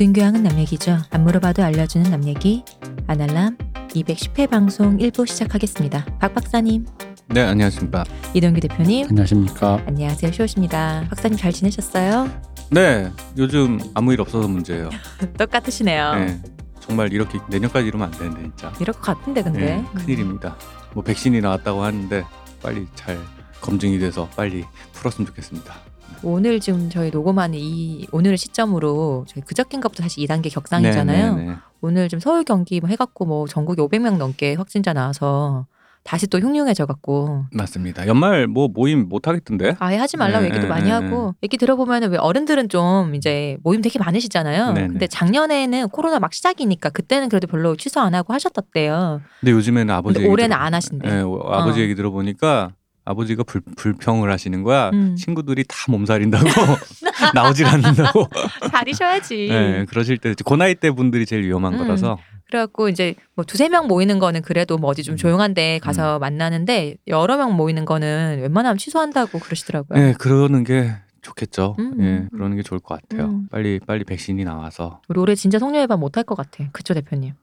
모든 교양은 남 얘기죠. 안 물어봐도 알려주는 남 얘기. 아날람 210회 방송 1부 시작하겠습니다. 박 박사님, 네, 안녕하십니까. 이동규 대표님, 안녕하십니까. 안녕하세요. 쇼우십니다. 박사님 잘 지내셨어요? 네, 요즘 아무 일 없어서 문제예요. 똑같으시네요. 네, 정말 이렇게 내년까지 이러면 안 되는데 진짜. 이럴 것 같은데 근데. 네, 큰일입니다. 뭐 백신이 나왔다고 하는데 빨리 잘 검증이 돼서 빨리 풀었으면 좋겠습니다. 오늘 지금 저희 녹음하는 이 오늘을 시점으로 저희 그저께인가부터 사실 2단계 격상이잖아요. 네, 네, 네. 오늘 좀 서울 경기 뭐 해갖고 뭐 전국에 500명 넘게 확진자 나와서 다시 또 흉흉해져 갖고 맞습니다. 연말 뭐 모임 못 하겠던데? 아예 하지 말라고 네, 얘기도 네, 많이 네, 하고 얘기 들어보면은 왜 어른들은 좀 이제 모임 되게 많으시잖아요. 네, 네. 근데 작년에는 코로나 막 시작이니까 그때는 그래도 별로 취소 안 하고 하셨었대요. 근데 요즘에는 아버지 근데 얘기 올해는 들어- 안 하신대. 네, 어, 아버지 어. 얘기 들어보니까 아버지가 불, 불평을 하시는 거야. 음. 친구들이 다 몸살인다고 나오질 않는다고. 다리 쉬어야지. 네, 그러실 때그 나이 때 분들이 제일 위험한 음. 거라서. 그래갖고 이제 뭐 두세 명 모이는 거는 그래도 뭐 어디 좀 음. 조용한데 가서 만나는데 여러 명 모이는 거는 웬만하면 취소한다고 그러시더라고요. 네, 그러는 게 좋겠죠. 음. 예, 그러는 게 좋을 것 같아요. 음. 빨리 빨리 백신이 나와서. 우리 올해 진짜 송년회 밤 못할 것 같아. 그쵸 대표님.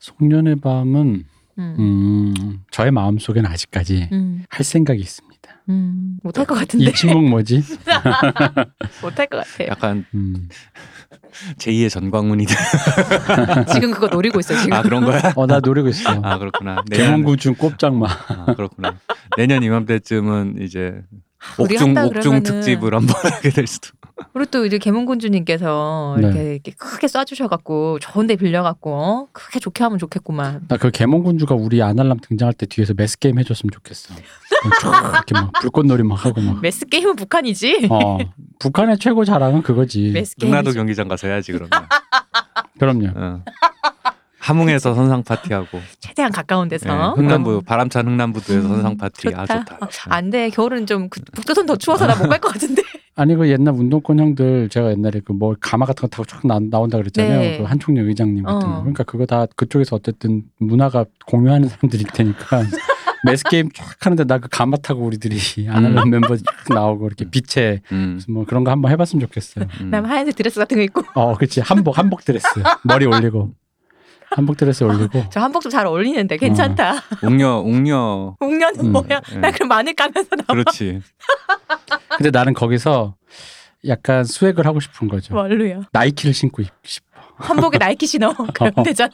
송년의 밤은 음. 음, 저의 마음속에는 아직까지 음. 할 생각이 있습니다. 음. 못할 것 같은데. 이 침묵 뭐지? 못할 것 같아요. 약간 음. 제2의 전광훈이 돼. 지금 그거 노리고 있어요. 지금. 아 그런 거야? 어, 나 노리고 있어. 아 그렇구나. 개몽구중 꼽장마. 아, 그렇구나. 내년 이맘때쯤은 이제 옥중 한다 옥중 그러면은- 특집을 한번 하게 될 수도. 그리고 또 이제 개몽군주님께서 네. 이렇게, 이렇게 크게 쏴주셔갖고 좋은데 빌려갖고 어? 크게 좋게 하면 좋겠구만. 나 그 계몽군주가 우리 아날람 등장할 때 뒤에서 매스 게임 해줬으면 좋겠어. 쫙 이렇게 막 불꽃놀이 막 하고 막. 매스 게임은 북한이지. 어, 북한의 최고 자랑은 그거지. 매스 게임. 능라도 경기장 가서 해야지 그러면. 그럼요. 어. 함흥에서 선상 파티하고 최대한 가까운 데서. 예, 흥남부 바람찬 흥남부두에서 음, 선상 파티 아 좋다. 좋다. 어, 안 돼. 겨울은 좀 그- 북조선 더 추워서 나 못 갈 것 같은데. 아니 그 옛날 운동권 형들 제가 옛날에 그 뭐 가마 같은 거 타고 쫙 나, 나온다 그랬잖아요. 네. 그 한총련 의장님 같은 어. 거. 그러니까 그거 다 그쪽에서 어쨌든 문화가 공유하는 사람들일 테니까 매스 게임 쫙 하는데 나 그 가마 타고 우리들이 아날람 멤버 쫙 나오고 이렇게 빛에 음, 뭐 그런 거 한번 해봤으면 좋겠어요. 음. 난 하얀색 드레스 같은 거 입고. 어, 그렇지 한복 한복 드레스 머리 올리고 한복 드레스 올리고 저 한복 좀 잘 어울리는데 괜찮다. 옥녀 옥녀 옥년은 음, 뭐야? 예. 나 그럼 마늘 까면서 나와. 그렇지. 근데 나는 거기서 약간 swag을 하고 싶은 거죠. 뭘로야? 나이키를 신고 싶어. 한복에 나이키 신어. 그러면 어. 되잖아.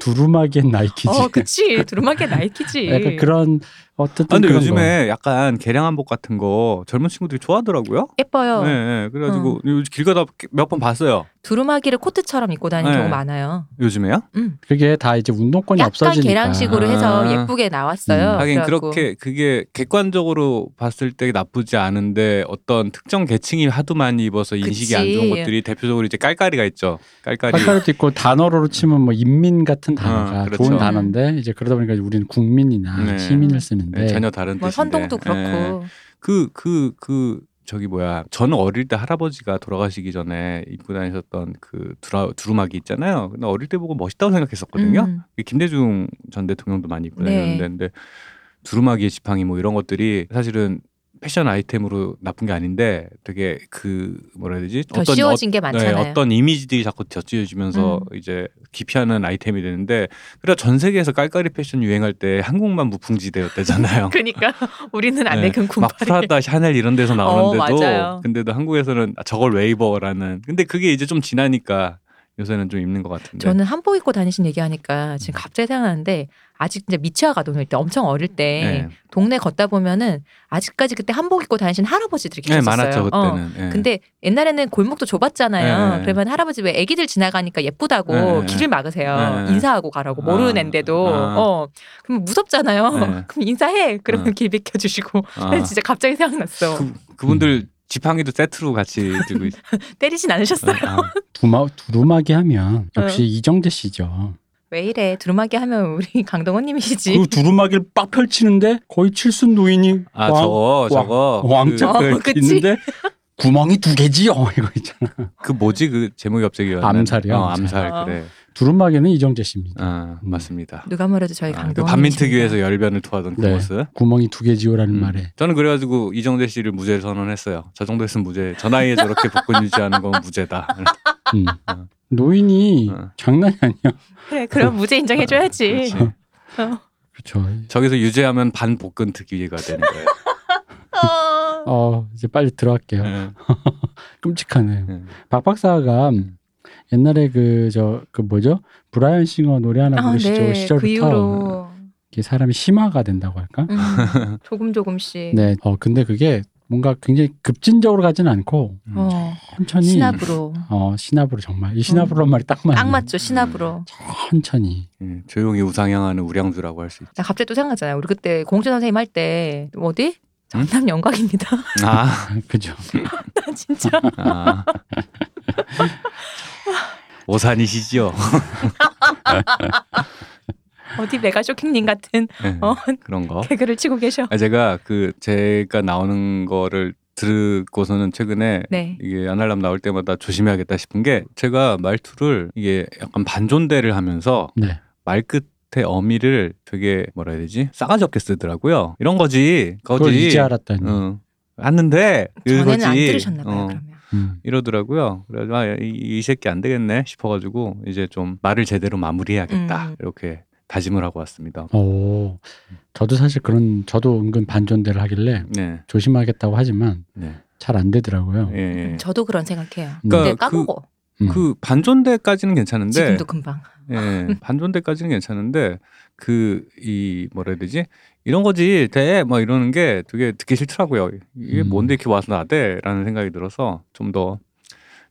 두루마기엔 나이키지. 어, 그치. 두루마기에 나이키지. 약간 그런 어쨌든 아, 근데 요즘에 약간 개량 한복 같은 거 젊은 친구들이 좋아하더라고요. 예뻐요. 네, 네. 그래가지고 요즘 길 가다 몇 번 봤어요. 두루마기를 코트처럼 입고 다니는 네. 경우 많아요. 요즘에요? 음. 거. 그게 다 이제 운동권이 약간 없어지니까. 계량식으로 해서 아. 예쁘게 나왔어요. 음. 하긴 그래갖고 그렇게 그게 객관적으로 봤을 때 나쁘지 않은데 어떤 특정 계층이 하도 많이 입어서 인식이 안 좋은 그치. 것들이 대표적으로 이제 깔깔이가 있죠. 깔깔이. 깔깔이도 있고 단어로 치면 뭐 인민 같은 단어가 어, 그렇죠. 좋은 단어인데 이제 그러다 보니까 우리는 국민이나 네. 시민을 쓰는데 네, 전혀 다른 뭐 뜻인데. 선동도 그렇고 그그 그 저기 뭐야 저는 어릴 때 할아버지가 돌아가시기 전에 입고 다니셨던 그 두라, 두루마기 있잖아요. 근데 어릴 때 보고 멋있다고 생각했었거든요. 음. 김대중 전 대통령도 많이 입고 네. 다녔는데 근데 두루마기의 지팡이 뭐 이런 것들이 사실은 패션 아이템으로 나쁜 게 아닌데 되게 그 뭐라 해야 되지 더 씌워진 게 많잖아요. 네, 어떤 이미지들이 자꾸 덧지어지면서 음. 이제 기피하는 아이템이 되는데 그래 전 세계에서 깔깔이 패션 유행할 때 한국만 무풍지대였대잖아요. 그러니까 우리는 안 네, 내근 막 군팔이 프라다, 샤넬 이런 데서 나오는데도 어. 근데도 한국에서는 아, 저걸 왜 입어라는 근데 그게 이제 좀 지나니까 요새는 좀 입는 것 같은데 저는 한복 입고 다니신 얘기하니까 지금 갑자기 생각나는데 아직 이제 미취학 아동일 때 엄청 어릴 때 네, 동네 걷다 보면은 아직까지 그때 한복 입고 다니신 할아버지들이 네 계셨어요. 많았죠 어. 그때는 예. 근데 옛날에는 골목도 좁았잖아요. 네. 그러면 할아버지 왜 애기들 지나가니까 예쁘다고 네. 길을 막으세요. 네. 인사하고 가라고 모르는 아. 앤데도 아. 어 그럼 무섭잖아요. 네. 그럼 인사해. 그러면 어. 길 비켜주시고. 아, 진짜 갑자기 생각났어. 그, 그분들 지팡이도 세트로 같이 들고 있 때리진 않으셨어요. 아, 두마, 두루마기 하면 역시 어. 이정재 씨죠. 왜 이래? 두루마기 하면 우리 강동원님이시지. 그 두루마기를 빡 펼치는데 거의 칠순 노인이 아 왕- 저거 저거 왕자 어, 그, 그치? 있는데 구멍이 두 개지요 이거 있잖아. 그, 그 뭐지 그 제목이 갑자기. 암살이요, 어, 암살. 암살 어. 그래 두루마기는 이정재 씨입니다. 아 음. 맞습니다 누가 뭐래도 저희 아, 그 강동원. 반민특위에서 열변을 토하던 그 네. 모습 구멍이 두 개 지요라는 음. 말에 저는 그래가지고 이정재 씨를 무죄 선언했어요. 저 정도 했으면 무죄. 저 나이에 저렇게 복권 유지하는 건 무죄다. 음. 노인이 어. 장난이 아니야. 그래 그럼 무죄 인정해줘야지. 그렇지. 어. 그렇죠. 저기서 유죄하면 반복근 특위가 되는 거예요. 어. 어 이제 빨리 들어갈게요. 네. 끔찍하네. 네. 박 박사가 옛날에 그저그 뭐죠 브라이언 싱어 노래 하나 아, 부르시죠 네. 시절부터 그 이후로 이게 사람이 심화가 된다고 할까? 음, 조금 조금씩. 네. 어 근데 그게 뭔가 굉장히 급진적으로 가지는 않고 음. 어. 천천히 신압으로 어 시나브로 정말 이 시나브로란 말이 딱 맞네. 딱 맞죠 신압으로. 천천히. 예, 조용히 우상향하는 우량주라고 할 수 있죠. 나 갑자기 또 생각나잖아요. 우리 그때 공주 선생님 할 때 어디? 응? 전남 영광입니다. 아, 그죠. 나 진짜 아. 오산이시죠? 어디 메가 쇼킹님 같은 네, 어. 그런 거. 개그를 치고 계셔. 아, 제가 그 제가 나오는 거를 듣고서는 최근에 네. 이게 아날람 나올 때마다 조심해야겠다 싶은 게 제가 말투를 이게 약간 반존대를 하면서 네. 말끝의 어미를 되게 뭐라 해야 되지 싸가지 없게 쓰더라고요. 이런 거지. 그걸 거지. 이제 알았다니. 응. 왔는데 전에는 이거지. 안 들으셨나 봐요. 어, 그러면. 음. 이러더라고요. 그래서 아, 이, 이 새끼 안 되겠네 싶어가지고 이제 좀 말을 제대로 마무리해야겠다 음. 이렇게 다짐을 하고 왔습니다. 오, 저도 사실 그런 저도 은근 반존대를 하길래 네, 조심하겠다고 하지만 네, 잘안 되더라고요. 예, 예. 저도 그런 생각해요. 그러니까 근데 그- 까먹어. 음. 그 반존대까지는 괜찮은데, 지금도 금방. 예, 반존대까지는 괜찮은데 그 이 뭐라 해야 되지? 이런 거지 돼, 뭐 이러는 게 되게 듣기 싫더라고요. 이게 음. 뭔데 이렇게 와서 나대라는 생각이 들어서 좀 더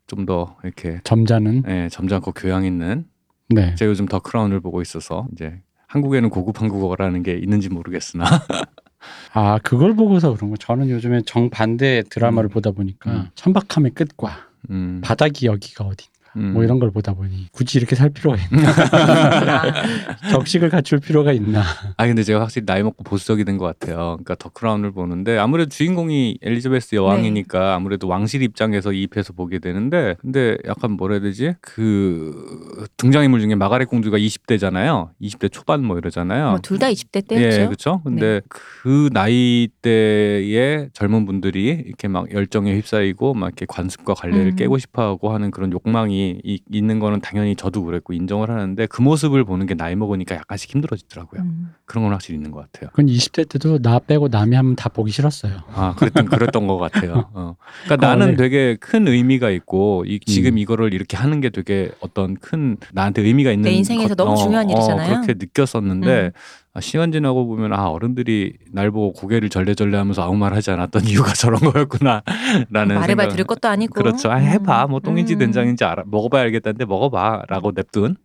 좀 더 이렇게 점잖은 예, 점잖고 교양 있는 네. 제가 요즘 더 크라운을 보고 있어서 이제 한국에는 고급 한국어라는 게 있는지 모르겠으나 아 그걸 보고서 그런 거. 저는 요즘에 정반대 드라마를 음. 보다 보니까 음. 천박함의 끝과 음, 바닥이 여기가 어디 음. 뭐 이런 걸 보다 보니 굳이 이렇게 살 필요가 있나? 적식을 갖출 필요가 있나? 아 근데 제가 확실히 나이 먹고 보수적이 된 것 같아요. 그러니까 더 크라운을 보는데 아무래도 주인공이 엘리자베스 여왕이니까 아무래도 왕실 입장에서 이입해서 보게 되는데 근데 약간 뭐라 해야 되지? 그 등장인물 중에 마가렛 공주가 20대잖아요. 20대 초반 뭐 이러잖아요. 뭐 둘다 20대 때였죠. 예, 그렇죠. 근데 그 나이 대의 젊은 분들이 이렇게 막 열정에 휩싸이고 막 이렇게 관습과 관례를 음. 깨고 싶어하고 하는 그런 욕망이 이- 있는 거는 당연히 저도 그랬고 인정을 하는데 그 모습을 보는 게 나이 먹으니까 약간씩 힘들어지더라고요. 음. 그런 건 확실히 있는 것 같아요. 그건 20대 때도 나 빼고 남이 하면 다 보기 싫었어요. 아, 그랬던 그랬던 것 같아요. 어. 그러니까 어, 나는 네. 되게 큰 의미가 있고 이, 지금 음. 이거를 이렇게 하는 게 되게 어떤 큰 나한테 의미가 있는 내 인생에서 것- 너무 중요한 일이잖아요. 그렇게 느꼈었는데 음. 아, 시간 지나고 보면 아 어른들이 날 보고 고개를 절레절레하면서 아무 말 하지 않았던 이유가 저런 거였구나라는 말해봐 생각. 들을 것도 아니고. 그렇죠. 아, 해봐. 뭐 똥인지 음. 된장인지 알아. 먹어봐야 알겠다는데 먹어봐라고 냅둔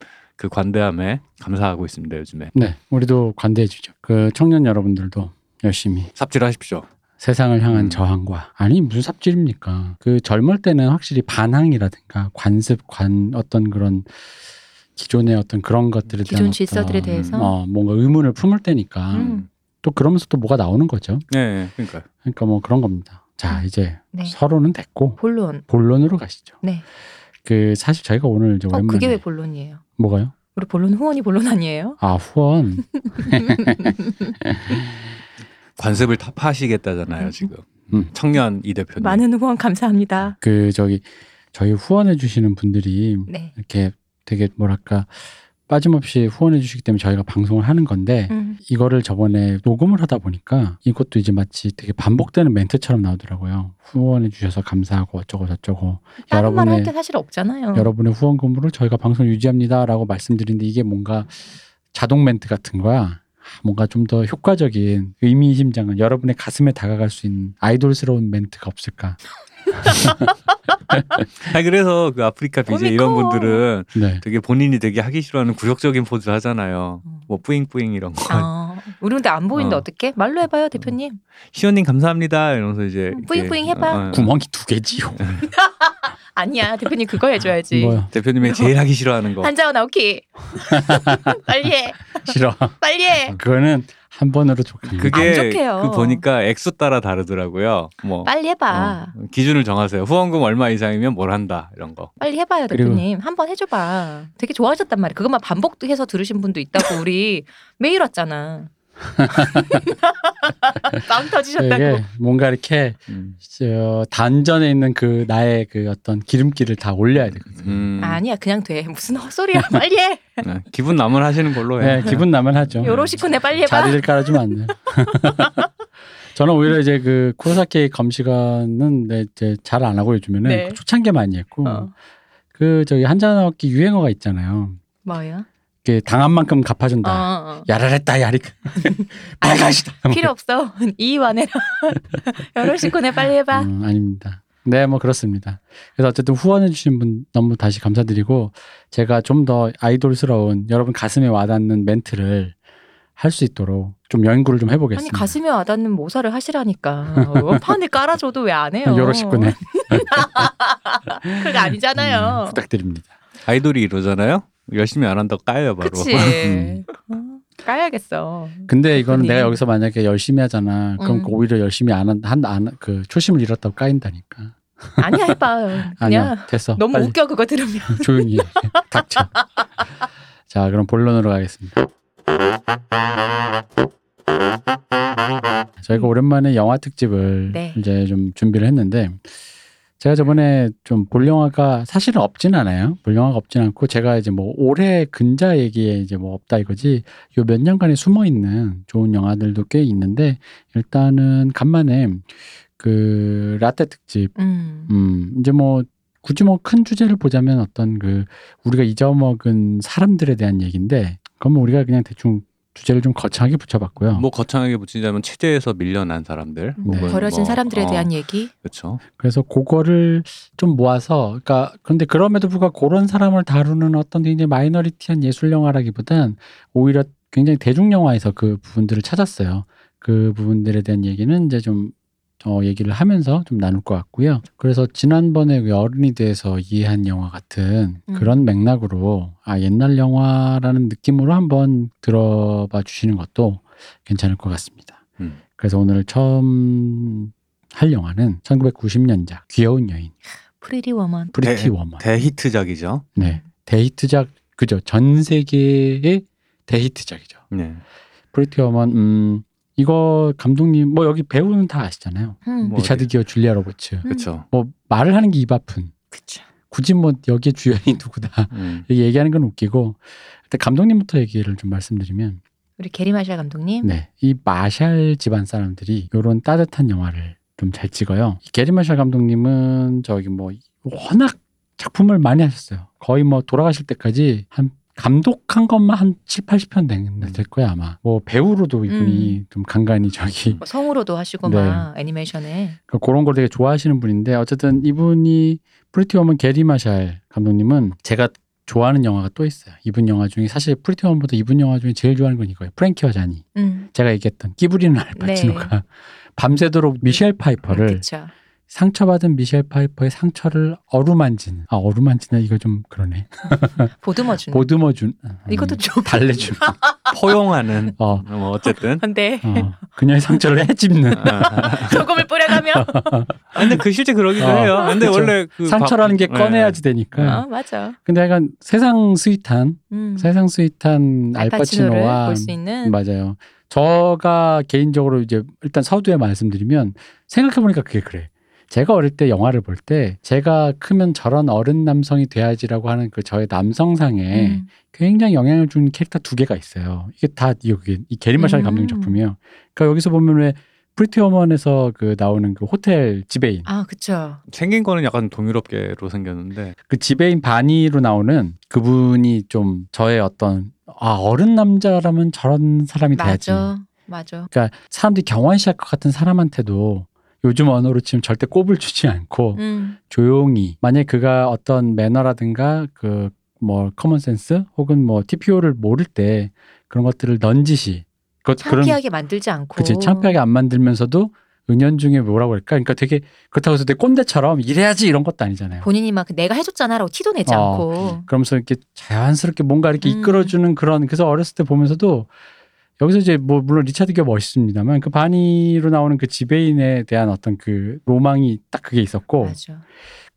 그 관대함에 감사하고 있습니다 요즘에. 네, 우리도 관대해 주죠. 그 청년 여러분들도 열심히 삽질하십시오. 세상을 향한 음. 저항과 아니 무슨 삽질입니까? 그 젊을 때는 확실히 반항이라든가 관습, 관 어떤 그런 기존의 어떤 그런 것들에 대한 기존 어떤, 질서들에 대해서. 어, 뭔가 의문을 품을 때니까 음. 또 그러면서 또 뭐가 나오는 거죠. 네, 그러니까 그러니까 뭐 그런 겁니다. 자 이제 네. 서로는 됐고 본론. 본론으로 가시죠. 네. 그 사실 저희가 오늘 이제 어 오랜만에 그게 왜 본론이에요? 뭐가요? 우리 본론 후원이 본론 아니에요? 아 후원 관습을 타파하시겠다잖아요 지금. 음. 청년 이 대표님. 많은 후원 감사합니다. 그 저기 저희 후원해 주시는 분들이 네. 이렇게 되게 뭐랄까 빠짐없이 후원해 주시기 때문에 저희가 방송을 하는 건데 음. 이거를 저번에 녹음을 하다 보니까 이것도 이제 마치 되게 반복되는 멘트처럼 나오더라고요. 후원해 주셔서 감사하고 어쩌고 저쩌고 다른 말할 여러분의 게 사실 없잖아요. 여러분의 후원금으로 저희가 방송 유지합니다라고 말씀드리는데 이게 뭔가 자동 멘트 같은 거야. 뭔가 좀 더 효과적인 의미심장한 여러분의 가슴에 다가갈 수 있는 아이돌스러운 멘트가 없을까? 아 그래서 그 아프리카 꿈이 이런 커. 분들은 네. 되게 본인이 되게 하기 싫어하는 굴욕적인 포즈 하잖아요. 음. 뭐 뿌잉뿌잉 이런 거. 어, 우리 근데 안 보이는데 어. 어. 떻게 말로 해봐요 대표님. 시원님 감사합니다 이러면서 이제 음, 뿌잉뿌잉 해봐. 어, 어. 구멍이 두 개지요. 아니야 대표님 그거 해줘야지. 뭐야? 대표님이 제일 하기 싫어하는 거. 한자오 나오키. 빨리 해. 싫어. 빨리 해. 그거는 한 번으로 좋게. 그게 안 좋게요. 그 보니까 액수 따라 다르더라고요. 뭐 빨리 해봐. 어, 기준을 정하세요. 후원금 얼마 이상이면 뭘 한다 이런 거. 빨리 해봐요 대표님. 한 번 해줘봐. 되게 좋아하셨단 말이야. 그것만 반복해서 들으신 분도 있다고 우리 매일 왔잖아. 빵 터지셨다고. 이게 뭔가 이렇게 음. 저 단전에 있는 그 나의 그 어떤 기름기를 다 올려야 되거든요. 음. 아니야 그냥 돼. 무슨 헛소리야. 빨리 해. 네, 기분 남을 하시는 걸로 해. 네, 기분 나면 하죠. 요로시코네 빨리 해봐. 자리를 깔아주면 안 돼요. 저는 오히려 이제 그 쿠로사키 검시관은 네, 이제 잘 안 하고 요즘에는 네. 그 초창기 많이 했고 어. 그 저기 한잔먹기 유행어가 있잖아요. 뭐요? 그 당한 만큼 어, 갚아준다. 어. 야라랬다 야리 빨가시다. 필요 없어. 이완해라. 요로시코네 빨리 해봐. 음, 아닙니다. 네, 뭐 그렇습니다. 그래서 어쨌든 후원해주신 분 너무 다시 감사드리고 제가 좀 더 아이돌스러운 여러분 가슴에 와닿는 멘트를 할 수 있도록 좀 연구를 좀 아니 해보겠습니다. 가슴에 와닿는 모사를 하시라니까. 원판을 깔아줘도 왜 안 해요? 요러시구네. 그게 아니잖아요. 음, 부탁드립니다. 아이돌이 이러잖아요. 열심히 안 한다고 까요 바로. 그치. 음. 어, 까야겠어. 근데 이건 그렇군요. 내가 여기서 만약에 열심히 하잖아. 그럼 음. 오히려 열심히 안 한, 한, 안, 그 초심을 잃었다고 까인다니까. 아니야 해봐. 그냥 아니야, 됐어. 너무 빨리 웃겨 그거 들으면. 조용히 해. 닥쳐. 자, 그럼 본론으로 가겠습니다. 저희가 오랜만에 영화 특집을 네. 이제 좀 준비를 했는데 제가 저번에 좀 볼 영화가 사실은 없진 않아요. 볼 영화가 없진 않고 제가 이제 뭐 올해 근자 얘기에 이제 뭐 없다 이거지 요 몇 년간에 숨어 있는 좋은 영화들도 꽤 있는데 일단은 간만에 그 라떼 특집 음. 음, 이제 뭐 굳이 뭐 큰 주제를 보자면 어떤 그 우리가 잊어먹은 사람들에 대한 얘기인데 그건 뭐 우리가 그냥 대충 주제를 좀 거창하게 붙여봤고요. 뭐 거창하게 붙이자면 체제에서 밀려난 사람들, 뭐 네. 버려진 사람들에 대한 얘기. 그렇죠. 그래서 그거를 좀 모아서 그러니까 근데 그럼에도 불구하고 그런 사람을 다루는 어떤 굉장히 마이너리티한 예술 영화라기보단 오히려 굉장히 대중 영화에서 그 부분들을 찾았어요. 그 부분들에 대한 얘기는 이제 좀 어, 얘기를 하면서 좀 나눌 것 같고요. 그래서 지난번에 그 어른이 돼서 이해한 영화 같은 음. 그런 맥락으로 아 옛날 영화라는 느낌으로 한번 들어봐 주시는 것도 괜찮을 것 같습니다. 음. 그래서 오늘 처음 할 영화는 1990년작 귀여운 여인 Pretty Woman. Pretty 대- Woman. 대히트작이죠. 네. 대히트작 그죠. 전 세계의 대히트작이죠. 네. Pretty Woman 음 이거 감독님 뭐 여기 배우는 다 아시잖아요. 음. 뭐 리차드 어디? 기어 줄리아 로버츠. 음. 그렇죠. 뭐 말을 하는 게 입 아픈. 그쵸. 굳이 뭐 여기에 주연이 누구다. 음. 얘기하는 건 웃기고 일단 감독님부터 얘기를 좀 말씀드리면 우리 게리 마샬 감독님. 네. 이 마샬 집안 사람들이 이런 따뜻한 영화를 좀 잘 찍어요. 이 게리 마샬 감독님은 저기 뭐 워낙 작품을 많이 하셨어요. 거의 뭐 돌아가실 때까지 한 감독한 것만 한 7, 80편 된- 될 거야 아마. 뭐 배우로도 이분이 좀 간간히 저기 뭐 성우로도 하시고 네. 막 애니메이션에. 그 그런 걸 되게 좋아하시는 분인데 어쨌든 이분이 Pretty Woman 게리 마샬 감독님은 제가 좋아하는 영화가 또 있어요. 이분 영화 중에 사실 Pretty Woman보다 이분 영화 중에 제일 좋아하는 건 이거예요. 프랭키와 자니. 음. 제가 얘기했던 끼부리는 알파치노가 밤새도록 미셸 파이퍼를 네. 그쵸. 상처받은 미셸 파이퍼의 상처를 어루만지는 아 어루만지는 이거 좀 그러네 보듬어 주는. 보듬어준 음, 이것도 좀. 달래준 포용하는 어, 뭐 어쨌든 근데 어 그녀의 상처를 헤집는 아, 소금을 뿌려가며. 아, 근데 그 실제 그러기도 어, 해요. 근데 그쵸. 원래 그 상처라는 게 박- 꺼내야지 되니까 어, 맞아. 근데 약간 세상 sweet한 음. 세상 sweet한 알파치노와 볼 수 있는. 맞아요 저가 개인적으로 이제 일단 서두에 말씀드리면 생각해보니까 그게 그래 제가 어릴 때 영화를 볼 때 제가 크면 저런 어른 남성이 돼야지라고 하는 그 저의 남성상에 음. 굉장히 영향을 준 캐릭터 두 개가 있어요. 이게 다 여기 이 게리 마샬 음. 감독 작품이에요. 그러니까 여기서 보면 왜 Pretty Woman에서 그 나오는 그 호텔 지배인 아, 그쵸. 생긴 거는 약간 동유럽계로 생겼는데 그 지배인 바니로 나오는 그분이 좀 저의 어떤 아 어른 남자라면 저런 사람이 돼야지. 맞아. 맞아. 그러니까 사람들이 경원시할 것 같은 사람한테도 요즘 언어로 치면 절대 꼽을 주지 않고 음. 조용히 만약 그가 어떤 매너라든가 그 뭐 common sense 혹은 뭐 TPO를 모를 때 그런 것들을 넌지시 그, 그런 창피하게 만들지 않고. 그치 창피하게 안 만들면서도 은연중에 뭐라고 할까 그러니까 되게 그렇다고 해서 되게 꼰대처럼 이래야지 이런 것도 아니잖아요. 본인이 막 내가 해줬잖아라고 티도 내지 어. 않고. 그러면서 이렇게 자연스럽게 뭔가 이렇게 음. 이끌어주는 그런 그래서 어렸을 때 보면서도 여기서 이제 뭐 물론 리차드 기어 멋있습니다만 그 바니로 나오는 그 지배인에 대한 어떤 그 로망이 딱 그게 있었고.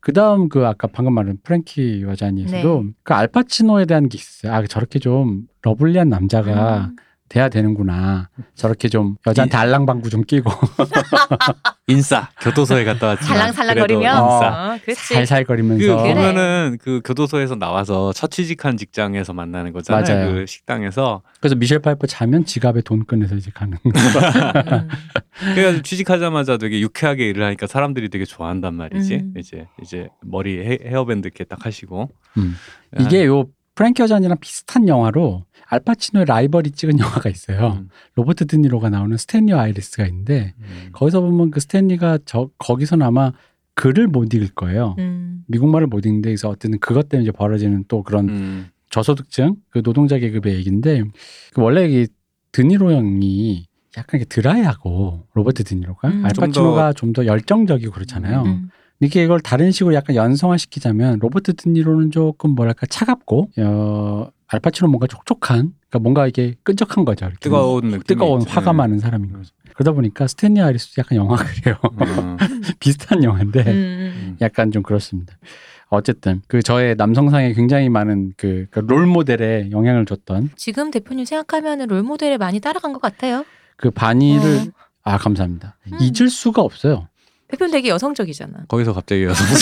그 다음 그 아까 방금 말한 프랭키와 쟈니에서도 네. 그 알파치노에 대한 게 있어요. 아 저렇게 좀 lovely한 남자가 음. 돼야 되는구나. 저렇게 좀 여자한테 알랑방구 좀 끼고 인싸 교도소에 갔다 왔지만 살랑살랑거리면 인싸. 어, 그렇지. 살살거리면서 그. 보면은 그 교도소에서 나와서 첫 취직한 직장에서 만나는 거잖아요. 맞아요. 그 식당에서 그래서 미셸 파이퍼 자면 지갑에 돈 꺼내서 이제 가는 거. 음. 그래서 취직하자마자 되게 유쾌하게 일을 하니까 사람들이 되게 좋아한단 말이지. 음. 이제 이제 머리 헤, 헤어밴드 이렇게 딱 하시고 음. 이게 요 프랭키와 쟈니랑 비슷한 영화로 알파치노의 라이벌이 찍은 영화가 있어요. 음, 로버트 드니로가 나오는 스탠리 앤 아이리스가 있는데 음. 거기서 보면 그 스탠리가 저 거기서는 아마 글을 못 읽을 거예요. 음. 미국말을 못 읽는데 그래서 어쨌든 그것 때문에 이제 벌어지는 또 그런 음. 저소득층 그 노동자 계급의 얘기인데 그 원래 이 드니로 형이 약간 이렇게 드라이하고 로버트 드니로가 음. 알파치노가 좀 더 열정적이고 그렇잖아요. 음. 이게 이걸 다른 식으로 약간 연성화 시키자면 로버트 드니로는 조금 뭐랄까 차갑고 어, 알파치노 뭔가 촉촉한 그러니까 뭔가 이게 끈적한 거죠. 이렇게. 뜨거운 느낌이 뜨거운 있지. 화가 많은 사람인 거죠. 그러다 보니까 스탠리 아리스도 약간 영화 그래요. 음. 비슷한 영화인데 음. 음. 약간 좀 그렇습니다. 어쨌든 그 저의 남성상에 굉장히 많은 그, 그 롤모델에 영향을 줬던 지금 대표님 생각하면 롤 모델에 많이 따라간 것 같아요. 그 바니를 어. 아 감사합니다. 음. 잊을 수가 없어요. 대표님 되게 여성적이잖아. 거기서 갑자기 여성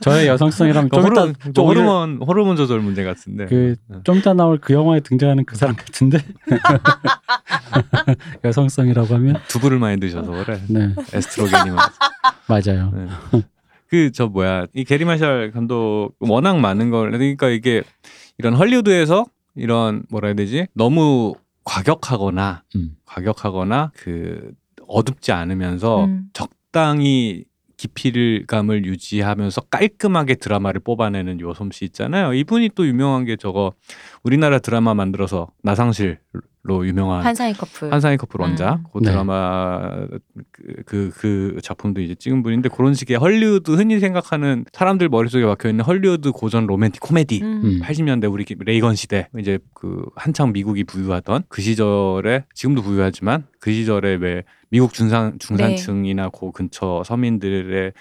저의 여성성이라면 좀 호르몬, 이따 좀 호르몬 호르몬 조절 문제 같은데. 그좀 이따 나올 그 영화에 등장하는 그 사람 같은데 여성성이라고 하면 두부를 많이 드셔서 그래. 네 에스트로겐이 많아서. 맞아요. 네. 그저 뭐야 이 게리 마샬 감독 워낙 많은 걸 그러니까 이게 이런 헐리우드에서 이런 뭐라 해야 되지 너무 과격하거나 음. 과격하거나 그 어둡지 않으면서 음. 적당히 깊이를 감을 유지하면서 깔끔하게 드라마를 뽑아내는 요 솜씨 있잖아요. 이분이 또 유명한 게 저거 우리나라 드라마 만들어서 나상실 로 유명한 환상의 커플. 환상의 커플 원작 음. 그 네. 드라마 그, 그, 그 작품도 이제 찍은 분인데 그런 식의 헐리우드 흔히 생각하는 사람들 머릿속에 박혀 있는 헐리우드 고전 로맨틱 코미디 음. 음. 80년대 우리 레이건 시대 이제 그 한창 미국이 부유하던 그 시절에 지금도 부유하지만 그 시절에 왜 미국 중산 중산층이나 그 근처 서민들의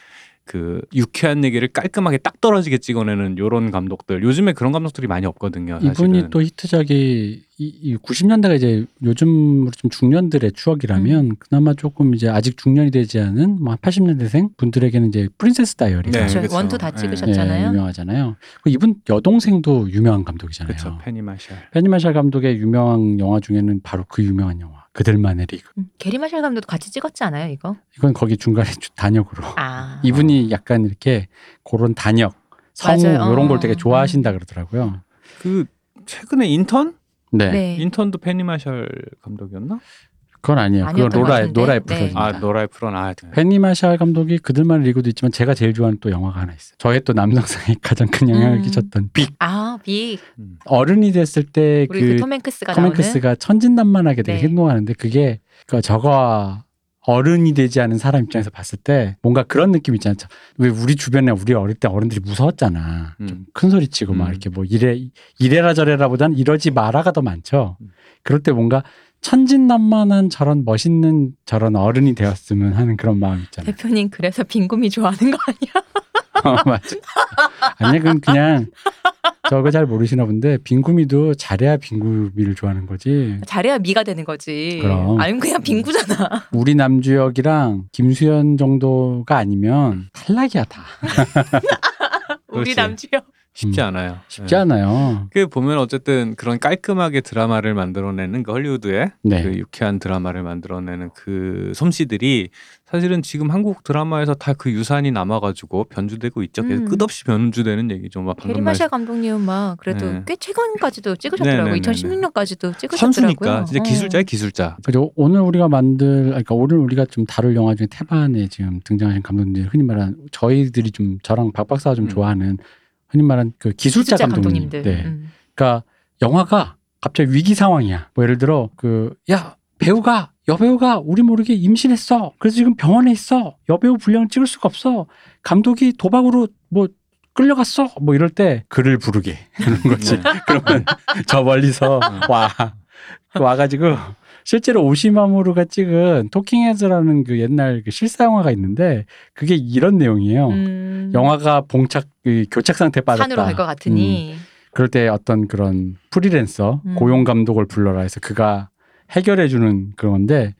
그 유쾌한 얘기를 깔끔하게 딱 떨어지게 찍어내는 요런 감독들 요즘에 그런 감독들이 많이 없거든요. 사실은. 이분이 또 히트작이 이, 이 90년대가 이제 요즘으로 좀 중년들의 추억이라면 음. 그나마 조금 이제 아직 중년이 되지 않은 뭐 80년대생 분들에게는 이제 프린세스 다이어리 네, 그렇죠. 그쵸. one two 다 네. 찍으셨잖아요. 유명하잖아요. 그 이분 여동생도 유명한 감독이잖아요. 그렇죠. 페니 마샬. 페니 마샬 감독의 유명한 영화 중에는 바로 그 유명한 영화 그들만의 리그. 음. 게리 마샬 감독도 같이 찍었지 않아요, 이거? 이건 거기 중간에 주- 단역으로. 아. 이분이 약간 이렇게 그런 단역, 성우 맞아요. 이런 걸 어. 되게 좋아하신다 그러더라고요. 그 최근에 인턴? 네. 네. 인턴도 페니 마샬 감독이었나? 그건 아니에요. 그건 아니었던 것 노라 같은데. 노라 네. 에프론입니다. 아 노라 에프론 아 페니 마샬 감독이 그들만의 리그도 있지만 제가 제일 좋아하는 또 영화가 하나 있어요. 저의 또 남성상에 가장 큰 영향을 음. 끼쳤던 빅. 아, 빅. 음. 어른이 됐을 때 우리 그 그 톰 행크스가 나오는 톰 행크스가 천진난만하게 되게 네. 행동하는데 그게 그 저거 어른이 되지 않은 사람 입장에서 봤을 때 뭔가 그런 느낌 있잖아요. 저- 왜 우리 주변에 우리 어릴 때 어른들이 무서웠잖아. 음. 좀큰 소리 치고 막 음. 이렇게 뭐 이래 이래라 저래라보다는 이러지 마라가 더 많죠. 음. 그럴 때 뭔가 천진난만한 저런 멋있는 저런 어른이 되었으면 하는 그런 마음 있잖아요. 대표님 그래서 빈구미 좋아하는 거 아니야? 어, 맞아. 아니 그건 그냥 저거 잘 모르시나 본데 빈구미도 잘해야 빈구미를 좋아하는 거지. 잘해야 미가 되는 거지. 그럼. 아니면 그냥 빈구잖아. 우리 남주혁이랑 김수현 정도가 아니면 탈락이야 다. 우리. 남주요. 쉽지 음. 않아요. 쉽지 네. 않아요. 그 보면 어쨌든 그런 깔끔하게 드라마를 만들어내는 그 헐리우드의 네. 그 유쾌한 드라마를 만들어내는 그 솜씨들이 사실은 지금 한국 드라마에서 다 그 유산이 남아가지고 변주되고 있죠. 계속 음. 끝없이 변주되는 얘기죠. 막 게리 방금 마샬 감독님은 막 그래도 네. 꽤 최근까지도 찍으셨더라고요. 네, 네, 네, 네. 2016년까지도 찍으셨더라고요. 선수니까 진짜 어. 기술자의 기술자. 그리고 오늘 우리가 만들, 그러니까 오늘 우리가 좀 다룰 영화 중에 태반에 지금 등장하신 감독님들 흔히 말하는 저희들이 좀 저랑 박 박사가 좀 음. 좋아하는 흔히 말하는 그 기술자, 감독님. 감독님 들. 네. 음. 그러니까 영화가 갑자기 위기 상황이야. 뭐 예를 들어 그 야 배우가 여배우가 우리 모르게 임신했어. 그래서 지금 병원에 있어. 여배우 분량을 찍을 수가 없어. 감독이 도박으로 뭐 끌려갔어. 뭐 이럴 때 글을 부르게 하는 거지. 네. 그러면 저 멀리서 와 와가지고 실제로 오시마모루가 찍은 토킹 헤즈라는 그 옛날 그 실사 영화가 있는데 그게 이런 내용이에요. 음. 영화가 봉착 그 교착 상태 빠졌다. 산으로 갈 것 같으니. 그럴 때 어떤 그런 프리랜서 음. 고용 감독을 불러라 해서 그가 해결해 주는 그런 건데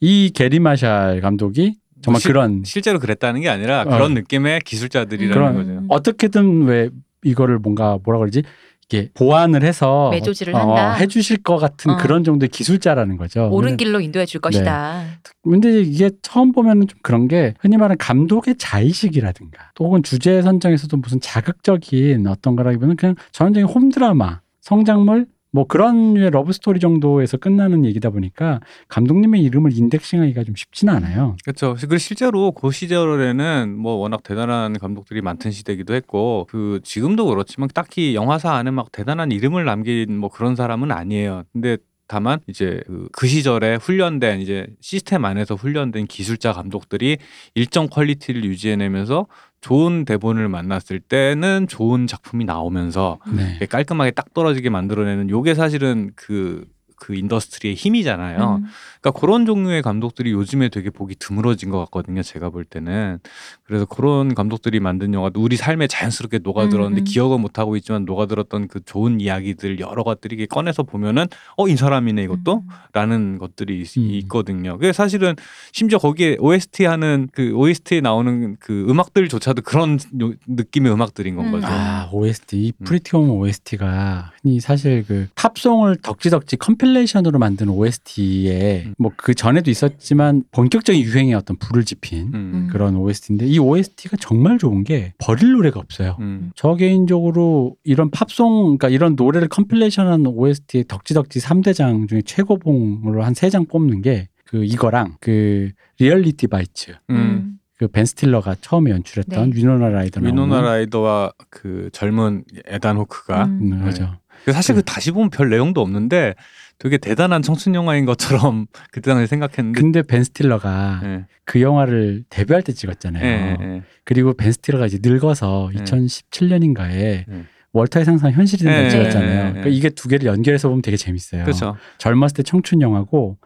이 게리 마샬 감독이 정말 뭐 실- 그런 실제로 그랬다는 게 아니라 어. 그런 느낌의 기술자들이라는 그런- 거죠. 어떻게든 왜 이거를 뭔가 뭐라 그러지 이게 보완을 해서 매조지를 어, 한다. 해주실 것 같은 어. 그런 정도의 기술자라는 거죠. 옳은 길로 인도해 줄 것이다. 근데 이게 처음 보면은 좀 그런 게 흔히 말하는 감독의 자의식이라든가 또 혹은 주제 선정에서도 무슨 자극적인 어떤 거라기보다는 그냥 전형적인 홈 드라마, 성장물 뭐 그런 러브 스토리 정도에서 끝나는 얘기다 보니까 감독님의 이름을 indexing하기가 좀 쉽지는 않아요. 그렇죠. 그리고 실제로 그 시절에는 뭐 워낙 대단한 감독들이 많던 시대기도 했고 그 지금도 그렇지만 딱히 영화사 안에 막 대단한 이름을 남긴 뭐 그런 사람은 아니에요. 근데 다만 이제 그, 그 시절에 훈련된 이제 시스템 안에서 훈련된 기술자 감독들이 일정 퀄리티를 유지해내면서 좋은 대본을 만났을 때는 좋은 작품이 나오면서 네. 깔끔하게 딱 떨어지게 만들어내는 요게 사실은 그 그 industry의 힘이잖아요. 음. 그러니까 그런 종류의 감독들이 요즘에 되게 보기 드물어진 것 같거든요. 제가 볼 때는 그래서 그런 감독들이 만든 영화도 우리 삶에 자연스럽게 녹아들었는데 음, 음. 기억은 못 하고 있지만 녹아들었던 그 좋은 이야기들 여러 것들이 꺼내서 보면은 어 이 사람이네 이것도 음. 라는 것들이 있, 음. 있거든요. 그게 사실은 심지어 거기에 OST 하는 그 OST에 나오는 그 음악들조차도 그런 요- 느낌의 음악들인 건 음. 거죠. 아 OST 이 음. 프리티 우먼 OST가 흔히 사실 그 팝송을 덕지덕지 compilation으로 만든 OST에 음. 뭐 그 전에도 있었지만 본격적인 유행에 어떤 불을 지핀 음. 그런 OST인데 이 OST가 정말 좋은 게 버릴 노래가 없어요. 음. 저 개인적으로 이런 팝송, 그러니까 이런 노래를 compilation한 OST의 덕지덕지 3대장 중에 최고봉으로 한 세 장 뽑는 게 그 이거랑 그 Reality Bites 음. 그 벤 스틸러가 처음에 연출했던 네. 위노나 라이더 위노나 라이더와 그 젊은 에단 호크가 음. 음, 그죠. 사실 그- 그 다시 보면 별 내용도 없는데 되게 대단한 청춘 영화인 것처럼 그때 당시에 생각했는데 근데 벤 스틸러가 예, 그 영화를 데뷔할 때 찍었잖아요. 예, 예. 그리고 벤 스틸러가 이제 늙어서 네. 2017년인가에 네. 월터의 상상 현실이 된다고 네, 찍었잖아요. 네, 네. 그러니까 이게 두 개를 연결해서 보면 되게 재밌어요. 그렇죠. 젊었을 때 청춘 영화고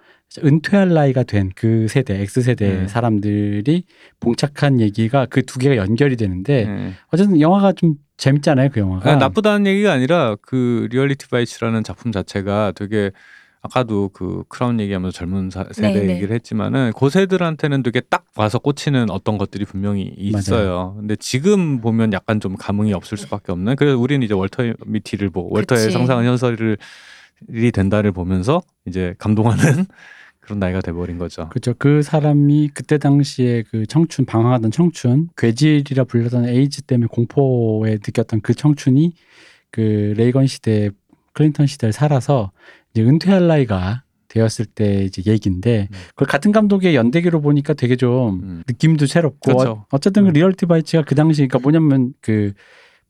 은퇴할 나이가 된 그 세대 X 세대 네. 사람들이 봉착한 얘기가 그 두 개가 연결이 되는데 예. 어쨌든 영화가 좀 재밌잖아요 그 영화가. 아, 나쁘다는 얘기가 아니라 그 Reality Bites라는 작품 자체가 되게 아까도 그 크라운 얘기하면서 젊은 사- 세대 네, 네. 얘기를 했지만은 그 세들한테는 되게 딱 와서 꽂히는 어떤 것들이 분명히 있어요. 근데 지금 보면 약간 좀 감흥이 없을 수밖에 없는. 그래서 우리는 이제 월터 미티를 보고 월터의 그치. 상상은 현실이 된다를 보면서 이제 감동하는 그런 나이가 돼버린 거죠. 그렇죠. 그 사람이 그때 당시에 그 청춘 방황하던 청춘 괴질이라 불렸던 에이즈 때문에 공포에 느꼈던 그 청춘이 그 레이건 시대 클린턴 시대를 살아서 이제 은퇴할 나이가 되었을 때 이제 얘기인데 음. 그걸 같은 감독의 연대기로 보니까 되게 좀 음. 느낌도 새롭고 그렇죠. 어, 쨌든그 음. Reality Bites가 그 당시 그러니까 뭐냐면 그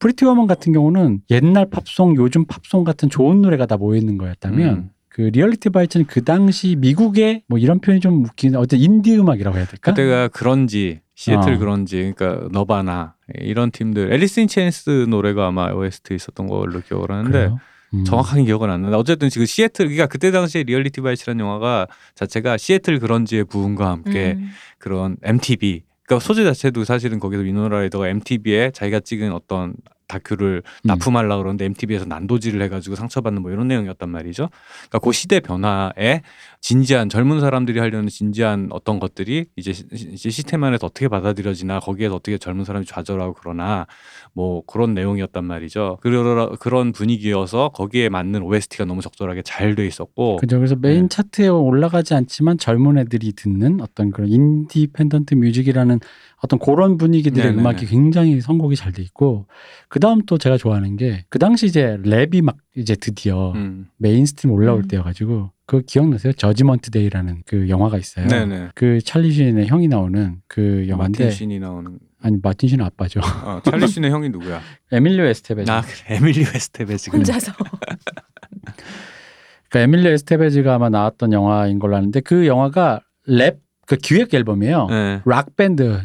Pretty Woman 같은 경우는 옛날 팝송 요즘 팝송 같은 좋은 노래가 다 모여 있는 거였다면 음. 그 Reality Bites는 그 당시 미국의 뭐 이런 표현이 좀 웃긴 어쨌든 인디 음악이라고 해야 될까? 그때가 그런지 시애틀 어. 그런지 그러니까 Nirvana 이런 팀들 Alice in Chains 노래가 아마 OST 있었던 걸로 기억을 하는데? 음. 정확하게 기억은 안 나는데 어쨌든 지금 시애틀 그러니까 그때 당시에 Reality Bites라는 영화가 자체가 시애틀 grunge의 부흥과 함께 음. 그런 MTV 그러니까 소재 자체도 사실은 거기서 위노나 라이더가 MTV에 자기가 찍은 어떤 다큐를 음. 납품하려고 그러는데 MTV에서 난도질을 해가지고 상처받는 뭐 이런 내용이었단 말이죠. 그러니까 그 시대 변화에 진지한 젊은 사람들이 하려는 진지한 어떤 것들이 이제, 시- 이제 시스템 안에서 어떻게 받아들여지나 거기에서 어떻게 젊은 사람이 좌절하고 그러나 뭐 그런 내용이었단 말이죠. 그러, 그런 분위기여서 거기에 맞는 OST가 너무 적절하게 잘 돼 있었고 그죠. 그래서 메인 네. 차트에 올라가지 않지만 젊은 애들이 듣는 어떤 그런 independent music이라는 어떤 그런 분위기들의 네네네. 음악이 굉장히 선곡이 잘 돼 있고 그 다음 또 제가 좋아하는 게 그 당시 이제 랩이 막 이제 드디어 음. mainstream 올라올 음. 때여가지고 그 기억나세요? Judgment Day라는 그 영화가 있어요. 네네. 그 찰리 쉰의 형이 나오는 그 영화인데 마틴 쉰이 나오는 아니 마틴 쉰은 아빠죠. 어, 찰리 쉰의 형이 누구야? 에밀리오 에스테베즈. 아 그래 에밀리오 에스테베즈 혼자서 그러니까 에밀리오 에스테베즈가 아마 나왔던 영화인 걸로 아는데 그 영화가 랩 그 기획 앨범이에요. 네. 락 밴드,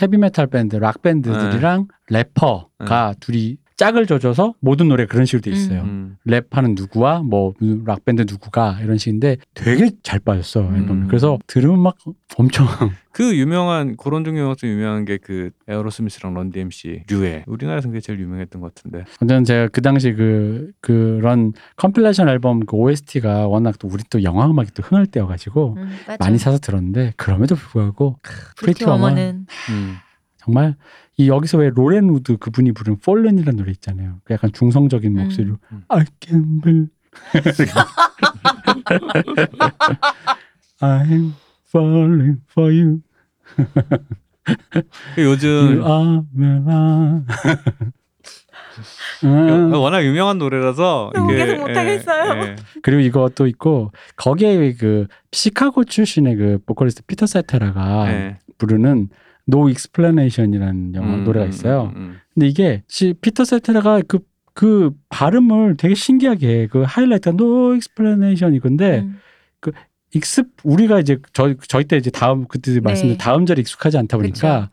헤비 메탈 밴드, 락 밴드들이랑 래퍼가 둘이 짝을 져줘서 모든 노래 그런 식으로 돼 있어요. 음. 랩하는 누구와 뭐 락밴드 누구가 이런 식인데 되게 잘 빠졌어. 음. 그래서 들으면 막 엄청 그 유명한 그런 종류 가좀 유명한 게 그 Aerosmith랑 Run-DMC 류에 우리나라에서 그게 제일 유명했던 것 같은데. 저는 제가 그 당시 그 그런 compilation 앨범 그 OST가 워낙 또 우리 또 영화 음악이 또 흥할 때여가지고 음. 많이 사서 들었는데 그럼에도 불구하고 Pretty Pretty Woman. Woman은 음. 정말 이 여기서 왜 로렌 우드 그분이 부른 Fallen이라는 노래 있잖아요. 그 약간 중성적인 음. 목소리로 음. I can believe I'm falling for you. 그 요즘 어, 음. 워낙 유명한 노래라서 너무 이게, 계속 못하겠어요. 예, 예. 그리고 이것도 있고 거기에 그 시카고 출신의 그 보컬리스트 피터 세테라가 예. 부르는 No Explanation이라는 영화 음, 노래가 음, 있어요. 음, 음. 근데 이게 시, 피터 세테라가 그, 그 발음을 되게 신기하게 해. 그 하이라이트가 no explanation 이건데 음. 익습 우리가 이제 저 저희 때 이제 다음 그때 말씀드린 다음 절이 익숙하지 않다 보니까 그쵸.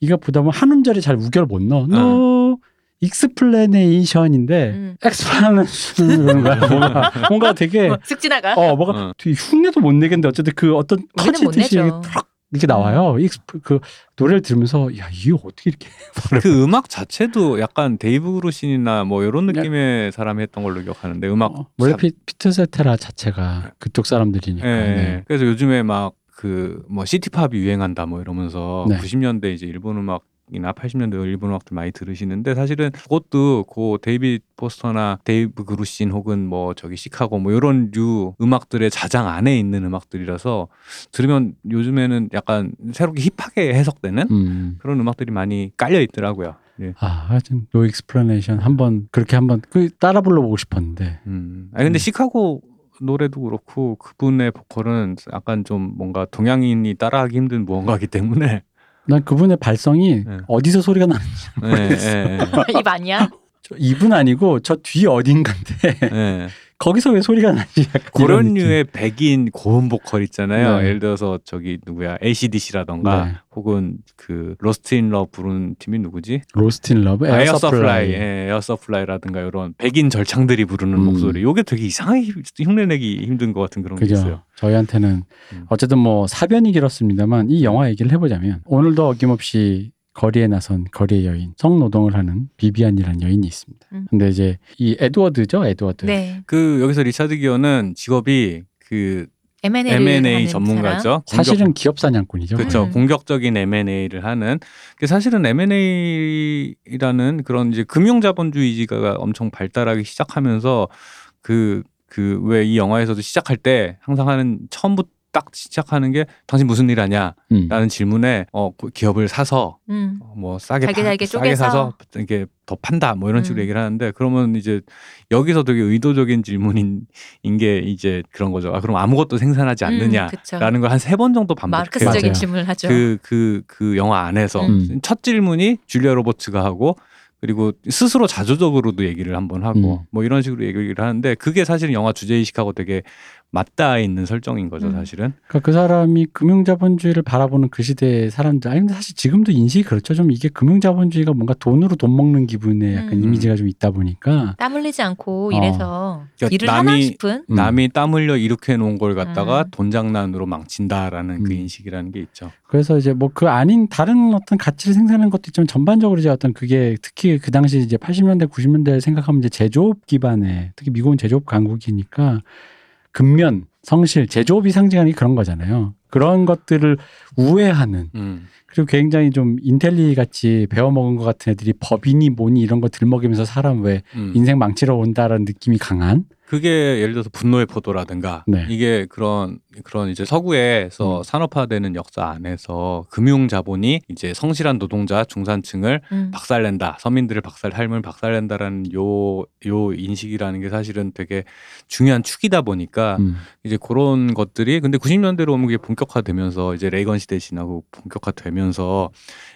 이거 보다 보면 한 음절에 잘 우결 못 넣어. no explanation인데 음. explanation 그런 거야. 뭔가 뭔가 되게 어, 쓱 지나가. 어 뭐가 어. 되게 흉내도 못 내겠는데 어쨌든 그 어떤 터지듯이 내죠. 탁 이렇게 나와요. exp- 그 노래를 들으면서 야 이게 어떻게 이렇게 그 음악 자체도 약간 데이브 그루신이나 뭐 이런 느낌의 사람이 했던 걸로 기억하는데 음악 어, 원래 자- 피, 피터 세테라 자체가 그쪽 사람들이니까. 예, 네. 그래서 요즘에 막 그뭐 city pop이 유행한다 뭐 이러면서 네. 90년대 이제 일본 음악 이나 80년대 일본 음악들 많이 들으시는데 사실은 그것도 그 데이비드 포스터나 데이브 그루신 혹은 뭐 저기 시카고 뭐 이런 류 음악들의 자장 안에 있는 음악들이라서 들으면 요즘에는 약간 새롭게 hip하게 해석되는 음. 그런 음악들이 많이 깔려 있더라고요. 예. 아, 하여튼 No Explanation 한번 그렇게 한번 그 따라 불러보고 싶었는데. 음. 아니 근데 음. 시카고 노래도 그렇고 그분의 보컬은 약간 좀 뭔가 동양인이 따라하기 힘든 무언가이기 때문에 난 그분의 발성이 네. 어디서 소리가 나는지 예, 예, 입 아니야? 저 입은 아니고 저 뒤 어딘가인데 예. 예. 거기서 왜 소리가 나지? 그런. 류의 백인 고음 보컬 있잖아요. 네. 예를 들어서 저기 누구야 ACDC라던가 네. 혹은 그 Lost in Love 부르는 팀이 누구지? Lost in Love, Air Supply, Air Supply라든가 이런 백인 절창들이 부르는 음. 목소리. 요게 되게 이상하게 흉내내기 힘든 것 같은 그런 게 있어요. 그죠. 저희한테는 음. 어쨌든 뭐 사변이 길었습니다만 이 영화 얘기를 해보자면 오늘도 어김없이 거리에 나선 거리의 여인 성노동을 하는 비비안이라는 여인이 있습니다. 음. 근데 이제 이 에드워드죠, 에드워드. 네. 그 여기서 리차드 기어는 직업이 그 M&A, M&A 전문가죠. 사실은 기업 사냥꾼이죠. 그렇죠. 음. 공격적인 M&A를 하는. 그 사실은 M&A라는 그런 이제 금융 자본주의가 엄청 발달하기 시작하면서 그 그 왜 이 영화에서도 시작할 때 항상 하는 처음부터 딱 시작하는 게 당신 무슨 일 하냐? 음. 라는 질문에 어그 기업을 사서 음. 어, 뭐 싸게 잘게 파- 잘게 싸게 쪼개서. 사서 이게 더 판다 뭐 이런 식으로 음. 얘기를 하는데 그러면 이제 여기서 되게 의도적인 질문인 게 이제 그런 거죠. 아 그럼 아무것도 생산하지 않느냐라는 음, 그쵸. 걸한 세 번 정도 반복해요. 마르크스적인 맞아요. 질문을 하죠. 그그그 영화 안에서 음. 첫 질문이 줄리아 로버츠가 하고 그리고 스스로 자조적으로도 얘기를 한번 하고 음. 뭐 이런 식으로 얘기를 하는데 그게 사실 영화 주제 의식하고 되게 맞닿아 있는 설정인 거죠 음. 사실은. 그러니까 그 사람이 금융자본주의를 바라보는 그 시대의 사람들. 아니 근데 사실 지금도 인식이 그렇죠. 좀 이게 금융자본주의가 뭔가 돈으로 돈 먹는 기분의 약간 음. 이미지가 좀 있다 보니까 땀 흘리지 않고 어. 이래서 그러니까 일을 남이- 하나 싶은 음. 남이 땀 흘려 이렇게 놓은 걸 갖다가 음. 돈 장난으로 망친다라는 그 음. 인식이라는 게 있죠. 그래서 이제 뭐 그 아닌 다른 어떤 가치를 생산하는 것도 있지만 전반적으로 이제 어떤 그게 특히 그 당시 이제 80년대 90년대 생각하면 이제 제조업 기반의 특히 미국은 제조업 강국이니까 근면 성실 제조업이 상징하는 게 그런 거잖아요. 그런 것들을 우회하는 음. 그리고 굉장히 좀 인텔리 같이 배워먹은 것 같은 애들이 법인이 뭐니 이런 거 들먹이면서 사람 왜 음. 인생 망치러 온다라는 느낌이 강한 그게 예를 들어서 분노의 포도라든가 네. 이게 그런 그런 이제 서구에서 음. 산업화되는 역사 안에서 금융 자본이 이제 성실한 노동자 중산층을 음. 박살낸다 서민들을 박살 삶을 박살낸다라는 요요 인식이라는 게 사실은 되게 중요한 축이다 보니까 음. 이제 그런 것들이 근데 90년대로 오면 그게 본격화되면서 이제 레이건 시대 지나고 본격화되면서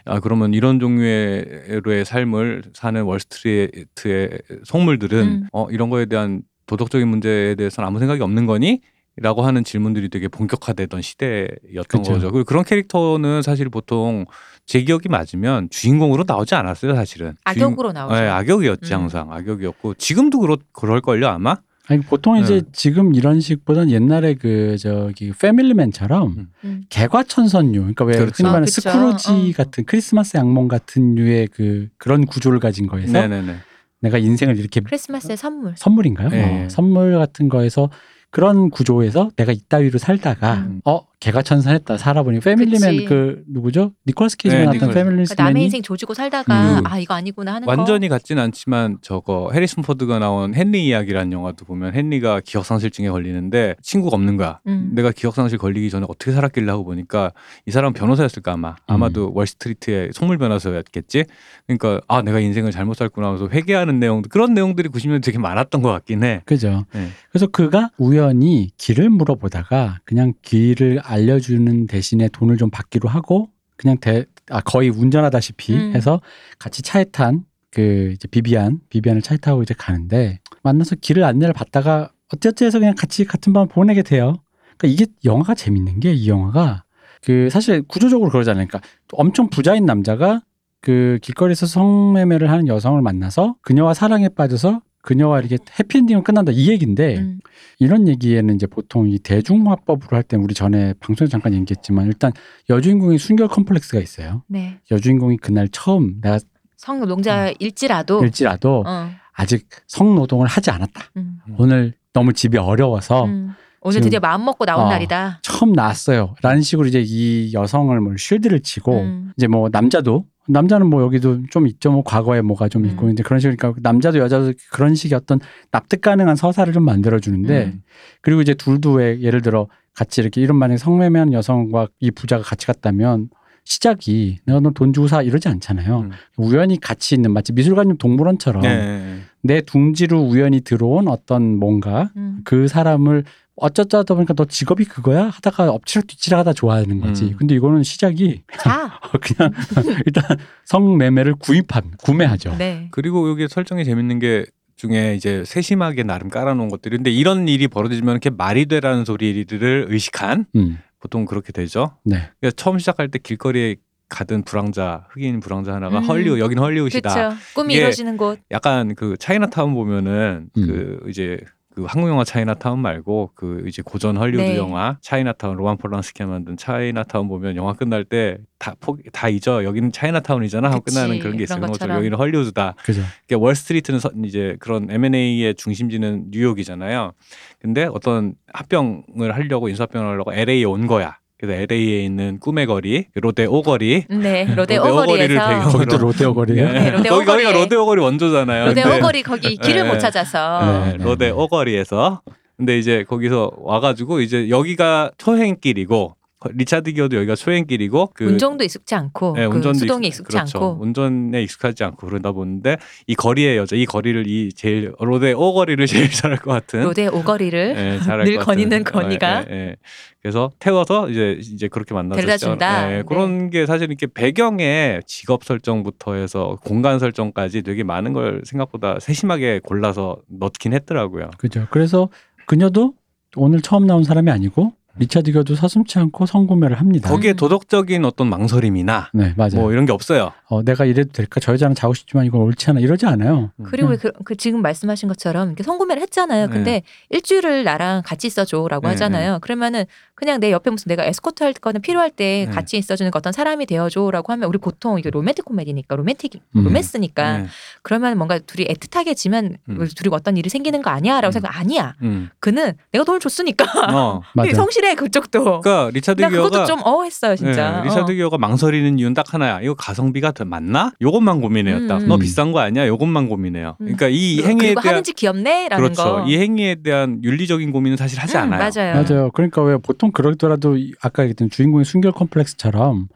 아 그러면 이런 종류의 삶을 사는 월스트리트의 속물들은 음. 어 이런 거에 대한 도덕적인 문제에 대해서는 아무 생각이 없는 거니? 라고 하는 질문들이 되게 본격화되던 시대였던 그쵸. 거죠. 그리고 그런 캐릭터는 사실 보통 제 기억이 맞으면 주인공으로 나오지 않았어요, 사실은. 주인- 악역으로 나오죠. 네, 악역이었지 음. 항상 악역이었고 지금도 그렇 그럴 걸요 아마. 아니 보통 이제 네. 지금 이런 식보다는 옛날에 그 저기 패밀리맨처럼 음. 음. 개과천선류 그러니까 왜 그렇죠. 흔히 말하는 아. 스크루지 어. 같은 크리스마스 악몽 같은 류의 그 그런 구조를 가진 거에서 네네네. 내가 인생을 이렇게 크리스마스의 선물. 선물인가요? 네. 어, 선물 같은 거에서 그런 구조에서 내가 이따위로 살다가 음. 어 개과천선했다 살아보니 패밀리맨. 그 누구죠? 니콜라스 케이지가 네, 나왔던 니콜- 패밀리맨이 그러니까 남의 인생 조지고 살다가 음. 아 이거 아니구나 하는 완전히 같진 않지만 저거 해리슨 포드가 나온 헨리 이야기라는 영화도 보면 헨리가 기억상실증에 걸리는데 친구가 없는 거야. 거. 음. 내가 기억상실 걸리기 전에 어떻게 살았길래 하고 보니까 이 사람 변호사였을까 아마 아마도 월스트리트의 속물 변호사였겠지 그러니까 아 내가 인생을 잘못 살구나 하면서 회개하는 내용 그런 내용들이 90년대 되게 많았던 것 같긴 해 그죠. 네. 그래서 그가 우연히 길을 물어보다가 그냥 길을 알려주는 대신에 돈을 좀 받기로 하고 그냥 대, 아, 거의 운전하다시피 음. 해서 같이 차에 탄 그 이제 비비안, 비비안을 차에 타고 이제 가는데 만나서 길을 안내를 받다가 어찌어찌 해서 그냥 같이 같은 밤 보내게 돼요. 그러니까 이게 영화가 재밌는 게 이 영화가 그 사실 구조적으로 그러잖아요. 그러니까 엄청 부자인 남자가 그 길거리에서 성매매를 하는 여성을 만나서 그녀와 사랑에 빠져서 그녀와 이렇게 해피엔딩으로 끝난다 이 얘기인데 음. 이런 얘기에는 이제 보통 이 대중화법으로 할때 우리 전에 방송에서 잠깐 얘기했지만 일단 여주인공이 순결 컴플렉스가 있어요. 네. 여주인공이 그날 처음 내가 성노동자일지라도 일지라도 어. 아직 성노동을 하지 않았다. 음. 오늘 너무 집이 어려워서 음. 오늘 드디어 마음 먹고 나온 어. 날이다. 처음 나왔어요. 라는 식으로 이제 이 여성을 뭐 쉴드를 치고 음. 이제 뭐 남자도 남자는 뭐 여기도 좀 있죠. 뭐 과거에 뭐가 좀 있고 음. 이제 그런 식으로 그러니까 남자도 여자도 그런 식의 어떤 납득 가능한 서사를 좀 만들어 주는데 음. 그리고 이제 둘도 왜 예를 들어 같이 이렇게 이런 만약에 성매매하는 여성과 이 부자가 같이 갔다면 시작이 내가 너 돈 주고 사 이러지 않잖아요. 음. 우연히 같이 있는 마치 미술관님 동물원처럼 네. 내 둥지로 우연히 들어온 어떤 뭔가 음. 그 사람을 어쩌다 보니까 너 직업이 그거야 하다가 엎치락 뒤치락 하다 좋아하는 거지. 음. 근데 이거는 시작이 자. 그냥 일단 성매매를 구입한 구매하죠. 네. 그리고 여기 설정이 재밌는 게 중에 이제 세심하게 나름 깔아놓은 것들이 근데 이런 일이 벌어지면 이렇게 말이 되라는 소리를 의식한 음. 보통 그렇게 되죠. 네. 그러니까 처음 시작할 때 길거리에 가든 불황자 흑인 불황자 하나가 음. 헐리우 여기는 헐리우드이다. 그렇죠. 꿈이 이루어지는 곳. 약간 그 차이나타운 보면은 음. 그 이제 그 한국 영화 차이나타운 말고 그 이제 고전 헐리우드 네. 영화 차이나타운 로만 폴란스키가 만든 차이나타운 보면 영화 끝날 때 다 포기 다 잊어 여기는 차이나타운이잖아 하고 그치. 끝나는 그런 게 있어요. 그런 것처럼. 여기는 헐리우드다. 그죠. 그러니까 월스트리트는 서- 이제 그런 M&A의 중심지는 뉴욕이잖아요. 근데 어떤 합병을 하려고 인수합병을 하려고 LA에 온 거야. 그래서 LA에 있는 꿈의 거리, 로데오 거리, 네. 로데 로데 오 거리를 오거리에서 배경으로 거기도 로데오 거리예요. 네, 로데 거기, 거기가 오거리에. 로데오 거리 원조잖아요. 로데 근데- 오 거리 거기 길을 네. 못 찾아서 네. 네, 로데오 거리에서 근데 이제 거기서 와가지고 이제 여기가 초행길이고 리차드 기어도 여기가 초행길이고 그 운전도 익숙지 않고 네, 그 운전도 수동이 익숙- 익숙 지 그렇죠. 않고 운전에 익숙하지 않고 그러다 보는데 이 거리의 여자 이 거리를 이 제일 로데 오거리를 제일 잘할 것 같은 로데 오거리를 예, 잘할 늘. 거니는 거니가. 예, 예, 예. 그래서 태워서 이제 이제 그렇게 만나서 데려다 시작을- 준다. 예, 네. 그런 게 사실 이렇게 배경에 직업 설정부터 해서 공간 설정까지 되게 많은 걸 생각보다 세심하게 골라서 넣긴 했더라고요. 그죠. 그래서 그녀도 오늘 처음 나온 사람이 아니고 리차드 기어도 서슴치 않고 성구매를 합니다. 거기에 음. 도덕적인 어떤 망설임이나 네, 맞아요. 뭐 이런 게 없어요. 어, 내가 이래도 될까? 저 여자는 자고 싶지만 이건 옳지 않아. 이러지 않아요. 그리고 음. 왜 그, 그 지금 말씀하신 것처럼 이렇게 성구매를 했잖아요. 네. 근데 일주일을 나랑 같이 있어줘라고 네, 하잖아요. 그러면은 그냥 내 옆에 무슨 내가 에스코트 할 거는 필요할 때 네. 같이 있어주는 그 어떤 사람이 되어줘라고 하면 우리 보통 이게 로맨틱 코미디니까 로맨틱 음. 로맨스니까 네. 그러면 뭔가 둘이 애틋하게 지면 음. 둘이 어떤 일이 생기는 거 아니야라고 음. 생각 아니야. 음. 그는 내가 돈을 줬으니까 어. 맞아 요. 성실해 그쪽도. 그러니까 리차드 나 기어가 그것도 좀 어했어요 진짜. 예, 리차드 어. 기어가 망설이는 이유는 딱 하나야. 이거 가성비가 더 맞나? 요것만 고민해요. 딱. 음. 너 비싼 거 아니야? 요것만 고민해요. 음. 그러니까 이 행위에 그리고 대한 하는지 귀엽네라는 그렇죠. 거. 이 행위에 대한 윤리적인 고민은 사실 하지 음, 않아요. 맞아요. 맞아요. 그러니까 왜 보통 그러더라도 이- 아까 얘기했던 주인공의 순결 컴플렉스처럼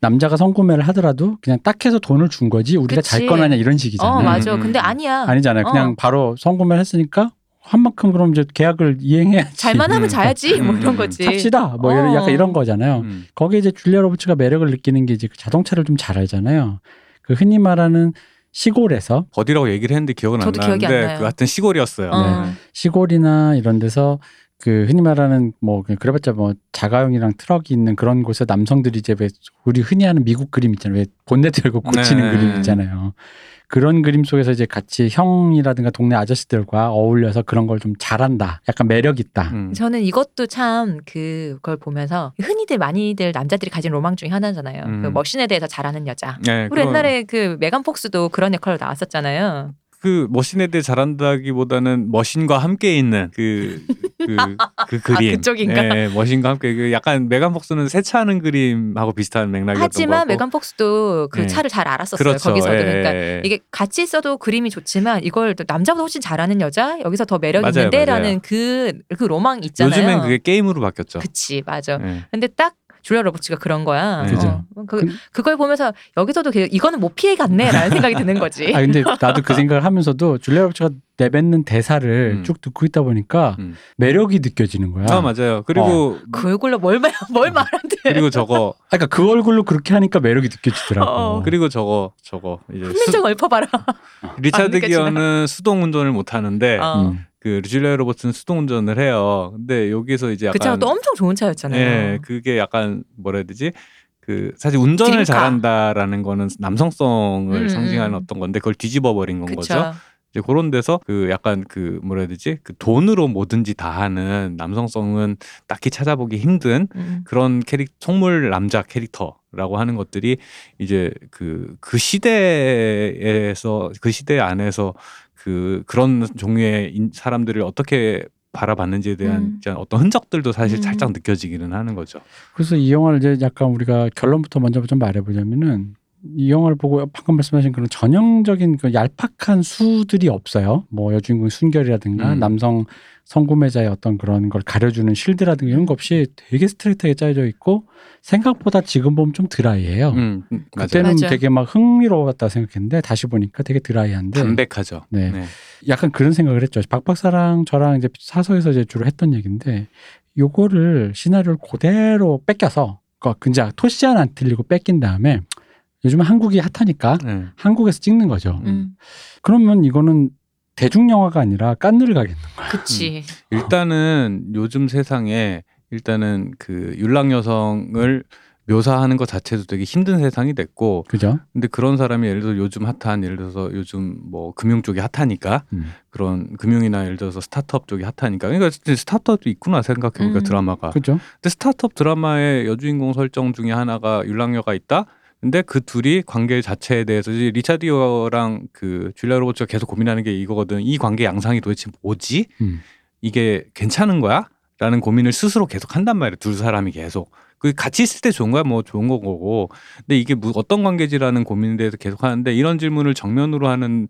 남자가 성구매를 하더라도 그냥 딱 해서 돈을 준 거지 우리가 그치. 잘 거나냐 이런 식이잖아요. 어 맞아. 음, 근데 음. 아니야. 아니잖아요. 그냥 어. 바로 성구매를 했으니까 한 만큼 그럼 이제 계약을 이행해야지. 잘만 하면 음. 자야지 뭐 음, 이런 음, 거지. 삽시다. 뭐 이런 어. 약간 이런 거잖아요. 음. 거기에 이제 줄리아 로버츠가 매력을 느끼는 게 이제 그 자동차를 좀 잘 알잖아요. 그 흔히 말하는 시골에서 어디라고 얘기를 했는데 기억은 안 저도 기억이 안 나는데 나요. 그 같은 시골이었어요. 어. 네. 시골이나 이런 데서 그 흔히 말하는 뭐 그냥 그래봤자 뭐 자가용이랑 트럭이 있는 그런 곳에 남성들이 이제 왜 우리 흔히 하는 미국 그림 있잖아요. 왜 본네트 열고 고치는 네. 그림 있잖아요. 그런 그림 속에서 이제 같이 형이라든가 동네 아저씨들과 어울려서 그런 걸 좀 잘한다. 약간 매력 있다. 음. 저는 이것도 참 그걸 보면서 흔히들 많이들 남자들이 가진 로망 중에 하나잖아요. 음. 그 머신에 대해서 잘하는 여자. 네, 우리 그거- 옛날에 그 메간 폭스도 그런 역할로 나왔었잖아요. 그 머신에 대해 잘한다기보다는 머신과 함께 있는 그 그 그 그림. 아, 그쪽인가? 네, 머신과 함께 그 약간 메간 폭스는 세차하는 그림하고 비슷한 맥락이었던 것 하지만. 메간 폭스도 그 네. 차를 잘 알았었어요. 그렇죠. 거기서도 예, 그러니까 예, 예. 이게 같이 있어도 그림이 좋지만 이걸 또 남자보다 훨씬 잘하는 여자 여기서 더 매력 맞아요, 있는데라는 맞아요. 그그 로망 있잖아요. 요즘엔 그게 게임으로 바뀌었죠. 그치 맞아. 네. 근데 딱 줄리아 로버츠가 그런 거야. 네. 어, 그, 근- 그걸 보면서 여기서도 그- 이거는 못 피해갔네라는 생각이 드는 거지. 아 근데 나도 그 생각을 하면서도 줄리아 로버츠가 내뱉는 대사를 음. 쭉 듣고 있다 보니까 음. 매력이 느껴지는 거야. 아 맞아요. 그리고 그 얼굴로 뭘, 말- 뭘 말한대. 그리고 저거 아, 그러니까 그 얼굴로 그렇게 하니까 매력이 느껴지더라고. 어. 그리고 저거 저거 이제 수, 훈민정 읊어봐라. 리차드? 기어는 수동 운전을 못 하는데 어. 음. 그 줄리아 로버츠는 수동 운전을 해요. 근데 여기서 이제 그 차가 약간 또 엄청 좋은 차였잖아요. 예, 그게 약간 뭐라 해야 되지? 그 사실 운전을 드림카. 잘한다라는 거는 남성성을 음, 상징하는 음. 어떤 건데 그걸 뒤집어 버린 건 거죠. 그쵸. 이제 그런 데서 그 약간 그 뭐라 해야 되지? 그 돈으로 뭐든지 다 하는 남성성은 딱히 찾아보기 힘든 음. 그런 캐릭 속물 남자 캐릭터 라고 하는 것들이 이제 그 그 시대에서 그 시대 안에서 그 그런 종류의 인- 사람들을 어떻게 바라봤는지에 대한 음. 이제 어떤 흔적들도 사실 음. 살짝 느껴지기는 하는 거죠. 그래서 이 영화를 이제 약간 우리가 결론부터 먼저 좀 말해보자면은 이 영화를 보고 방금 말씀하신 그런 전형적인 그 얄팍한 수들이 없어요. 뭐 여주인공 순결이라든가 음. 남성 성구매자의 어떤 그런 걸 가려주는 실드라든가 이런 거 없이 되게 스트레이트하게 짜여져 있고 생각보다 지금 보면 좀 드라이해요. 음. 그때는 맞아요. 되게 막 흥미로웠다 생각했는데 다시 보니까 되게 드라이한데 담백하죠. 네. 네. 약간 그런 생각을 했죠. 박 박사랑 저랑 이제 사석에서 이제 주로 했던 얘기인데 요거를 시나리오를 그대로 뺏겨서 그러니까 근데 토시 하나 안 틀리고 뺏긴 다음에 요즘 한국이 핫하니까 네. 한국에서 찍는 거죠. 음. 그러면 이거는 대중 영화가 아니라 깐느를 가겠는 거야. 그치. 일단은 요즘 세상에 일단은 그 율락 여성을 묘사하는 것 자체도 되게 힘든 세상이 됐고 그죠? 근데 그런 사람이 예를 들어 요즘 핫한 예를 들어서 요즘 뭐 금융 쪽이 핫하니까 음. 그런 금융이나 예를 들어서 스타트업 쪽이 핫하니까 그러니까 스타트업도 있구나 생각해보니까 음. 드라마가 그죠? 근데 스타트업 드라마의 여주인공 설정 중에 하나가 율랑녀가 있다. 근데 그 둘이 관계 자체에 대해서 이제 리차디어랑 그 줄리아 로버츠가 계속 고민하는 게 이거거든. 이 관계 양상이 도대체 뭐지? 음. 이게 괜찮은 거야? 라는 고민을 스스로 계속 한단 말이에요. 둘 사람이 계속. 그 같이 있을 때 좋은 거야, 뭐 좋은 거고. 근데 이게 뭐 어떤 관계지라는 고민에 대해서 계속 하는데 이런 질문을 정면으로 하는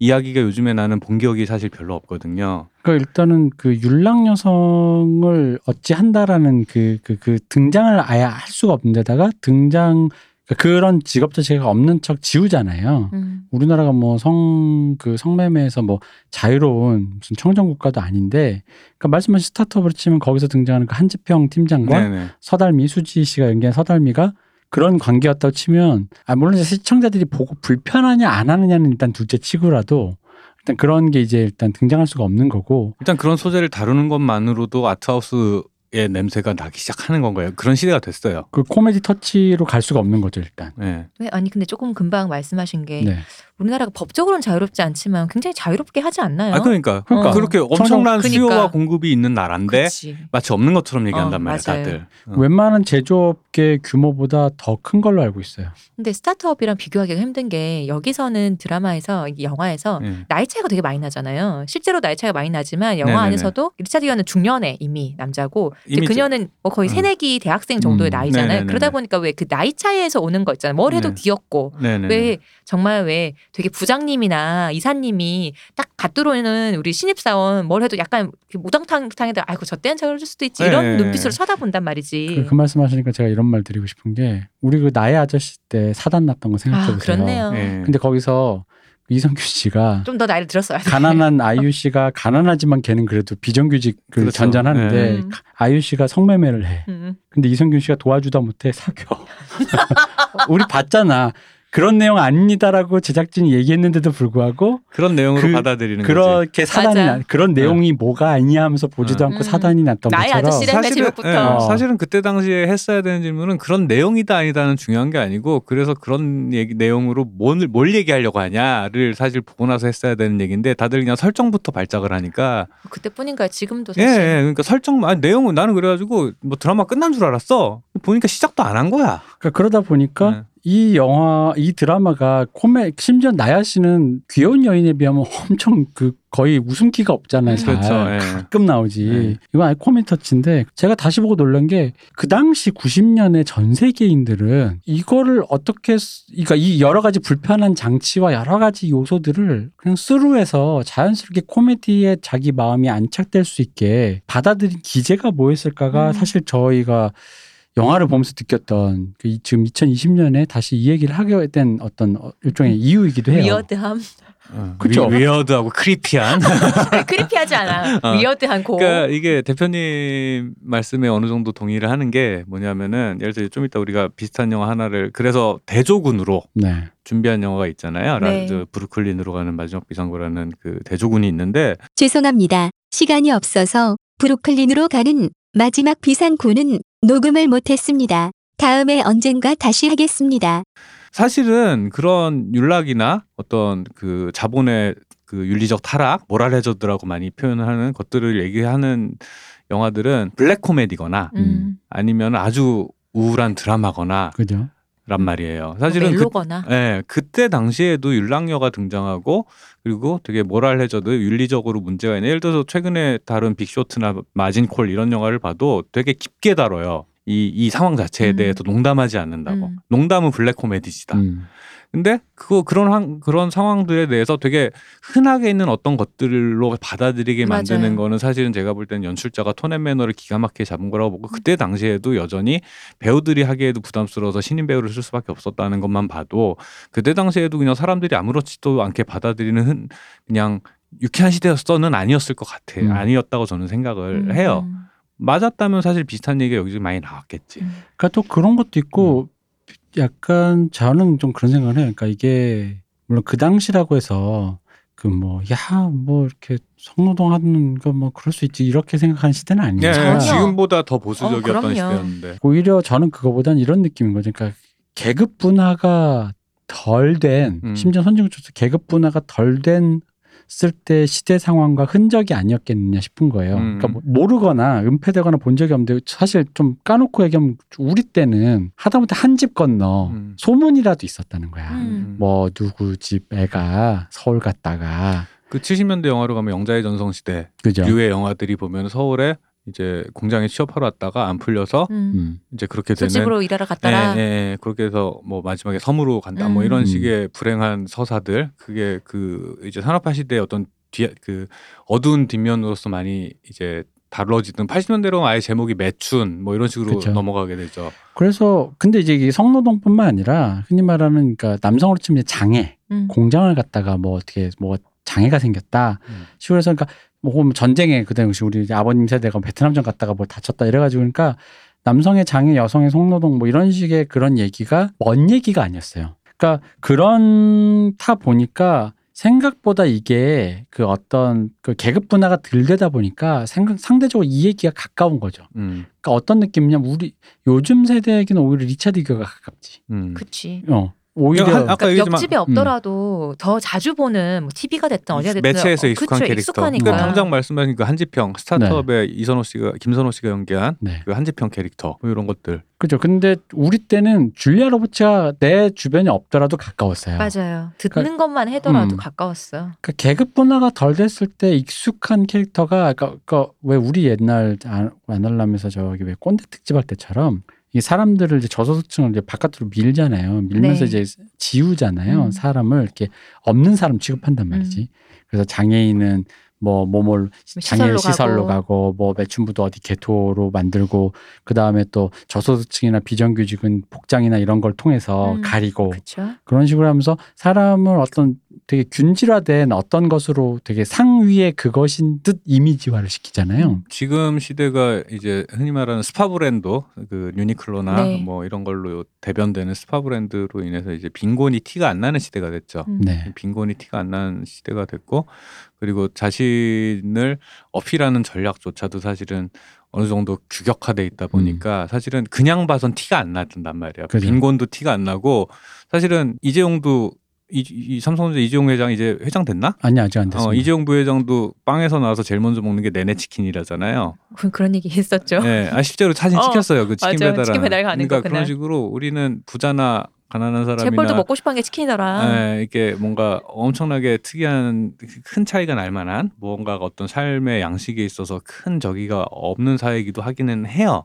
이야기가 요즘에 나는 본 기억이 사실 별로 없거든요. 그러니까 일단은 그 율락 여성을 어찌 한다라는 그, 그, 그 등장을 아예 할 수가 없는데다가 등장 그러니까 그런 직업 자체가 없는 척 지우잖아요. 음. 우리나라가 뭐 성 그 성매매에서 뭐 자유로운 무슨 청정 국가도 아닌데 그러니까 말씀하신 스타트업으로 치면 거기서 등장하는 그 한지평 팀장과 네네. 서달미 수지 씨가 연기한 서달미가 그런 관계였다고 치면 아 물론 이제 시청자들이 보고 불편하냐 안 하느냐는 일단 둘째 치고라도 일단 그런 게 이제 일단 등장할 수가 없는 거고 일단 그런 소재를 다루는 것만으로도 아트하우스 의 냄새가 나기 시작하는 건가요? 그런 시대가 됐어요. 그 코미디 터치로 갈 수가 없는 거죠 일단. 네. 왜 아니 근데 조금 금방 말씀하신 게 네. 우리나라가 법적으로는 자유롭지 않지만 굉장히 자유롭게 하지 않나요? 아 그러니까, 그러니까. 그렇게 엄청난 그러니까. 수요와 공급이 있는 나라인데 그치. 마치 없는 것처럼 얘기한단 어, 말이야 맞아요. 다들. 어. 웬만한 제조업계 규모보다 더 큰 걸로 알고 있어요. 근데 스타트업이랑 비교하기가 힘든 게 여기서는 드라마에서 이 영화에서 네. 나이 차이가 되게 많이 나잖아요. 실제로 나이 차이가 많이 나지만 영화 네네네. 안에서도 리차드 기어는 중년에 이미 남자고 이미 그녀는 뭐 거의 음. 새내기 대학생 정도의 음. 나이잖아요. 네네네네. 그러다 보니까 왜 그 나이 차이에서 오는 거 있잖아요. 뭘 해도 네. 귀엽고 네네. 왜 정말 왜 되게 부장님이나 이사님이 딱 갓 들어오는 우리 신입사원 뭘 해도 약간 무당탕탕해도 아이고 저 때는 저럴 수도 있지 이런 네. 눈빛으로 쳐다본단 말이지. 그, 그 말씀하시니까 제가 이런 말 드리고 싶은 게 우리 그 나의 아저씨 때 사단 났던 거 생각해 아 보세요. 그렇네요. 네. 근데 거기서 이성규 씨가 좀 더 나이를 들었어야 돼. 가난한 아이유 씨가 가난하지만 걔는 그래도 비정규직을 그렇죠. 전전하는데 네. 음. 아이유 씨가 성매매를 해. 음. 근데 이성균 씨가 도와주다 못해 사겨. 우리 봤잖아. 그런 내용 아닙니다라고 제작진이 얘기했는데도 불구하고 그런 내용으로 그- 받아들이는 거지. 그렇게 사단이 맞아. 나, 그런 내용이 뭐가 아니냐 하면서 보지도 어. 않고 음. 사단이 났던 나의 것처럼 제목부터. 예, 어. 사실은 그때 당시에 했어야 되는 질문은 그런 내용이다 아니다는 중요한 게 아니고 그래서 그런 얘기 내용으로 뭘, 뭘 얘기하려고 하냐를 사실 보고 나서 했어야 되는 얘기인데 다들 그냥 설정부터 발작을 하니까 그때뿐인가요? 지금도 예, 사실. 예 그러니까 설정 아니 내용은 나는 그래가지고 뭐 드라마 끝난 줄 알았어 보니까 시작도 안 한 거야 그러니까 그러다 보니까 네. 이 영화 이 드라마가 코메 심지어 나야 씨는 귀여운 여인에 비하면 엄청 그 거의 웃음기가 없잖아요. 잘. 그렇죠 예. 가끔 나오지. 네. 이건 아예 코믹 터치인데 제가 다시 보고 놀란 게 그 당시 90년의 전 세계인들은 이거를 어떻게 쓰- 그러니까 이 여러 가지 불편한 장치와 여러 가지 요소들을 그냥 스루해서 자연스럽게 코미디에 자기 마음이 안착될 수 있게 받아들인 기제가 뭐였을까가 음. 사실 저희가 영화를 보면서 느꼈던 그 이- 지금 2020년에 다시 이 얘기를 하게 된 어떤 어, 일종의 이유이기도 해요. 위어드함. 어, 그쵸? 위, 위어드하고 크리피한 크리피하지 않아. 어. 위어드한 고. 그러니까 이게 대표님 말씀에 어느 정도 동의를 하는 게 뭐냐면은 예를 들어 좀 이따 우리가 비슷한 영화 하나를 그래서 대조군으로 네. 준비한 영화가 있잖아요. 네. 라저 브루클린으로 가는 마지막 비상구라는 그 대조군이 있는데 죄송합니다. 시간이 없어서 브루클린으로 가는 마지막 비상구는 녹음을 못했습니다. 다음에 언젠가 다시 하겠습니다. 사실은 그런 윤락이나 어떤 그 자본의 그 윤리적 타락, moral hazard라고 많이 표현하는 것들을 얘기하는 영화들은 블랙 코미디거나 음. 아니면 아주 우울한 드라마거나 그죠? 란 말이에요. 사실은 그, 멜로거나. 예, 그때 당시에도 윤락녀가 등장하고 그리고 되게 moral hazard 윤리적으로 문제가 있는 예를 들어서 최근에 다룬 빅쇼트나 마진콜 이런 영화를 봐도 되게 깊게 다뤄요. 이, 이 상황 자체에 음. 대해서 농담하지 않는다고. 음. 농담은 블랙 코미디지다. 음. 근데 그거 그런 한- 그런 상황들에 대해서 되게 흔하게 있는 어떤 것들로 받아들이게 만드는 맞아요. 거는 사실은 제가 볼 때는 연출자가 톤앤 매너를 기가 막히게 잡은 거라고 보고 그때 당시에도 여전히 배우들이 하기에도 부담스러워서 신인 배우를 쓸 수밖에 없었다는 것만 봐도 그때 당시에도 그냥 사람들이 아무렇지도 않게 받아들이는 흔- 그냥 유쾌한 시대였어는 아니었을 것 같아 음. 아니었다고 저는 생각을 음. 해요 맞았다면 사실 비슷한 얘기가 여기서 많이 나왔겠지 음. 그러니까 또 그런 것도 있고 약간 저는 좀 그런 생각을 해요. 그러니까 이게 물론 그 당시라고 해서 그 뭐 야뭐 이렇게 성노동 하는 거 뭐 그럴 수 있지 이렇게 생각하는 시대는 예, 아니에요. 전혀. 지금보다 더 보수적이었던 어. 시대였는데 오히려 저는 그거보단 이런 느낌인 거죠. 그러니까 계급 분화가 덜된 음. 심지어 선진국에서 계급 분화가 덜 된 쓸때 시대 상황과 흔적이 아니었겠느냐 싶은 거예요. 음. 그러니까 뭐 모르거나 은폐되거나 본 적이 없는데 사실 좀 까놓고 얘기하면 우리 때는 하다못해 한 집 건너 음. 소문이라도 있었다는 거야. 음. 뭐 누구 집 애가 서울 갔다가 그 70년대 영화로 가면 영자의 전성시대 그죠? 류의 영화들이 보면 서울에 이제 공장에 취업하러 왔다가 안 풀려서 음. 음. 이제 그렇게 되는 술집으로 일하러 갔다라. 예, 예, 예. 그렇게 해서 뭐 마지막에 섬으로 간다 뭐 이런 음. 식의 불행한 서사들 그게 그 이제 산업화 시대의 어떤 뒤 그 어두운 뒷면으로서 많이 이제 다뤄지던 80년대로 아예 제목이 매춘 뭐 이런 식으로 그쵸. 넘어가게 되죠. 그래서 근데 이제 이게 성노동뿐만 아니라 흔히 말하는 그러니까 남성으로 치면 장애 음. 공장을 갔다가 뭐 어떻게 뭐 장애가 생겼다. 음. 시골에서 그러니까 뭐 혹은 전쟁에 그때 당시 우리 아버님 세대가 베트남전 갔다가 뭐 다쳤다 이래가지고 그러니까 남성의 장애, 여성의 성노동 뭐 이런 식의 그런 얘기가 먼 얘기가 아니었어요. 그러니까 그런 타 보니까 생각보다 이게 그 어떤 그 계급 분화가 덜 되다 보니까 생각 상대적으로 이 얘기가 가까운 거죠. 음. 그러니까 어떤 느낌이냐면 우리 요즘 세대에게는 오히려 리차드 기어가 가깝지. 음. 그치. 어 오히려 한- 아까 그러니까 얘기했지만- 옆집에 없더라도 더 자주 보는 뭐 TV가 됐든 어디가 됐든 매체에서 어, 익숙한 그쵸, 캐릭터. 익숙하니까. 그러니까 당장 말씀하신 그 한지평 스타트업의 이선호 씨가 김선호 씨가 연기한 네. 그 한지평 캐릭터 뭐 이런 것들. 그죠. 근데 우리 때는 줄리아 로버츠가 내 주변에 없더라도 가까웠어요. 맞아요. 듣는 것만 해더라도 음. 가까웠어. 그러니까 계급 분화가 덜 됐을 때 익숙한 캐릭터가 그러니까, 그러니까 왜 우리 옛날 안- 안할람에서 저기 왜 꼰대 특집 할 때처럼 이 사람들을 이제 저소득층을 이제 바깥으로 밀잖아요. 밀면서 네. 이제 지우잖아요. 음. 사람을 이렇게 없는 사람 취급한단 말이지. 그래서 장애인은 뭐 뭐뭘 장애인 시설로 시설로 가고. 가고 뭐 매춘부도 어디 개토로 만들고 그 다음에 또 저소득층이나 비정규직은 복장이나 이런 걸 통해서 음. 가리고 그렇죠. 그런 식으로 하면서 사람을 어떤 되게 균질화된 어떤 것으로 되게 상위의 그것인 듯 이미지화를 시키잖아요. 지금 시대가 이제 흔히 말하는 스파 브랜드, 그 유니클로나 네. 뭐 이런 걸로 대변되는 스파 브랜드로 인해서 이제 빈곤이 티가 안 나는 시대가 됐죠. 음. 네. 빈곤이 티가 안 나는 시대가 됐고 그리고 자신을 어필하는 전략조차도 사실은 어느 정도 규격화돼 있다 보니까 사실은 그냥 봐선 티가 안 나던단 말이야. 음. 그죠. 빈곤도 티가 안 나고 사실은 이재용도 이, 이 삼성전자 이재용 회장 이제 회장 됐나? 아니 아직 안. 어, 이재용 부회장도 빵에서 나와서 제일 먼저 먹는 게 네네 치킨이라잖아요. 그- 그런 얘기 했었죠. 네, 아 실제로 사진 어, 찍혔어요. 그 치킨. 배달. 치킨 배달 가는 그러니까 거, 그날. 그런 식으로 우리는 부자나 가난한 사람이나 재벌도 먹고 싶은 게 치킨이더라. 네, 이게 뭔가 엄청나게 특이한 큰 차이가 날 만한 무언가가 어떤 삶의 양식에 있어서 큰 저기가 없는 사회이기도 하기는 해요.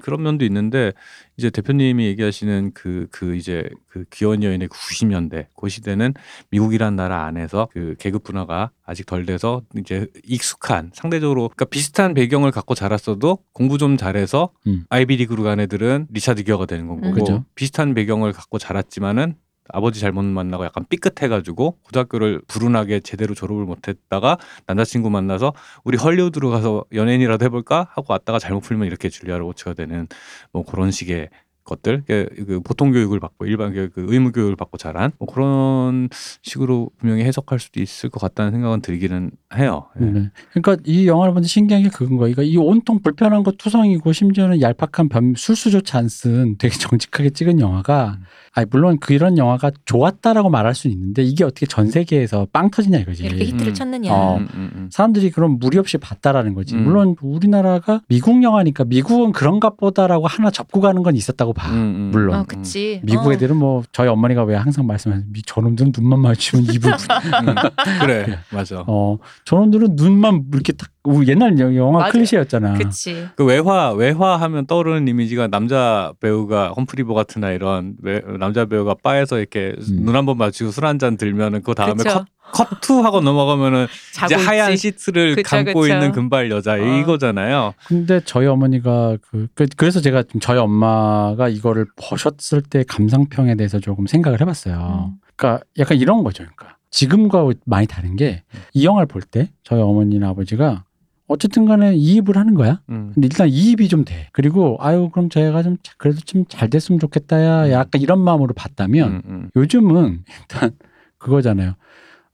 그런 면도 있는데 이제 대표님이 얘기하시는 그, 그 이제 그 귀여운 여인의 90년대 그 시대는 미국이란 나라 안에서 그 계급 분화가 아직 덜 돼서 이제 익숙한 상대적으로 그러니까 비슷한 배경을 갖고 자랐어도 공부 좀 잘해서 음. 아이비리그로 간 애들은 리차드 기어가 되는 건 음. 거고 그죠. 비슷한 배경을 갖고 자랐지만은 아버지 잘못 만나고 약간 삐끗해가지고 고등학교를 불운하게 제대로 졸업을 못했다가 남자친구 만나서 우리 헐리우드로 가서 연예인이라도 해볼까? 하고 왔다가 잘못 풀면 이렇게 줄리아 로버츠가 되는 뭐 그런 식의 것들. 그, 그 보통 교육을 받고 일반 교육 그 의무 교육을 받고 자란 뭐 그런 식으로 분명히 해석할 수도 있을 것 같다는 생각은 들기는 해요. 예. 네. 그러니까 이 영화를 보는데 신기한 게 그건 거예요. 그러니까 이 온통 불편한 거 투성이고 심지어는 얄팍한 변, 술수조차 안 쓴 되게 정직하게 찍은 영화가 음. 아니 물론 그런 영화가 좋았다라고 말할 수는 있는데 이게 어떻게 전 세계에서 빵 터지냐 이거지. 이렇게 히트를 음. 쳤느냐. 어. 음, 음, 음. 사람들이 그럼 무리 없이 봤다라는 거지. 음. 물론 우리나라가 미국 영화니까 미국은 그런가 보다라고 하나 접고 가는 건 있었다고 봐. 음, 음, 물론. 어, 그치. 미국 어. 애들은 뭐 저희 어머니가 왜 항상 말씀하세요. 미- 저놈들은 눈만 마주치면 입을 음, 그래 맞아. 어 저놈들은 눈만 이렇게 딱 우리 옛날 여- 영화 맞아요. 클리셰였잖아. 그치. 그 외화 외화 하면 떠오르는 이미지가 남자 배우가 험프리 보가트나 이런 외- 남자 배우가 바에서 이렇게 음. 눈한번 마주치고 술 한 잔 들면은 그 다음에. 컷 커트 하고 넘어가면은 이제 하얀 있지. 시트를 그쵸, 감고 그쵸. 있는 금발 여자 어. 이거잖아요. 근데 저희 어머니가 그, 그 그래서 제가 좀 저희 엄마가 이거를 보셨을 때 감상평에 대해서 조금 생각을 해봤어요. 음. 그러니까 약간 이런 거죠. 그러니까 지금과 많이 다른 게 이 영화를 볼 때 저희 어머니나 아버지가 어쨌든 간에 이입을 하는 거야. 음. 근데 일단 이입이 좀 돼. 그리고 아유 그럼 제가 좀 자- 그래도 좀 잘 됐으면 좋겠다야. 약간 이런 마음으로 봤다면 음, 음. 요즘은 일단 그거잖아요.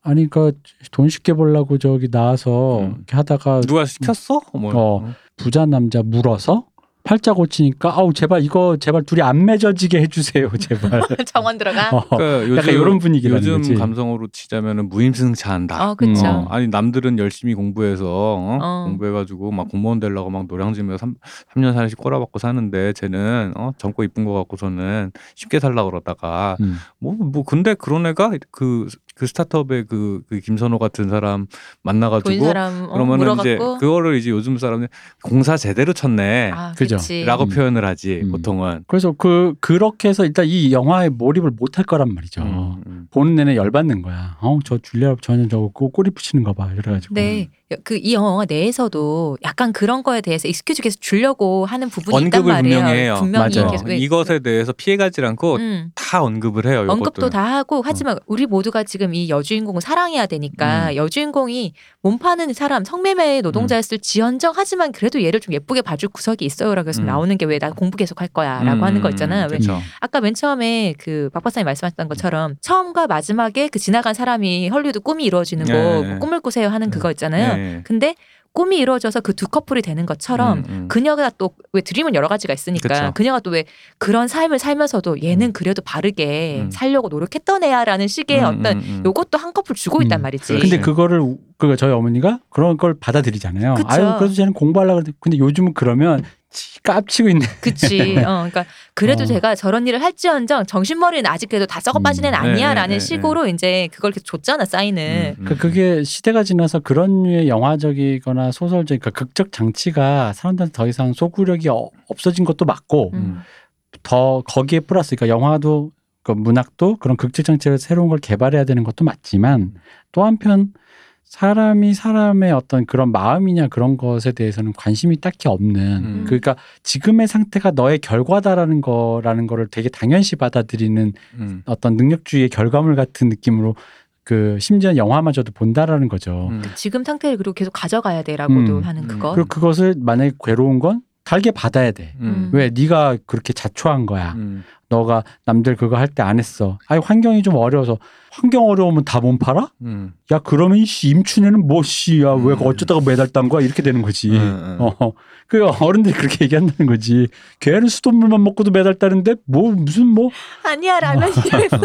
아니 그러니까 돈 쉽게 벌라고 저기 나와서 음. 이렇게 하다가 누가 시켰어? 뭐. 어. 부자 남자 물어서 팔자 고치니까 아우 제발 이거 제발 둘이 안 맺어지게 해주세요 제발. 정원 들어가. 어, 그러니까 약간 이런 분위기라는 요즘 거지. 감성으로 치자면은 무임승차한다. 어, 그쵸. 음. 아니 남들은 열심히 공부해서 어? 어. 공부해가지고 막 공무원 되려고 막 노량진에서 3, 삼년 살씩 꼬라박고 사는데 쟤는 어? 젊고 이쁜 거 갖고서는 쉽게 살라 그러다가 음. 뭐뭐 근데 그런 애가 그, 그 스타트업의 그, 그 김선호 같은 사람 본 만나가지고 사람 어, 그러면은 이제 물어갖고. 그거를 이제 요즘 사람들 공사 제대로 쳤네. 아, 그죠. 그치. 라고 음. 표현을 하지 음. 보통은. 그래서 그 그렇게 해서 일단 이 영화에 몰입을 못 할 거란 말이죠. 음, 음. 보는 내내 열받는 거야. 어저 줄리아 저는 저거 꼬- 꼬리 붙이는 거 봐. 이래가지고. 네, 그 이 영화 내에서도 약간 그런 거에 대해서 excuse 계속 주려고 하는 부분이 있단 언급을 말이에요. 분명히 해요. 분명히 맞아요. 계속 어, 이것에 대해서 피해가지 않고 음, 다 언급을 해요. 요것도. 언급도 다 하고 하지만 우리 모두가 지금 이 여주인공을 사랑해야 되니까 음. 여주인공이 몸 파는 사람 성매매 노동자였을 지언정 하지만 그래도 얘를 좀 예쁘게 봐줄 구석이 있어요라고 해서 음. 나오는 게 왜 나 공부 계속 할 거야라고 음, 하는 거 있잖아요. 왜. 아까 맨 처음에 그 박 박사님 말씀하셨던 것처럼 처음과 마지막에 그 지나간 사람이 헐리우드 꿈이 이루어지는 거 네, 뭐 네. 꿈을 꾸세요 하는 그거 있잖아요. 네. 근데 꿈이 이루어져서 그 두 커플이 되는 것처럼 음, 음. 그녀가 또 왜 드림은 여러 가지가 있으니까 그쵸. 그녀가 또 왜 그런 삶을 살면서도 얘는 음. 그래도 바르게 음. 살려고 노력했던 애야라는 식의 음, 어떤 음, 음. 요것도 한꺼풀 주고 있단 음. 말이지. 근데 그거를 우- 그 저희 어머니가 그런 걸 받아들이잖아요. 그쵸. 아유 그래도 쟤는 공부하려고 그러는데 근데 요즘은 그러면 치- 깝치고 있네. 그치. 어, 그러니까 그래도 어. 제가 저런 일을 할지언정 정신머리는 아직 그래도 다 썩어 빠진 애는 음. 아니야라는 네, 네, 네, 식으로 이제 그걸 계속 줬잖아 사인을. 음, 음. 그 그게 시대가 지나서 그런 류의 영화적이거나 소설적, 그러니까 극적 장치가 사람들한테 더 이상 소구력이 어- 없어진 것도 맞고 음. 더 거기에 플러스, 그러니까 영화도 그 문학도 그런 극적 장치를 새로운 걸 개발해야 되는 것도 맞지만 또 한편 사람이 사람의 어떤 그런 마음이냐 그런 것에 대해서는 관심이 딱히 없는 음. 그러니까 지금의 상태가 너의 결과다라는 거라는 거를 되게 당연시 받아들이는 음. 어떤 능력주의의 결과물 같은 느낌으로 그 심지어 영화마저도 본다라는 거죠. 음. 지금 상태를 그리고 계속 가져가야 돼라고도 음. 하는 음. 그거. 그리고 그것을 만약에 괴로운 건 달게 받아야 돼. 음. 왜 네가 그렇게 자초한 거야. 음. 너가 남들 그거 할 때 안 했어. 아니 환경이 좀 어려워서 환경 어려우면 다못 팔아? 음. 야 그러면 씨 임춘에는 뭐 씨 야 왜 음. 어쩌다가 매달 딴 거야 이렇게 되는 거지. 음, 음. 어, 그 어른들이 그렇게 얘기한다는 거지. 걔는 수돗물만 먹고도 매달 따는데 뭐 무슨 뭐 아니야 라면이랬어.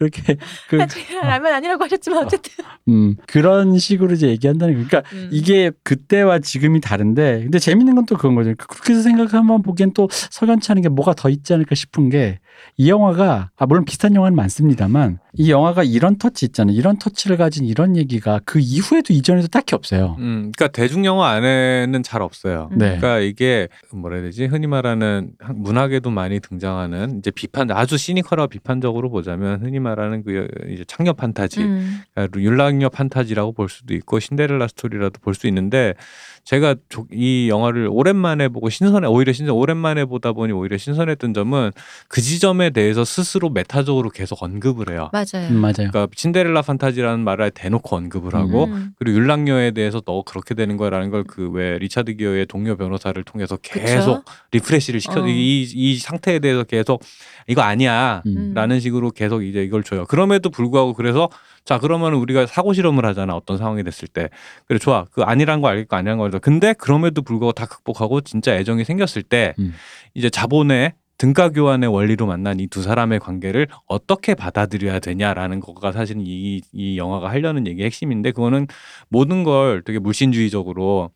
이렇게 그 라면 아니라고 하셨지만 어쨌든. 음, 그런 식으로 이제 얘기한다는 거. 그러니까 음. 이게 그때와 지금이 다른데 근데 재밌는 건 또 그런 거죠. 그렇게 해서 생각하면 보기엔 또 석연치 않은 게 뭐가 더 있지 않을까 싶은 게 이 영화가 아 물론 비슷한 영화는 많습니다만 이 영화가 이런 터치 있잖아요. 이런 터치를 가진 이런 얘기가 그 이후에도 이전에도 딱히 없어요. 음, 그러니까 대중 영화 안에는 잘 없어요. 음. 네. 그러니까 이게 뭐라 해야 되지? 흔히 말하는 한- 문학에도 많이 등장하는 이제 비판 아주 시니컬하고 비판적으로 보자면 흔히 말하는 그 이제 창녀 판타지, 음. 그러니까 율락녀 판타지라고 볼 수도 있고 신데렐라 스토리라도 볼 수 있는데 제가 조- 이 영화를 오랜만에 보고 신선해 오히려 신선 오랜만에 보다 보니 오히려 신선했던 점은 그 지점에 대해서 스스로 메타적으로 계속 언급을 해요. 맞아요. 음, 맞아요. 그러니까 신데렐라 판타지라는 말을 대놓고 언급을 하고 음. 그리고 윤락녀에 대해서 너 그렇게 되는 거라는 걸 그 왜 리차드 기어의 동료 변호사를 통해서 계속 refresh를 시켜 어. 이, 이 상태에 대해서 계속 이거 아니야 음. 라는 식으로 계속 이제 이걸 줘요. 그럼에도 불구하고 그래서 자 그러면 우리가 사고 실험을 하잖아 어떤 상황이 됐을 때 그래 좋아 그 아니란 거 알겠고 아니란 거 알겠고 근데 그럼에도 불구하고 다 극복하고 진짜 애정이 생겼을 때 음. 이제 자본의 등가 교환의 원리로 만난 이 두 사람의 관계를 어떻게 받아들여야 되냐라는 거가 사실 이, 이 영화가 하려는 얘기의 핵심인데 그거는 모든 걸 되게 물신주의적으로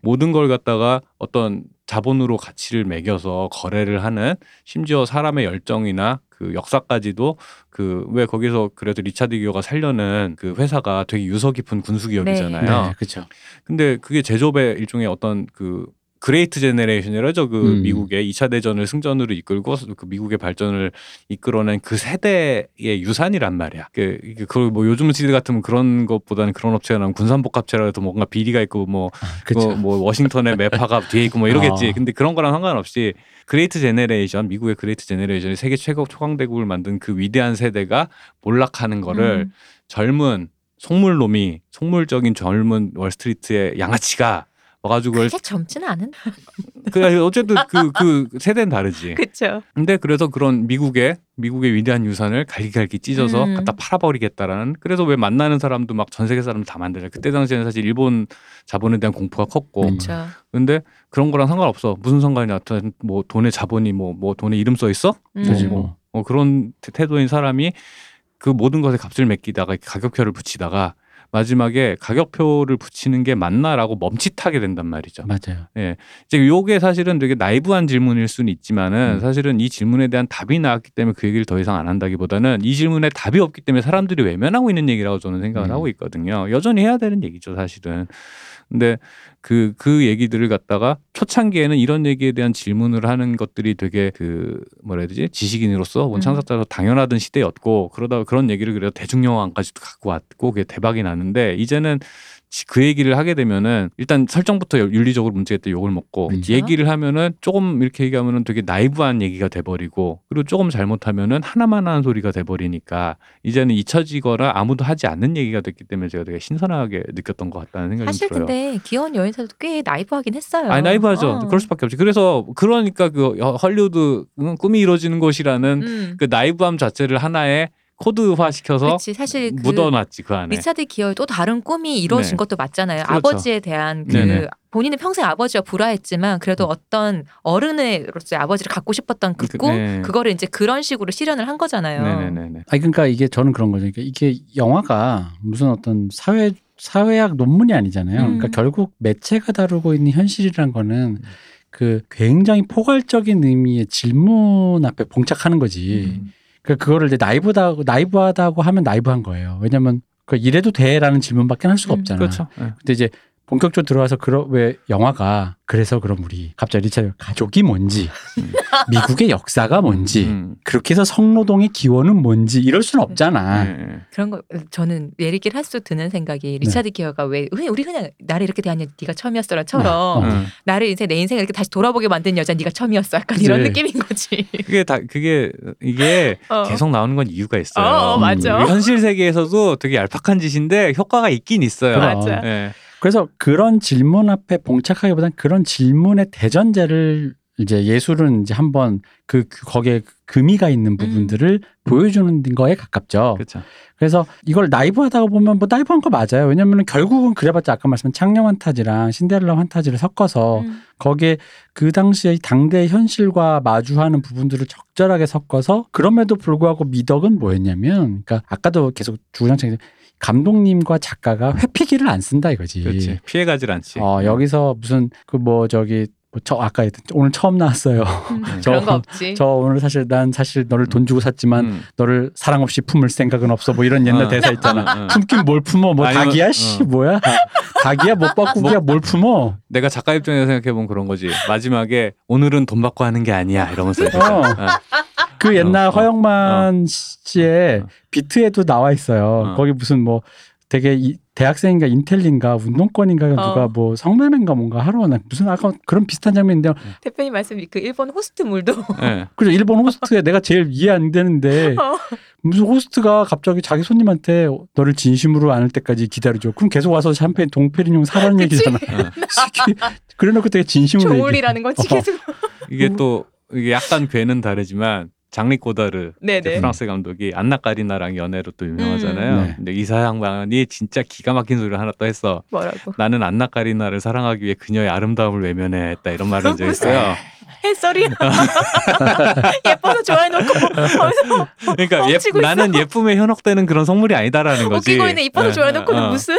모든 걸 갖다가 어떤 자본으로 가치를 매겨서 거래를 하는 심지어 사람의 열정이나 그 역사까지도 그 왜 거기서 그래도 리차드 기어가 살려는 그 회사가 되게 유서 깊은 군수 기업이잖아요. 네, 그렇죠. 근데 그게 제조업의 일종의 어떤 그 Great Generation이라죠. 그 음. 미국의 2차 대전을 승전으로 이끌고 그 미국의 발전을 이끌어낸 그 세대의 유산이란 말이야. 그, 이게 그걸 뭐 요즘 시대 같으면 그런 것보다는 그런 업체가 나면 군산복합체라 해도 뭔가 비리가 있고 뭐 그렇죠. 뭐, 뭐 워싱턴의 매파가 뒤에 있고 뭐 이러겠지. 어. 근데 그런 거랑 상관없이 Great Generation, 미국의 Great Generation이 세계 최고 초강대국을 만든 그 위대한 세대가 몰락하는 거를 음. 젊은 속물놈이 속물적인 젊은 월스트리트의 양아치가 와가지고 그게 젊지는 않은. 그 어쨌든 그 그 세대는 다르지. 그렇죠. 근데 그래서 그런 미국의 미국의 위대한 유산을 갈기갈기 찢어서 음. 갖다 팔아버리겠다라는 그래서 왜 만나는 사람도 막 전 세계 사람 다 만나잖아. 그때 당시에는 사실 일본 자본에 대한 공포가 컸고 음. 그렇죠. 근데 그런 거랑 상관없어. 무슨 상관이냐. 하여튼 뭐 돈에 자본이 뭐뭐 돈에 이름 써 있어? 음. 뭐, 뭐. 어, 그런 태- 태도인 사람이 그 모든 것에 값을 매기다가 가격표를 붙이다가 마지막에 가격표를 붙이는 게 맞나라고 멈칫하게 된단 말이죠. 맞아요. 이제 요게 사실은 되게 나이브한 질문일 수는 있지만은 음. 사실은 이 질문에 대한 답이 나왔기 때문에 그 얘기를 더 이상 안 한다기보다는 이 질문에 답이 없기 때문에 사람들이 외면하고 있는 얘기라고 저는 생각을 음. 하고 있거든요. 여전히 해야 되는 얘기죠, 사실은. 근데 그, 그 얘기들을 갖다가 초창기에는 이런 얘기에 대한 질문을 하는 것들이 되게 그 뭐라 해야 되지? 지식인으로서 음. 원창작자로 당연하던 시대였고 그러다가 그런 얘기를 그래도 대중영화까지도 갖고 왔고 그게 대박이 나는데 이제는 지- 그 얘기를 하게 되면은 일단 설정부터 윤리적으로 문제가 있다 욕을 먹고 그렇죠. 얘기를 하면은 조금 이렇게 얘기하면은 되게 나이브한 얘기가 돼버리고 그리고 조금 잘못하면은 하나만 하는 소리가 돼버리니까 이제는 잊혀지거나 아무도 하지 않는 얘기가 됐기 때문에 제가 되게 신선하게 느꼈던 것 같다는 생각이 사실 좀 들어요. 근데 귀여운 여인사도 꽤 나이브하긴 했어요. 아니 나이브하죠. 어. 그럴 수밖에 없지. 그래서 그러니까 그 헐리우드 응, 꿈이 이루어지는 곳이라는 음. 그 나이브함 자체를 하나의 코드화 시켜서 그렇지. 사실 그 묻어놨지 그 안에. 리차드 기어의 또 다른 꿈이 이루어진 네. 것도 맞잖아요. 그렇죠. 아버지에 대한 그 네네. 본인은 평생 아버지와 불화했지만 그래도 어떤 어른으로서의 아버지를 갖고 싶었던 그 그- 꿈, 네. 그거를 이제 그런 식으로 실현을 한 거잖아요. 네네네네. 아니 그러니까 이게 저는 그런 거죠. 그러니까 이게 영화가 무슨 어떤 사회 사회학 논문이 아니잖아요. 음. 그러니까 결국 매체가 다루고 있는 현실이란 거는 그 굉장히 포괄적인 의미의 질문 앞에 봉착하는 거지. 음. 그러니까 그거를 이제 나이브하고 나이브하다고 하면 나이브한 거예요. 왜냐면 그 이래도 돼라는 질문밖에 할 수가 음, 없잖아. 그렇죠. 네. 근데 이제 본격적으로 들어와서 그러 왜 영화가 그래서 그럼 우리 갑자기 리차드 가족이 뭔지 미국의 역사가 뭔지 음. 그렇게 해서 성노동의 기원은 뭔지 이럴 수는 없잖아. 예, 예. 그런 거 저는 얘기를 할수록 드는 생각이 리차드 기어가 왜왜 우리 그냥 나를 이렇게 대한 네가 처음이었어라처럼 어. 음. 나를 이제 내 인생을 이렇게 다시 돌아보게 만든 여자 네가 처음이었어 약간 이런 그치. 느낌인 거지. 그게 다 그게 이게 어. 계속 나오는 건 이유가 있어요. 어, 어, 맞아. 음, 현실 세계에서도 되게 얄팍한 짓인데 효과가 있긴 있어요. 맞아. 예. 그래서 그런 질문 앞에 봉착하기보다는 그런 질문의 대전제를 이제 예술은 이제 한번 그, 그 거기에 금이가 있는 부분들을 보여주는 거에 가깝죠. 그렇죠. 그래서 이걸 나이브하다고 보면 뭐 나이브한 거 맞아요. 왜냐면은 결국은 그래봤자 아까 말씀한 창녕 환타지랑 신데렐라 환타지를 섞어서 음. 거기에 그 당시의 당대 현실과 마주하는 부분들을 적절하게 섞어서 그럼에도 불구하고 미덕은 뭐였냐면 그러니까 아까도 계속 주구장창 감독님과 작가가 회피기를 안 쓴다 이거지. 그렇지. 피해가질 않지. 어 여기서 무슨 그 뭐 저기 뭐저 아까 했던 오늘 처음 나왔어요. 음, 저- 그런 거 없지. 저 오늘 사실 난 사실 너를 돈 주고 샀지만 음. 너를 사랑 없이 품을 생각은 없어 뭐 이런 옛날 어. 대사 있잖아. 어, 어. 품긴 뭘 품어 뭐 아니면- 닭이야 씨 어. 뭐야 닭이야 못 바꾸기야 뭘 품어 내가 작가 입장에서 생각해 보면 그런 거지. 마지막에 오늘은 돈 받고 하는 게 아니야 이러면서. 어. 어. 그 옛날 어, 어, 허영만 씨의 어. 비트에도 나와 있어요. 어. 거기 무슨 뭐 되게 이, 대학생인가 인텔린가 운동권인가 누가 어. 뭐 성매매인가 뭔가 하러 오나 무슨 아까 그런 비슷한 장면인데 요. 대표님 말씀 그 일본 호스트 물도 예. 그래서 일본 호스트에 내가 제일 이해 안 되는데 어. 무슨 호스트가 갑자기 자기 손님한테 너를 진심으로 안을 때까지 기다려줘. 그럼 계속 와서 샴페인 돔페리뇽 사라는? 얘기잖아. 그래놓고 되게 진심으로. 조울이라는 거지 어. 계속. 이게 또 이게 약간 궤는 다르지만 장뤽 고다르 네네. 이제 프랑스 감독이 안나 까리나랑 연애로 또 유명하잖아요. 음. 네. 근데 이사 양반이 진짜 기가 막힌 소리를 하나 또 했어. 뭐라고? 나는 안나 까리나를 사랑하기 위해 그녀의 아름다움을 외면했다 이런 말을 한 적 있어요. 헛소리야. 예뻐서 좋아해놓고 거기서 그러니까 예. 나는 예쁨에 현혹되는 그런 속물이 아니다라는 거지. 웃기고 있는 이뻐서 예, 좋아해놓고는 어, 어. 무슨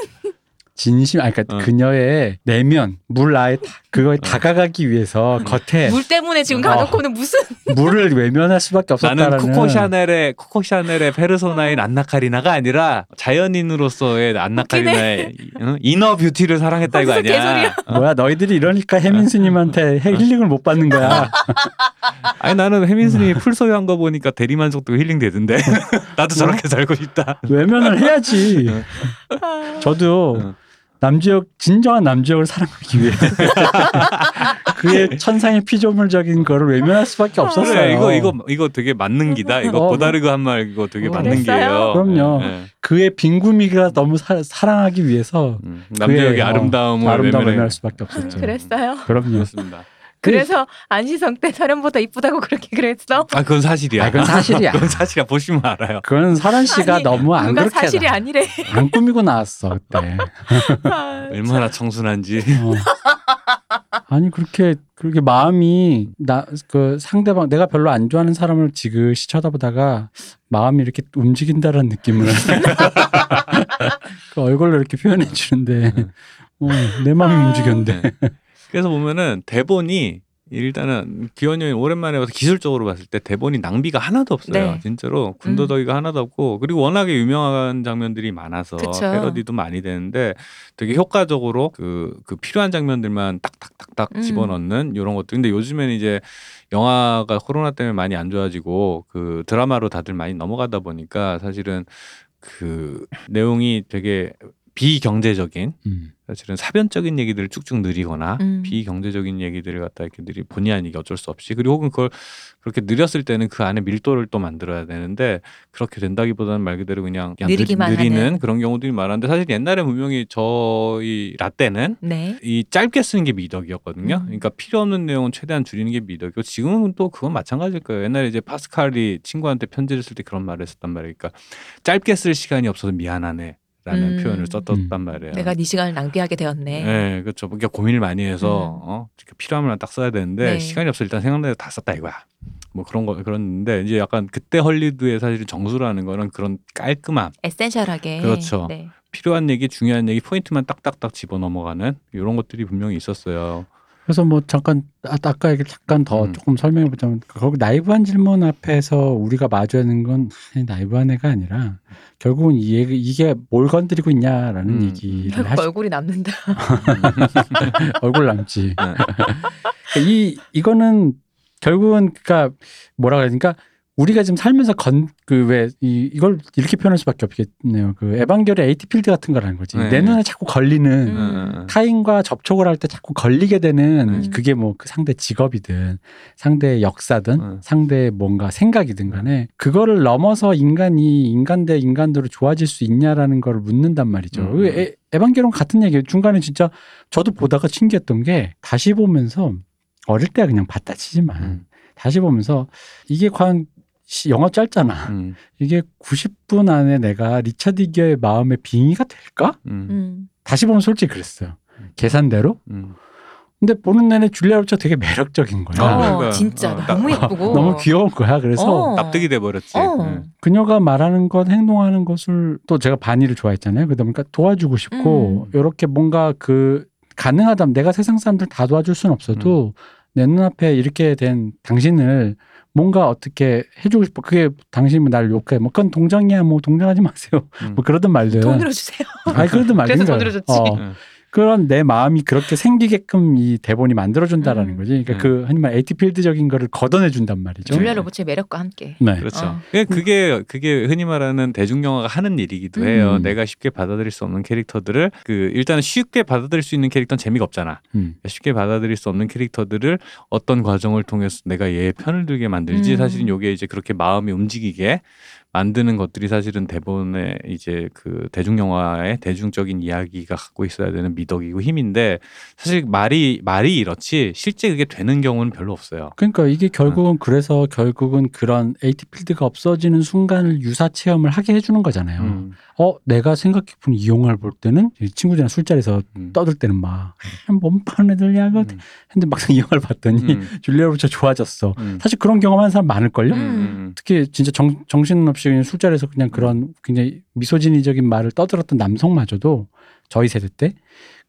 진심, 아, 그러니까 어. 그녀의 내면, 물 아예 다- 그거에 다가가기 위해서 겉에 물 때문에 지금 어. 가놓고는 무슨 물을 외면할 수밖에 없었다라는. 나는 코코 샤넬의 코코 샤넬의 페르소나인 안나 카리나가 아니라 자연인으로서의 안나 웃기네. 카리나의 응? inner beauty를 사랑했다 이거 아니야? 개소리야. 어? 뭐야 너희들이 이러니까 혜민 스님한테 힐링을 못 받는 거야. 아니 나는 혜민스님이 풀 소유한 거 보니까 대리 만족도 힐링 되던데 나도 저렇게 살고 싶다. 외면을 해야지. 저도 응. 남주혁 진정한 남주혁을 사랑하기 위해 그의 천상의 피조물적인 거를 외면할 수밖에 없었어요. 그래 이거 이거 이거 되게 맞는 기다. 이거 어. 고다르가 한 말 이거 되게 어. 맞는? 기예요. 그럼요. 예, 예. 그의 빈구미가 너무 사, 사랑하기 위해서 음, 남자역의 그의, 어, 아름다움을 아름다움을. 외면할 수밖에 없었죠. 그랬어요. 그럼요. 그렇습니다. 그래서 안시성 때 사련보다 이쁘다고 그렇게 그랬어. 아 그건 사실이야. 아, 그건 사실이야. 그건 사실이야. 보시면 알아요. 그건 설한 씨가 아니, 너무 안 누가 그렇게 사실이 나- 아니래. 안 꾸미고 나왔어 그때. 아, 얼마나 청순한지. 어. 아니 그렇게 그렇게 마음이 나 그 상대방 내가 별로 안 좋아하는 사람을 지그시 쳐다보다가 마음이 이렇게 움직인다라는 느낌을 그 얼굴로 이렇게 표현해 주는데 어, 내 마음이 아. 움직였는데 네. 그래서 보면은 대본이 일단은 기현이 형이 오랜만에 와서 기술적으로 봤을 때 대본이 낭비가 하나도 없어요. 네. 진짜로 군더더기가 하나도 없고 그리고 워낙에 유명한 장면들이 많아서 그쵸. 패러디도 많이 되는데 되게 효과적으로 그, 그 필요한 장면들만 딱딱딱딱 음. 집어넣는 이런 것들. 근데 요즘에는 이제 영화가 코로나 때문에 많이 안 좋아지고 그 드라마로 다들 많이 넘어가다 보니까 사실은 그 내용이 되게 비경제적인 음. 사실은 사변적인 얘기들을 쭉쭉 늘리거나 음. 비경제적인 얘기들을 갖다 이렇게 늘리 본의 아니게 어쩔 수 없이 그리고 혹은 그걸 그렇게 늘렸을 때는 그 안에 밀도를 또 만들어야 되는데 그렇게 된다기보다는 말 그대로 그냥, 그냥 느리기만 느, 리는 하는. 그런 경우들이 많았는데 사실 옛날에 분명히 저희 라떼는 네. 이 짧게 쓰는 게 미덕이었거든요. 음. 그러니까 필요 없는 내용은 최대한 줄이는 게 미덕이고 지금은 또 그건 마찬가지일 거예요. 옛날에 이제 파스칼이 친구한테 편지를 쓸 때 그런 말을 했었단 말이에요. 그러니까 짧게 쓸 시간이 없어서 미안하네. 라는 음. 표현을 썼단 음. 말이에요. 내가 네 시간을 낭비하게 되었네. 네, 그렇죠. 그러니까 고민을 많이 해서 음. 어, 필요하면 딱 써야 되는데 네. 시간이 없어 일단 생각나서 다 썼다 이거야. 뭐 그런 거 그런데 이제 약간 그때 헐리우드의 사실 정수라는 거는 그런 깔끔함, 에센셜하게. 그렇죠. 네. 필요한 얘기, 중요한 얘기, 포인트만 딱딱딱 집어 넘어가는 이런 것들이 분명히 있었어요. 그래서 뭐 잠깐 아, 아까 얘기 잠깐 더 음. 조금 설명해 보자면 거기 나이브한 질문 앞에서 우리가 마주하는 건 아니, 나이브한 애가 아니라 결국은 이 얘기- 이게 뭘 건드리고 있냐라는 음. 얘기를 하시, 얼굴이 남는다. 얼굴 남지. 네. 이 이거는 결국은 그러니까 뭐라 그래야 되니까 우리가 지금 살면서 건 그 왜 이 이걸 이렇게 표현할 수밖에 없겠네요. 그 에반게리온 에이티 필드 같은 거라는 거지. 네. 내 눈에 자꾸 걸리는 음. 음. 타인과 접촉을 할 때 자꾸 걸리게 되는 음. 그게 뭐 그 상대 직업이든 상대의 역사든 음. 상대의 뭔가 생각이든 간에 그거를 넘어서 인간이 인간 대 인간대로 좋아질 수 있냐라는 걸 묻는단 말이죠. 음. 그 에, 에반게론 같은 얘기예요. 중간에 진짜 저도 보다가 신기했던 게 다시 보면서 어릴 때 그냥 봤다 치지만 음. 다시 보면서 이게 과연 시- 영화 짧잖아. 음. 이게 90분 안에 내가 리차드 기어의 마음에 빙의가 될까? 음. 음. 다시 보면 솔직히 그랬어요. 계산대로. 음. 근데 보는 내내 줄리아 로차 되게 매력적인 거야. 아, 어, 그러니까. 진짜 어, 너무 나- 예쁘고 너무 귀여운 거야. 그래서 어. 납득이 돼 버렸지. 어. 음. 그녀가 말하는 것, 행동하는 것을 또 제가 반의를 좋아했잖아요. 그러다 보니까 도와주고 싶고 음. 이렇게 뭔가 그 가능하다면 내가 세상 사람들 다 도와줄 수는 없어도 내 눈앞에 이렇게 된 당신을 뭔가 어떻게 해주고 싶어. 그게 당신이 나를 욕해. 뭐 그건 동정이야. 뭐 동정하지 마세요. 음. 뭐 그러든 말든. 돈으로 주세요. 아니 그러든 말든. 그래서 거야. 돈으로 줬지. 어. 음. 그런 내 마음이 그렇게 생기게끔 이 대본이 만들어준다라는 음. 거지. 그러니까 음. 그 하지만 에이티필드적인 거를 걷어내준단 말이죠. 줄리아 로버츠의 매력과 함께. 네. 그렇죠. 어. 그게- 그게 그게 흔히 말하는 대중 영화가 하는 일이기도 해요. 음. 내가 쉽게 받아들일 수 없는 캐릭터들을 그 일단은 쉽게 받아들일 수 있는 캐릭터는 재미가 없잖아. 음. 쉽게 받아들일 수 없는 캐릭터들을 어떤 과정을 통해서 내가 얘의 편을 들게 만들지 음. 사실은 요게 이제 그렇게 마음이 움직이게 만드는 것들이 사실은 대본의 이제 그 대중 영화의 대중적인 이야기가 갖고 있어야 되는 미덕이고 힘인데 사실 말이 말이 이렇지 실제 그게 되는 경우는 별로 없어요. 그러니까 이게 결국은 그래서 결국은 그런 에이티 필드가 없어지는 순간을 유사 체험을 하게 해주는 거잖아요. 음. 어, 내가 생각해본 이 영화를 볼 때는 이 친구들이랑 술자리에서 음. 떠들 때는 막 몸판 애들이야. 그 음. 근데 막상 이 영화를 봤더니 음. 줄리아 로버츠 좋아졌어. 음. 사실 그런 경험하는 사람 많을걸요? 음. 음. 특히 진짜 정, 정신없이 그냥 술자리에서 그냥 그런 굉장히 미소진이적인 말을 떠들었던 남성마저도 저희 세대 때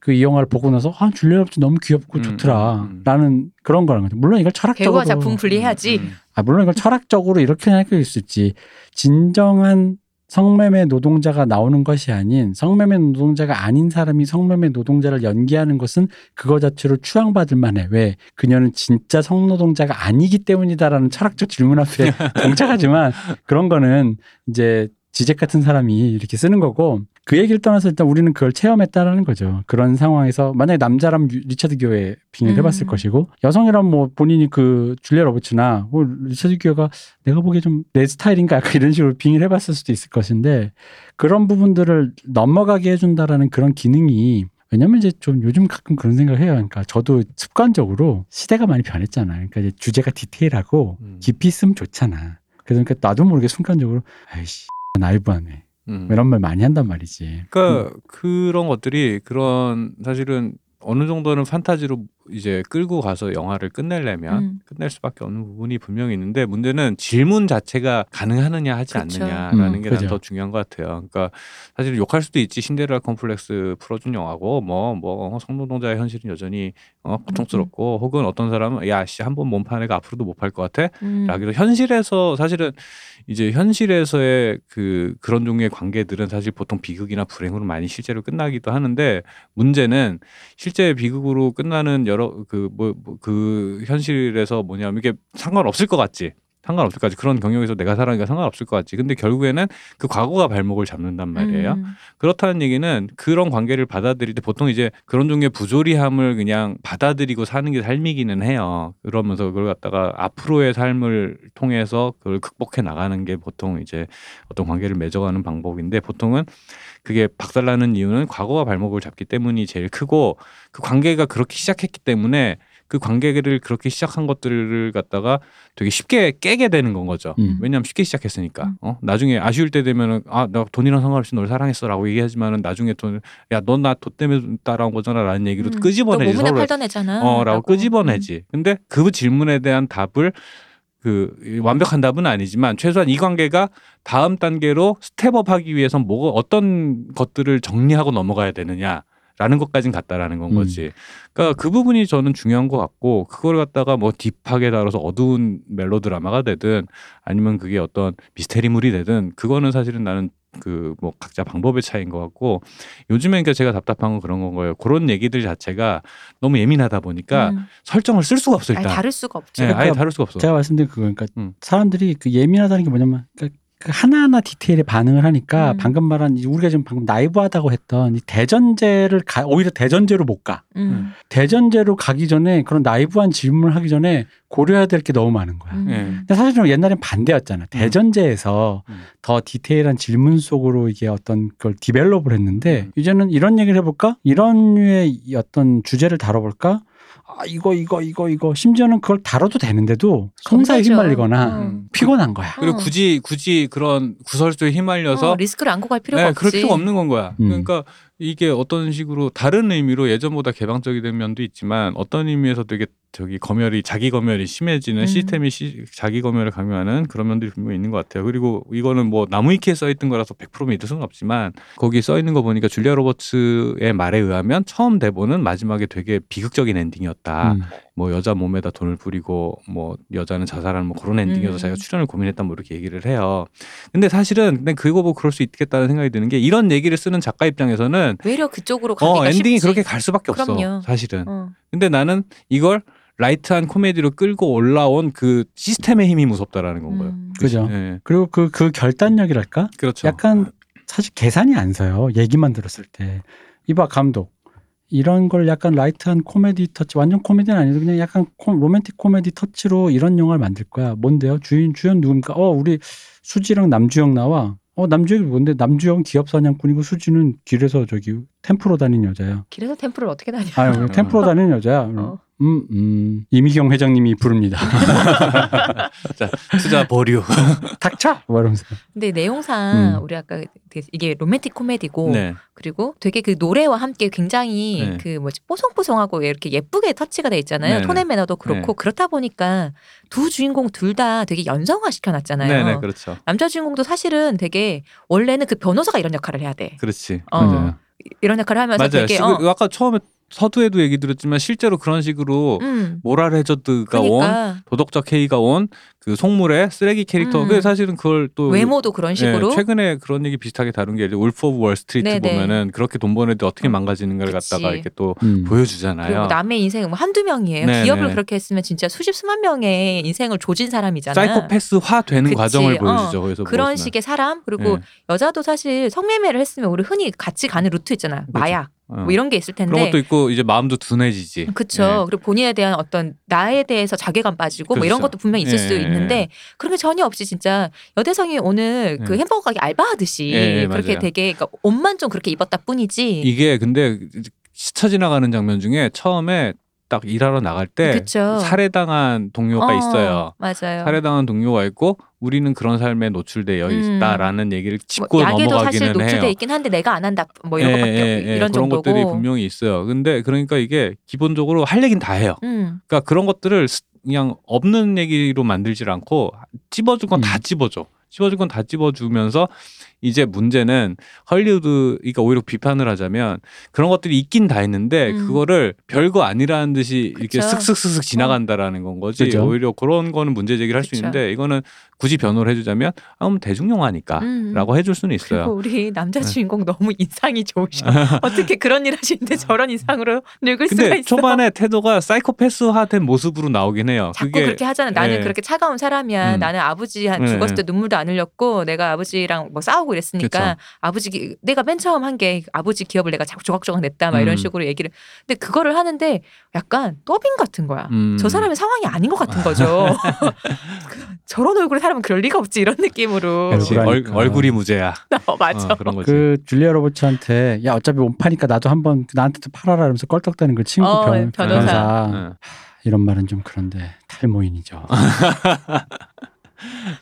그 이 영화를 보고 나서 아 줄리아 로버츠 너무 귀엽고 음, 좋더라 음, 음. 라는 그런 거라는 거죠. 물론 이걸 철학적으로 배우와 작품 분리해야지. 음. 아 물론 이걸 철학적으로 이렇게 생각할 수 있지. 진정한 성매매 노동자가 나오는 것이 아닌 성매매 노동자가 아닌 사람이 성매매 노동자를 연기하는 것은 그거 자체로 추앙받을 만해. 왜? 그녀는 진짜 성노동자가 아니기 때문이다라는 철학적 질문 앞에 동작하지만 그런 거는 이제 지젝 같은 사람이 이렇게 쓰는 거고 그 얘기를 떠나서 일단 우리는 그걸 체험했다라는 거죠. 그런 상황에서 만약에 남자라면 유- 리차드 기어에 빙의를 해봤을 음. 것이고 여성이라면 뭐 본인이 그 줄리아 로버츠나 뭐 리차드 기어가 내가 보기에 좀 내 스타일인가 약간 이런 식으로 빙의를 해봤을 수도 있을 것인데 그런 부분들을 넘어가게 해준다라는 그런 기능이 왜냐면 이제 좀 요즘 가끔 그런 생각을 해요. 그러니까 저도 습관적으로 시대가 많이 변했잖아요. 그러니까 이제 주제가 디테일하고 음. 깊이 있으면 좋잖아. 그러니까 나도 모르게 순간적으로 아이씨 나이브하네. 음. 이런 말 많이 한단 말이지. 그러니까 그런 것들이 그런 사실은 어느 정도는 판타지로 이제 끌고 가서 영화를 끝내려면 음. 끝낼 수밖에 없는 부분이 분명히 있는데 문제는 질문 자체가 가능하느냐 하지 그쵸. 않느냐라는 음, 게 난 그죠. 더 중요한 것 같아요. 그러니까 사실 욕할 수도 있지 신데렐라 컴플렉스 풀어준 영화고 뭐뭐 성노동자의 현실은 여전히 어, 고통스럽고 혹은 어떤 사람은 야씨 한 번 몸판 애가 앞으로도 못 팔 것 같아 음. 라기도 현실에서 사실은 이제 현실에서의 그 그런 종류의 관계들은 사실 보통 비극이나 불행으로 많이 실제로 끝나기도 하는데 문제는 실제 비극으로 끝나는 여러 그뭐 그 현실에서 뭐냐면 이게 상관없을 것 같지. 상관없을 것 같지. 그런 경영에서 내가 살아니까 상관없을 것 같지. 근데 결국에는 그 과거가 발목을 잡는단 말이에요. 음. 그렇다는 얘기는 그런 관계를 받아들일 때 보통 이제 그런 종류의 부조리함을 그냥 받아들이고 사는 게 삶이기는 해요. 그러면서 그걸 갖다가 앞으로의 삶을 통해서 그걸 극복해 나가는 게 보통 이제 어떤 관계를 맺어가는 방법인데 보통은 그게 박살나는 이유는 과거가 발목을 잡기 때문이 제일 크고 그 관계가 그렇게 시작했기 때문에 그 관계를 그렇게 시작한 것들을 갖다가 되게 쉽게 깨게 되는 건 거죠. 음. 왜냐하면 쉽게 시작했으니까. 음. 어 나중에 아쉬울 때 되면은 아 나 돈이랑 상관없이 널 사랑했어라고 얘기하지만은 나중에 돈야넌 나돈 때문에 따라온 거잖아라는 얘기로 음. 끄집어내지 너 몸이나 팔던 애잖아. 어라고 라고. 끄집어내지. 근데 그 질문에 대한 답을 그 완벽한 답은 아니지만 최소한 이 관계가 다음 단계로 스텝업하기 위해서 뭐가 어떤 것들을 정리하고 넘어가야 되느냐. 라는 것까진 같다라는 건 음. 거지. 그러니까 그 부분이 저는 중요한 것 같고 그걸 갖다가 뭐 딥하게 다뤄서 어두운 멜로 드라마가 되든 아니면 그게 어떤 미스테리물이 되든 그거는 사실은 나는 그 뭐 각자 방법의 차이인 것 같고 요즘에 그러니까 제가 답답한 건 그런 건 거예요. 그런 얘기들 자체가 너무 예민하다 보니까 음. 설정을 쓸 수가 없어 일단. 다룰 수가 없죠. 네, 아예 다룰 수가 없어. 제가 말씀드린 그거 그러니까 음. 사람들이 그 예민하다는 게 뭐냐면 그러니까 그 하나하나 디테일에 반응을 하니까 음. 방금 말한 이 우리가 지금 방금 나이브하다고 했던 이 대전제를 가, 오히려 대전제로 못 가. 음. 대전제로 가기 전에 그런 나이브한 질문을 하기 전에 고려해야 될 게 너무 많은 거야. 음. 예. 근데 사실은 옛날엔 반대였잖아. 대전제에서 음. 더 디테일한 질문 속으로 이게 어떤 걸 develop을 했는데 음. 이제는 이런 얘기를 해볼까? 이런 류의 이 어떤 주제를 다뤄볼까? 아 이거 이거 이거 이거 심지어는 그걸 다뤄도 되는데도 성사에. 휘말리거나 음. 피곤한 거야. 그리고 어. 굳이 굳이 그런 구설수에 휘말려서 어, 리스크를 안고 갈 필요가 네, 없지. 그럴 필요가 없는 건 거야. 음. 그러니까 이게 어떤 식으로 다른 의미로 예전보다 개방적이 된 면도 있지만 어떤 의미에서 되게 저기 검열이 자기 검열이 심해지는 음. 시스템이 시, 자기 검열을 강요하는 그런 면들이 분명히 있는 것 같아요. 그리고 이거는 뭐 나무위키에 써 있던 거라서 100% 믿을 수는 없지만 거기 써 있는 거 보니까 줄리아 로버츠의 말에 의하면 처음 대본은 마지막에 되게 비극적인 엔딩이었다. 음. 뭐 여자 몸에다 돈을 뿌리고 뭐 여자는 자살하는 뭐 그런 엔딩이어서 음. 자기가 출연을 고민했다 뭐 이렇게 얘기를 해요. 근데 사실은 근데 그거 보고 그럴 수 있겠다는 생각이 드는 게 이런 얘기를 쓰는 작가 입장에서는 외려 그쪽으로 가기가 어 엔딩이 쉽지. 그렇게 갈 수밖에 없어 그럼요. 사실은. 어. 근데 나는 이걸 light한 코미디로 끌고 올라온 그 시스템의 힘이 무섭다라는 건 거예요. 음. 그죠. 예, 그리고 그, 그 결단력이랄까? 그렇죠. 약간 사실 계산이 안 서요. 얘기만 들었을 때. 이봐, 감독. 이런 걸 약간 light한 코미디 터치, 완전 코미디는 아니고 그냥 약간 코- 로맨틱 코미디 터치로 이런 영화를 만들 거야. 뭔데요? 주인, 주연 누굽니까? 어, 우리 수지랑 남주혁 나와. 어, 남주혁이 뭔데? 남주혁 기업 사냥꾼이고 수지는 길에서 저기 텐프로 다니는 여자야. 길에서 템플을 어떻게 다녀? 아유, 텐프로 다니는 여자야. 어. 음, 음. 이미경 회장님이 부릅니다. 자, 투자 보류. 닥쳐! 뭐 이러면서. 근데 내용상 음. 우리 아까 되게 이게 로맨틱 코미디고 네. 그리고 되게 그 노래와 함께 굉장히 네. 그 뭐지 뽀송뽀송하고 이렇게 예쁘게 터치가 돼 있잖아요. 네네. 톤의 매너도 그렇고 네. 그렇다 보니까 두 주인공 둘 다 되게 연성화 시켜놨잖아요. 네네 그렇죠. 남자 주인공도 사실은 되게 원래는 그 변호사가 이런 역할을 해야 돼. 그렇지. 어. 맞아요. 이런 역할을 하면서 맞아요. 되게 시- 어, 아까 처음에 서두에도 얘기 드렸지만 실제로 그런 식으로 음, 모랄 해저드가 온 그러니까 도덕적 해이가 온 그 속물의 쓰레기 캐릭터. 음. 그 사실은 그걸 또 외모도 그런 식으로 예, 최근에 그런 얘기 비슷하게 다룬 게 울프 오브 월스트리트. 보면은 그렇게 돈 버는데 어떻게 음. 망가지는가를 그치. 갖다가 이렇게 또 음. 보여주잖아요. 그리고 남의 인생 뭐 한두 명이에요. 네네. 기업을 그렇게 했으면 진짜 수십 수만 명의 인생을 조진 사람이잖아. 사이코패스화 되는 그치. 과정을 어, 보여주죠. 거기서 그런 보여주면. 식의 사람 그리고 예. 여자도 사실 성매매를 했으면 우리 흔히 같이 가는 루트 있잖아. 마약 어. 뭐 이런 게 있을 텐데. 그런 것도 있고 이제 마음도 둔해지지. 그쵸. 예. 그리고 본인에 대한 어떤 나에 대해서 자괴감 빠지고 뭐 이런 그렇죠. 것도 분명히 있을 예, 수 예, 있는데 그런 게 전혀 없이 진짜 여대성이 오늘 그 예. 햄버거 가게 알바하듯이 예, 예, 그렇게 맞아요. 되게 그러니까 옷만 좀 그렇게 입었다 뿐이지. 이게 근데 스쳐 지나가는 장면 중에 처음에 딱 일하러 나갈 때 그쵸. 살해당한 동료가 어, 있어요. 맞아요. 살해당한 동료가 있고 우리는 그런 삶에 노출되어 음. 있다라는 얘기를 짚고 뭐 약에도 사실 넘어가기는 노출돼 해요. 있긴 한데 내가 안 한다 뭐 이런 예, 것밖에 예, 없- 예, 이런 그런 정도고. 것들이 분명히 있어요. 근데 그러니까 이게 기본적으로 할 얘기는 다 해요. 음. 그러니까 그런 것들을 스- 그냥 없는 얘기로 만들질 않고 찝어줄 건다 음. 찝어줘. 찝어줄 건 다 찝어주면서 이제 문제는 헐리우드 그러니까 오히려 비판을 하자면 그런 것들이 있긴 다 있는데 음. 그거를 별거 아니라는 듯이 이렇게 그쵸. 슥슥슥슥 지나간다라는 건 거지. 그죠. 오히려 그런 거는 문제 제기를 할수 그쵸. 있는데 이거는 굳이 변호를 해주자면 아, 그럼 대중 영화니까라고 음. 해줄 수는 그리고 있어요. 우리 남자 네. 주인공 너무 인상이 좋으셔. 어떻게 그런 일 하시는데 저런 인상으로 늙을 수가 근데 있어? 초반에 태도가 사이코패스화된 모습으로 나오긴 해요. 자꾸 그게 그렇게 하잖아. 나는 예. 그렇게 차가운 사람이야. 음. 나는 아버지 한 네, 죽었을 네. 때 눈물도 안 흘렸고 내가 아버지랑 뭐 싸우고 이랬으니까 그쵸. 아버지 기- 내가 맨 처음 한 게 아버지 기업을 내가 자꾸 조각조각 냈다 막 이런 음. 식으로 얘기를. 근데 그거를 하는데 약간 더빙 같은 거야. 음. 저 사람의 상황이 아닌 것 같은 거죠. 그- 저런 얼굴의 사람은 그럴 리가 없지 이런 느낌으로. 얼, 하니까. 얼굴이 무죄야. 어, 맞아. 어, 그런 거지. 그 줄리아 로버츠한테 야 어차피 못 파니까 나도 한번 나한테도 팔아라 이러면서 껄떡대는 그 친구 어, 변, 변호사. 변호사 응. 이런 말은 좀 그런데 탈모인이죠.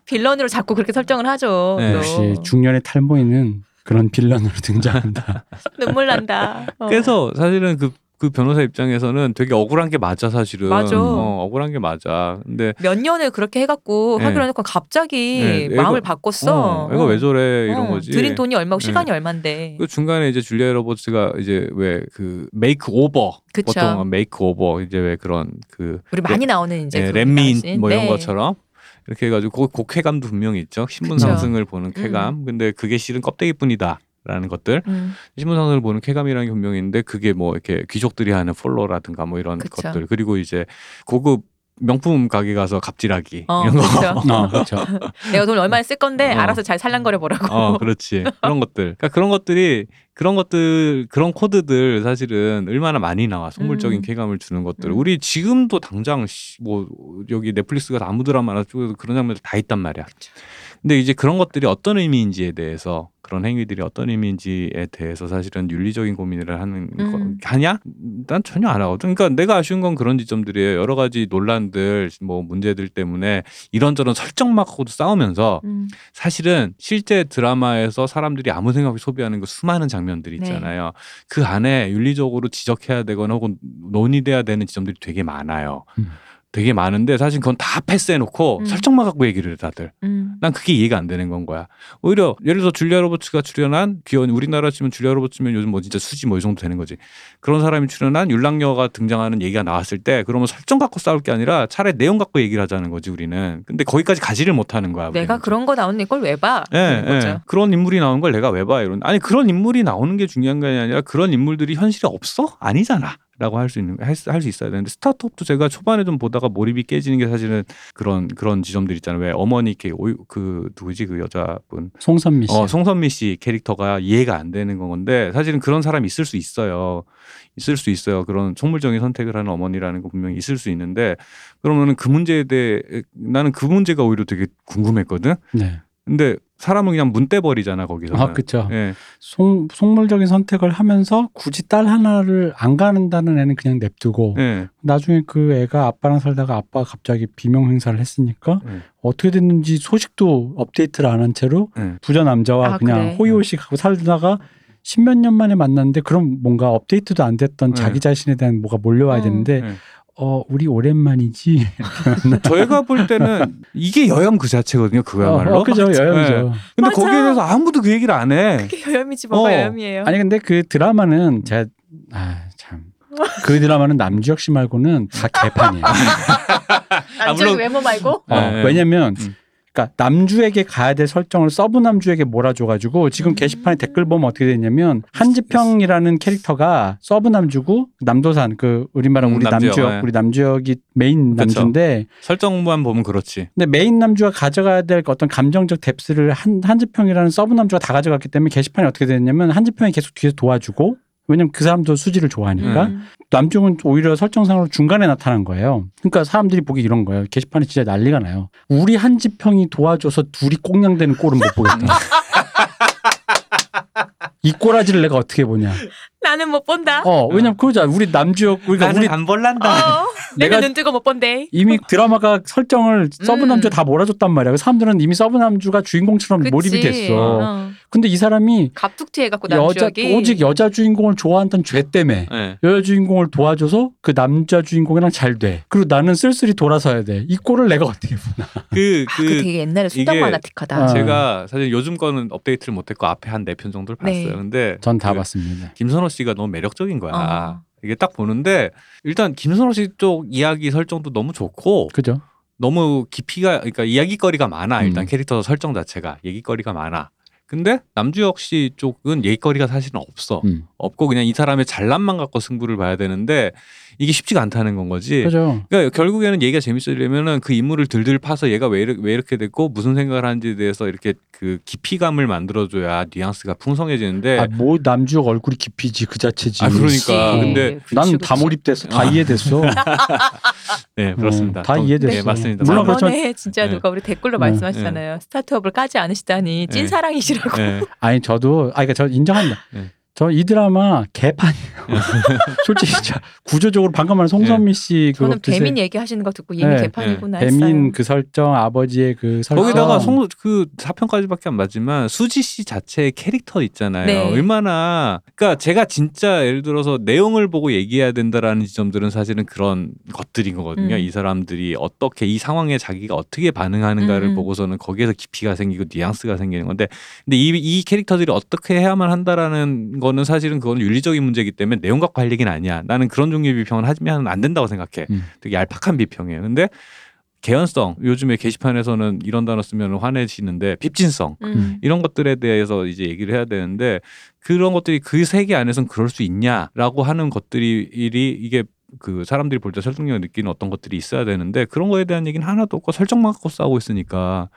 빌런으로 자꾸 그렇게 설정을 하죠. 네. 또. 역시 중년의 탈모인은 그런 빌런으로 등장한다. 눈물 난다. 어. 그래서 사실은 그그 변호사 입장에서는 되게 억울한 게 맞아 사실은. 맞아. 어, 억울한 게 맞아. 근데 몇 년을 그렇게 해갖고 네. 하기로 해놓고 갑자기 네, 애가- 마음을 바꿨어. 어, 애가 왜 저래 이런 어, 거지. 들인 돈이 얼마고 네. 시간이 얼만데. 그 중간에 이제 줄리아 로버츠가 이제 왜 그 makeover 그쵸. 보통 makeover 이제 왜 그런 그 우리 많이 나오는 이제 예, 그 나오신- 뭐 이런 네. 것처럼 이렇게 해가지고 그, 그 쾌감도 분명히 있죠. 신분 그쵸. 상승을 보는 쾌감. 근데 그게 실은 껍데기뿐이다 라는 것들. 음, 신분 상승을 보는 쾌감이라는 게 분명히 있는데 그게 뭐 이렇게 귀족들이 하는 폴로라든가 뭐 이런 그쵸. 것들 그리고 이제 고급 명품 가게 가서 갑질하기 어, 이런 거. 그쵸. 어, 그렇죠. 내가 돈 얼마나 쓸 건데 어. 알아서 잘 살랑거려 보라고. 어, 그렇지. 그런 것들. 그러니까 그런 것들이 그런 것들 그런 코드들 사실은 얼마나 많이 나와 속물적인 음. 쾌감을 주는 것들. 음. 우리 지금도 당장 씨, 뭐 여기 넷플릭스 가 아무 드라마나 찍어도 그런 장면들 다 있단 말이야. 근데 이제 그런 것들이 어떤 의미인지에 대해서 그런 행위들이 어떤 의미인지에 대해서 사실은 윤리적인 고민을 하는 거 음. 하냐? 난 전혀 안 하거든. 그러니까 내가 아쉬운 건 그런 지점들이에요. 여러 가지 논란들, 뭐 문제들 때문에 이런저런 설정막하고도 싸우면서 음, 사실은 실제 드라마에서 사람들이 아무 생각 없이 소비하는 그 수많은 장면들이 네. 있잖아요. 그 안에 윤리적으로 지적해야 되거나 혹은 논의돼야 되는 지점들이 되게 많아요. 음. 되게 많은데 사실 그건 다 패스해놓고 음. 설정만 갖고 얘기를 해 다들. 음. 난 그게 이해가 안 되는 건 거야. 오히려 예를 들어 줄리아 로버츠가 출연한 귀여운 우리나라 치면 줄리아 로버츠면 요즘 뭐 진짜 수지 뭐 이 정도 되는 거지. 그런 사람이 출연한 율랑녀가 등장하는 얘기가 나왔을 때 그러면 설정 갖고 싸울 게 아니라 차라리 내용 갖고 얘기를 하자는 거지 우리는. 근데 거기까지 가지를 못하는 거야. 내가 우리는. 그런 거 나오는 걸 왜 봐? 예, 그런 거죠. 예. 그런 인물이 나온 걸 내가 왜 봐? 이런. 아니 그런 인물이 나오는 게 중요한 게 아니라 그런 인물들이 현실에 없어? 아니잖아. 라고 할 수 있는 할수 있어야 되는데 스타트업도 제가 초반에 좀 보다가 몰입이 깨지는 게 사실은 그런 그런 지점들 있잖아요. 왜 어머니 그 누구지 그 여자분 송선미 씨. 어 송선미 씨 캐릭터가 이해가 안 되는 건데 사실은 그런 사람이 있을 수 있어요. 있을 수 있어요. 그런 속물적인 선택을 하는 어머니라는 거 분명히 있을 수 있는데 그러면은 그 문제에 대해 나는 그 문제가 오히려 되게 궁금했거든. 네. 근데 사람은 그냥 문 떼버리잖아 거기서. 아, 그렇죠. 예. 속, 속물적인 선택을 하면서 굳이 딸 하나를 안 가는다는 애는 그냥 냅두고 예. 나중에 그 애가 아빠랑 살다가 아빠가 갑자기 비명 행사를 했으니까 예. 어떻게 됐는지 소식도 업데이트를 안 한 채로 예. 부자 남자와 아, 그냥 그래? 호의호식하고 살다가 십몇 년 만에 만났는데 그럼 뭔가 업데이트도 안 됐던 네. 자기 자신에 대한 뭐가 몰려와야 어. 되는데 네. 어 우리 오랜만이지 저희가 볼 때는 이게 여혐 그 자체거든요. 그거야말로. 어, 어, 그죠 여혐이죠 근데 맞아. 거기에 대해서 아무도 그 얘기를 안 해. 그게 여혐이지 뭐가 어. 여혐이에요. 아니 근데 그 드라마는 제가 아 참 그 드라마는 남주혁 씨 말고는 다 개판이에요. 남자의 물론- 외모 말고 어, 네. 왜냐면 음. 그러니까 남주에게 가야 될 설정을 sub 남주에게 몰아줘가지고 지금 음. 게시판에 댓글 보면 어떻게 되냐면 한지평이라는 캐릭터가 sub 남주고 남도산 그 우리말은 음, 우리 남주혁, 남주혁 네. 우리 남주혁이 메인 그쵸. 남주인데 설정만 보면 그렇지. 근데 메인 남주가 가져가야 될 어떤 감정적 depth를 한 한지평이라는 sub 남주가 다 가져갔기 때문에 게시판이 어떻게 됐냐면 한지평이 계속 뒤에서 도와주고 왜냐면 그 사람도 수지를 좋아하니까 음. 남주혁은 오히려 설정상으로 중간에 나타난 거예요. 그러니까 사람들이 보기 이런 거예요. 게시판에 진짜 난리가 나요. 우리 한지평이 도와줘서 둘이 꽁냥대는 꼴은 못 보겠다. 이 꼬라지를 내가 어떻게 보냐. 나는 못 본다. 어, 왜냐면 그러자. 우리 남주혁 우리가 우리 안 볼란다. 어, 내가 내가 눈 뜨고 못 본대. 이미 드라마가 설정을 sub 음. 남주 다 몰아줬단 말이야. 사람들은 이미 sub 남주가 주인공처럼 몰입이. 됐어. 어. 근데 이 사람이 갑툭튀 해갖고 여자 남주혁이 오직 여자 주인공을 좋아한다는 죄 때문에 네. 여자 주인공을 도와줘서 그 남자 주인공이랑 잘 돼. 그리고 나는 쓸쓸히 돌아서야 돼. 이 꼴을 내가 어떻게 보나. 그, 그 그, 되게 옛날에 순정 이게- 만화틱하다. 아. 제가 사실 요즘 거는 업데이트를 못했고 앞에 한 네 편 정도를 봤어요. 네. 근데 전 다 그 봤습니다. 김선호 씨가 너무 매력적인 거야. 어. 이게 딱 보는데 일단 김선호 씨 쪽 이야기 설정도 너무 좋고 그죠? 너무 깊이가 그러니까 이야기거리가 많아. 일단 음. 캐릭터 설정 자체가 얘기거리가 많아. 근데 남주혁 씨 쪽은 얘기거리가 사실은 없어. 음. 없고 그냥 이 사람의 잘남만 갖고 승부를 봐야 되는데 이게 쉽지가 않다는 건 거지. 그죠? 그러니까 결국에는 얘기가 재밌으려면은 그 인물을 들들 파서 얘가 왜 이렇게, 왜 이렇게 됐고 무슨 생각을 하는지에 대해서 이렇게 그 깊이감을 만들어줘야 뉘앙스가 풍성해지는데 아, 뭐 남주혁 얼굴이 깊이지 그 자체지. 아, 그러니까. 그치. 근데 그치, 난 다. 몰입돼서 다 아. 이해됐어. 네 그렇습니다. 어, 다 또- 이해됐어. 네, 맞습니다. 물론 뭐- 저번에 진짜 네. 누가 우리 댓글로 네. 말씀하시잖아요. 스타트업을 까지 않으시다니 네. 찐사랑이시라고. 네. 아니 저도 아 그러니까 저 인정합니다. 네. 저이 드라마 개판이에요. 솔직히 진짜 구조적으로 방금 말한 송선미 씨 그거 저는 배민 얘기하시는 거 듣고 이미 네. 개판이구나 배민 했어요. 그 설정 아버지의 그 설정 거기다가 송, 그 4편까지밖에 안 봤지만 수지 씨 자체의 캐릭터 있잖아요. 네. 얼마나 그러니까 제가 진짜 예를 들어서 내용을 보고 얘기해야 된다라는 지점들은 사실은 그런 것들인 거거든요. 음. 이 사람들이 어떻게 이 상황에 자기가 어떻게 반응하는가를 음, 음. 보고서는 거기에서 깊이가 생기고 뉘앙스가 생기는 건데 근데 이, 이 캐릭터들이 어떻게 해야만 한다라는 거는 사실은 그건 윤리적인 문제이기 때문에 내용 갖고 할 얘기는 아니야. 나는 그런 종류의 비평을 하면 안 된다고 생각해. 음. 되게 얄팍한 비평이에요. 근데 개연성 요즘에 게시판에서는 이런 단어 쓰면 화내시는데 핍진성 음. 이런 것들에 대해서 이제 얘기를 해야 되는데 그런 것들이 그 세계 안에서는 그럴 수 있냐라고 하는 것들이 일이 이게 그 사람들이 볼 때 설득력을 느끼는 어떤 것들이 있어야 되는데 그런 거에 대한 얘기는 하나도 없고 설정만 갖고 싸우고 있으니까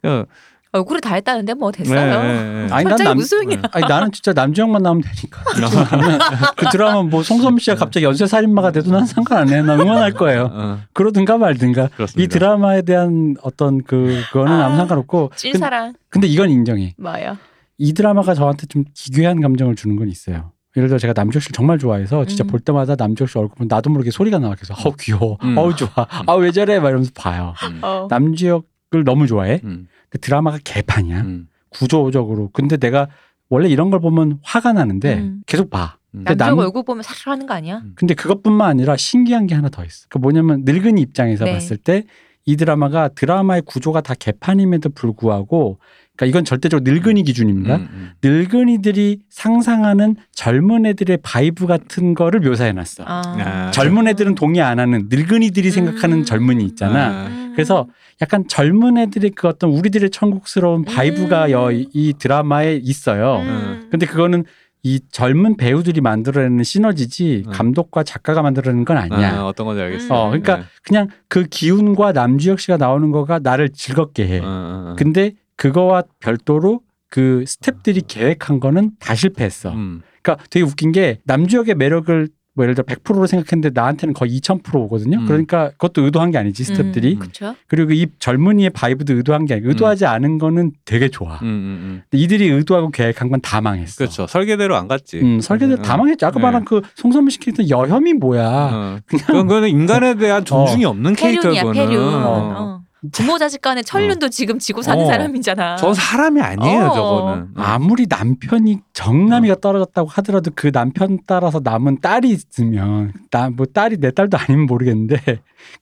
그러니까 얼굴을 다 했다는데 뭐 됐어요. 네, 네, 네. 아니, 난 남- 무슨 소용이야. 아니 나는 진짜 남주영만 나오면 되니까. 그 드라마 뭐 송선미 씨가 갑자기 연쇄 살인마가 돼도 난 상관 안 해. 나 응원할 거예요. 어, 그러든가 말든가. 그렇습니다. 이 드라마에 대한 어떤 그 그거는 아, 아무 상관없고. 근, 찐사랑 근데 이건 인정해. 뭐야? 이 드라마가 저한테 좀 기괴한 감정을 주는 건 있어요. 예를 들어 제가 남주혁 씨를 정말 좋아해서 진짜 음. 볼 때마다 남주혁 씨 얼굴 보면 나도 모르게 소리가 나와 계속 어우 귀여워 음. 어우 좋아 아왜 저래 막 이러면서 봐요 음, 어. 남주혁을 너무 좋아해 음, 그 드라마가 개판이야 음, 구조적으로 근데 내가 원래 이런 걸 보면 화가 나는데 음. 계속 봐 음. 근데 남쪽 남- 얼굴 보면 사실 하는 거 아니야? 근데 그것뿐만 아니라 신기한 게 하나 더 있어 그 뭐냐면 늙은이 입장에서 네. 봤을 때 이 드라마가 드라마의 구조가 다 개판임에도 불구하고 그러니까 이건 절대적으로 늙은이 기준입니다 음, 음. 늙은이들이 상상하는 젊은 애들의 vibe 같은 거를 묘사해 놨어. 아. 아, 젊은 애들은 동의 안 하는 늙은이들이 생각하는 음. 젊은이 있잖아. 아. 음. 그래서 약간 젊은 애들의 그 어떤 우리들의 천국스러운 vibe가 음. 여, 이, 이 드라마에 있어요. 음. 근데 그거는 이 젊은 배우들이 만들어내는 시너지지 음. 감독과 작가가 만들어내는 건 아니야. 아, 어떤 건지 알겠어. 어, 그러니까 네. 그냥 그 기운과 남주혁 씨가 나오는 거가 나를 즐겁게 해. 어. 근데 그거와 별도로 그 스탭들이 계획한 거는 다 실패했어. 음. 그러니까 되게 웃긴 게 남주혁의 매력을 뭐 예를 들어 100%로 생각했는데 나한테는 거의 2000%거든요. 음. 그러니까 그것도 의도한 게 아니지 스탭들이. 음. 그렇죠. 그리고 이 젊은이의 바이브도 의도한 게 아니고 의도하지 않은 거는 되게 좋아. 음, 음, 음. 이들이 의도하고 계획한 건 다 망했어. 그렇죠. 설계대로 안 갔지. 음, 설계대로 다 어. 망했지. 아까 네. 말한 그 송선미 씨 캐릭터 여혐이 뭐야. 어. 그건 그거는 인간에 대한 존중이 없는 캐릭터야. 폐륜이야 그거는. 폐륜. 어. 어. 부모 자식 간의 천륜도 지금 지고 사는 어. 사람이잖아. 전 사람이 아니에요, 어. 저거는. 아무리 남편이 정남이가 떨어졌다고 하더라도 그 남편 따라서 남은 딸이 있으면 나 뭐 딸이 내 딸도 아니면 모르겠는데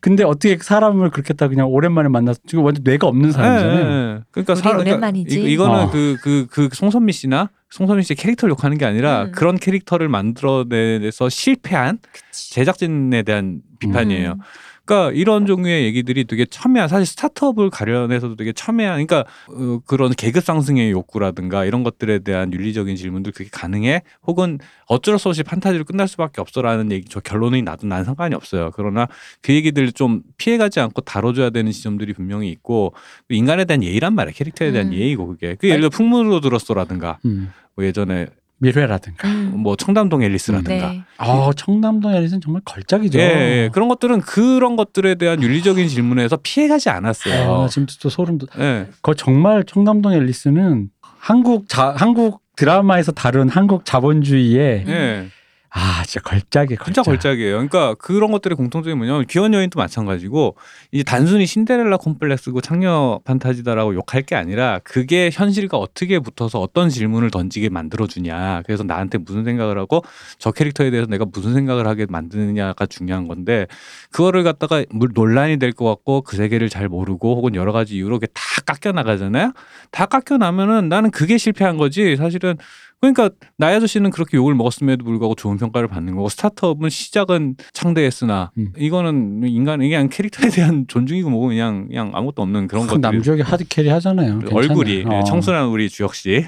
근데 어떻게 사람을 그렇게 했다 그냥 오랜만에 만나서 지금 완전 뇌가 없는 사람이잖아요. 예, 예, 예. 그러니까 우리 사- 그러니까 오랜만이지. 이, 이거는 어. 그그 그 송선미 씨나 송선미 씨의 캐릭터를 욕하는 게 아니라 음. 그런 캐릭터를 만들어내서 실패한 그치. 제작진에 대한 비판이에요. 음. 그러니까 이런 종류의 얘기들이 되게 첨예한 사실 스타트업을 가려내서도 되게 첨예한 그러니까 어, 그런 계급 상승의 욕구라든가 이런 것들에 대한 윤리적인 질문들 그게 가능해? 혹은 어쩔 수 없이 판타지로 끝날 수밖에 없어라는 얘기 저 결론이 나도 난 상관이 없어요. 그러나 그 얘기들 좀 피해가지 않고 다뤄줘야 되는 지점들이 분명히 있고 인간에 대한 예의란 말이야. 캐릭터에 대한 음. 예의고 그게. 그 예를 들어 풍문으로 들었어라든가. 음. 뭐 예전에 미래라든가. 음. 뭐 청담동 앨리스라든가 네. 어, 청남동 앨리스는 정말 걸작이죠. 예, 예. 그런 것들은 그런 것들에 대한 윤리적인 질문에서 피해가지 않았어요. 어, 나 지금 또 소름 돋. 예. 그 정말 청남동 앨리스는 한국 자 한국 드라마에서 다룬 한국 자본주의의 예. 아 진짜 걸작이 걸작. 진짜 걸작이에요. 그러니까 그런 것들의 공통점이 뭐냐면 귀여운 여인도 마찬가지고 이제 단순히 신데렐라 콤플렉스고 창녀 판타지다라고 욕할 게 아니라 그게 현실과 어떻게 붙어서 어떤 질문을 던지게 만들어 주냐. 그래서 나한테 무슨 생각을 하고 저 캐릭터에 대해서 내가 무슨 생각을 하게 만드느냐가 중요한 건데 그거를 갖다가 물- 논란이 될 것 같고 그 세계를 잘 모르고 혹은 여러 가지 이유로 다 깎여 나가잖아요. 다 깎여 나면은 나는 그게 실패한 거지. 사실은 그러니까 나의 아저씨는 그렇게 욕을 먹었음에도 불구하고 좋은 평가를 받는 거고 스타트업은 시작은 창대했으나 음. 이거는 인간 이게 그냥 캐릭터에 대한 존중이고 뭐고 그냥 그냥 아무것도 없는 그런 그 것들 남주혁이 hard carry 하잖아요. 얼굴이. 네, 어. 청순한 우리 주혁 씨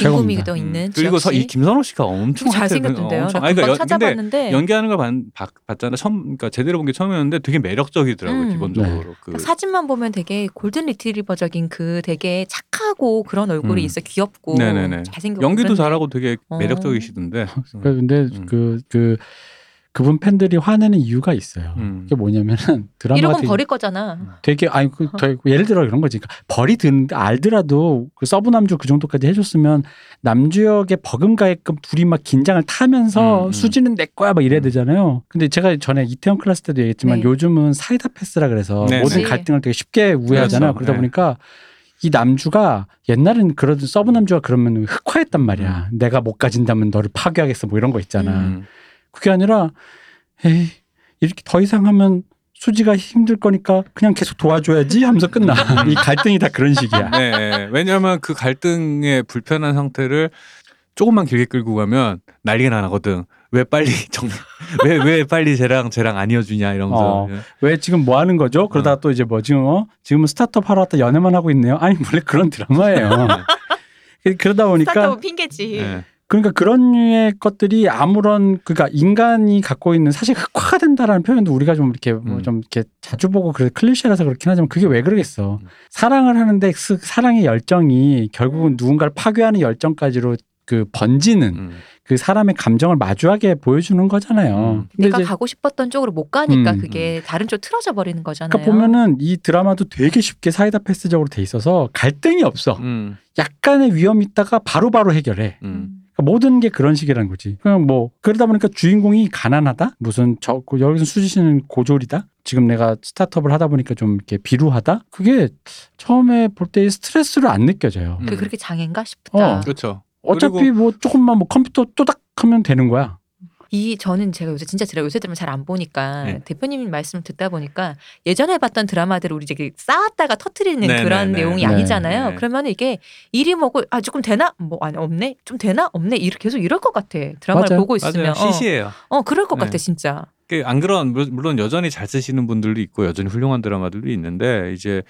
김구미도 음. 있는 그리고 서. 이 김선호 씨가 엄청 좀 잘생겼던데요. 엄청- 나 아니, 그러니까 찾아봤는데 연기하는 걸 봤, 봤, 봤잖아 처음 그러니까 제대로 본 게 처음이었는데 되게 매력적이더라고요 음. 기본적으로 그딱 사진만 보면 되게 골든 리트리버적인 그 되게 착하고 그런 얼굴이 음. 있어 귀엽고 네네네. 잘생겼고 연기도 그런데. 잘하고 되게 어. 매력적이시던데 그 근데 음. 그 그 그분 팬들이 화내는 이유가 있어요. 음. 그게 뭐냐면은 드라마가 이러면 되게, 버릴 거잖아. 되게 아니 그, 더- 예를 들어 이런 거지. 그러니까 벌이 드는데 알더라도 그 sub 남주 그 정도까지 해줬으면 남주혁에 버금가게끔 둘이 막 긴장을 타면서 음, 음. 수지는 내 거야 막 이래야 음. 되잖아요. 근데 제가 전에 이태원 클래스 때도 얘기했지만 네. 요즘은 사이다 패스라 그래서 네, 모든 네. 갈등을 되게 쉽게 우회하잖아요. 그렇죠. 그러다 네. 보니까 이 남주가 옛날에는 그러던 sub 남주가 그러면 흑화했단 말이야. 내가 못 가진다면 너를 파괴하겠어 뭐 이런 거 있잖아. 음. 그게 아니라 에이 이렇게 더 이상 하면 수지가 힘들 거니까 그냥 계속 도와줘야지 하면서 끝나. 이 갈등이 다 그런 식이야. 네, 왜냐하면 그 갈등의 불편한 상태를 조금만 길게 끌고 가면 난리가 나거든. 왜 빨리 정, 왜, 왜 빨리 쟤랑 쟤랑 안 이어주냐 이러면서. 어. 왜 지금 뭐 하는 거죠? 그러다가 또 이제 뭐 지금 어 지금은 스타트업 하러 왔다 연애만 하고 있네요. 아니 원래 그런 드라마예요. 그러다 보니까 스타트업 핑계지. 네. 그러니까 그런 류의 것들이 아무런 그러니까 인간이 갖고 있는 사실 흑화가 된다라는 표현도 우리가 좀 이렇게 뭐 음. 좀 이렇게 자주 보고 그래 클리셰라서 그렇긴 하지만 그게 왜 그러겠어. 음. 사랑을 하는데 그 사랑의 열정이 결국은 누군가를 파괴하는 열정까지로 그 번지는 음. 그 사람의 감정을 마주하게 보여주는 거잖아요. 음. 내가 가고 싶었던 쪽으로 못 가니까 음, 그게 다른 쪽 틀어져 버리는 거잖아요. 그러니까 보면은 이 드라마도 되게 쉽게 사이다 패스적으로 돼 있어서 갈등이 없어. 음. 약간의 위험이 있다가 바로바로 해결해. 음. 그러니까 모든 게 그런 식이라는 거지. 그냥 뭐 그러다 보니까 주인공이 가난하다. 무슨 저그 여기서 수지 씨는 고졸이다. 지금 내가 스타트업을 하다 보니까 좀 이렇게 비루하다. 그게 처음에 볼 때 스트레스를 안 느껴져요. 음. 그 그렇게 장애인가 싶다. 어. 그렇죠. 어차피 뭐 조금만 뭐 컴퓨터 또닥 하면 되는 거야. 이 저는 제가 요새 진짜 드라 요새 드라마 잘 안 보니까 네. 대표님 말씀 듣다 보니까 예전에 봤던 드라마들을 우리 이제 쌓았다가 터트리는 네, 그런 네, 네. 내용이 네. 아니잖아요. 네. 그러면 이게 일이 뭐고 아 조금 되나 뭐 아니 없네 좀 되나 없네 이렇게 계속 이럴 것 같아 드라마를 맞아요. 보고 있으면 맞아요. 시시해요. 어, 어 그럴 것 네. 같아 진짜. 그안 그런 물- 물론 여전히 잘 쓰시는 분들도 있고 여전히 훌륭한 드라마들도 있는데 이제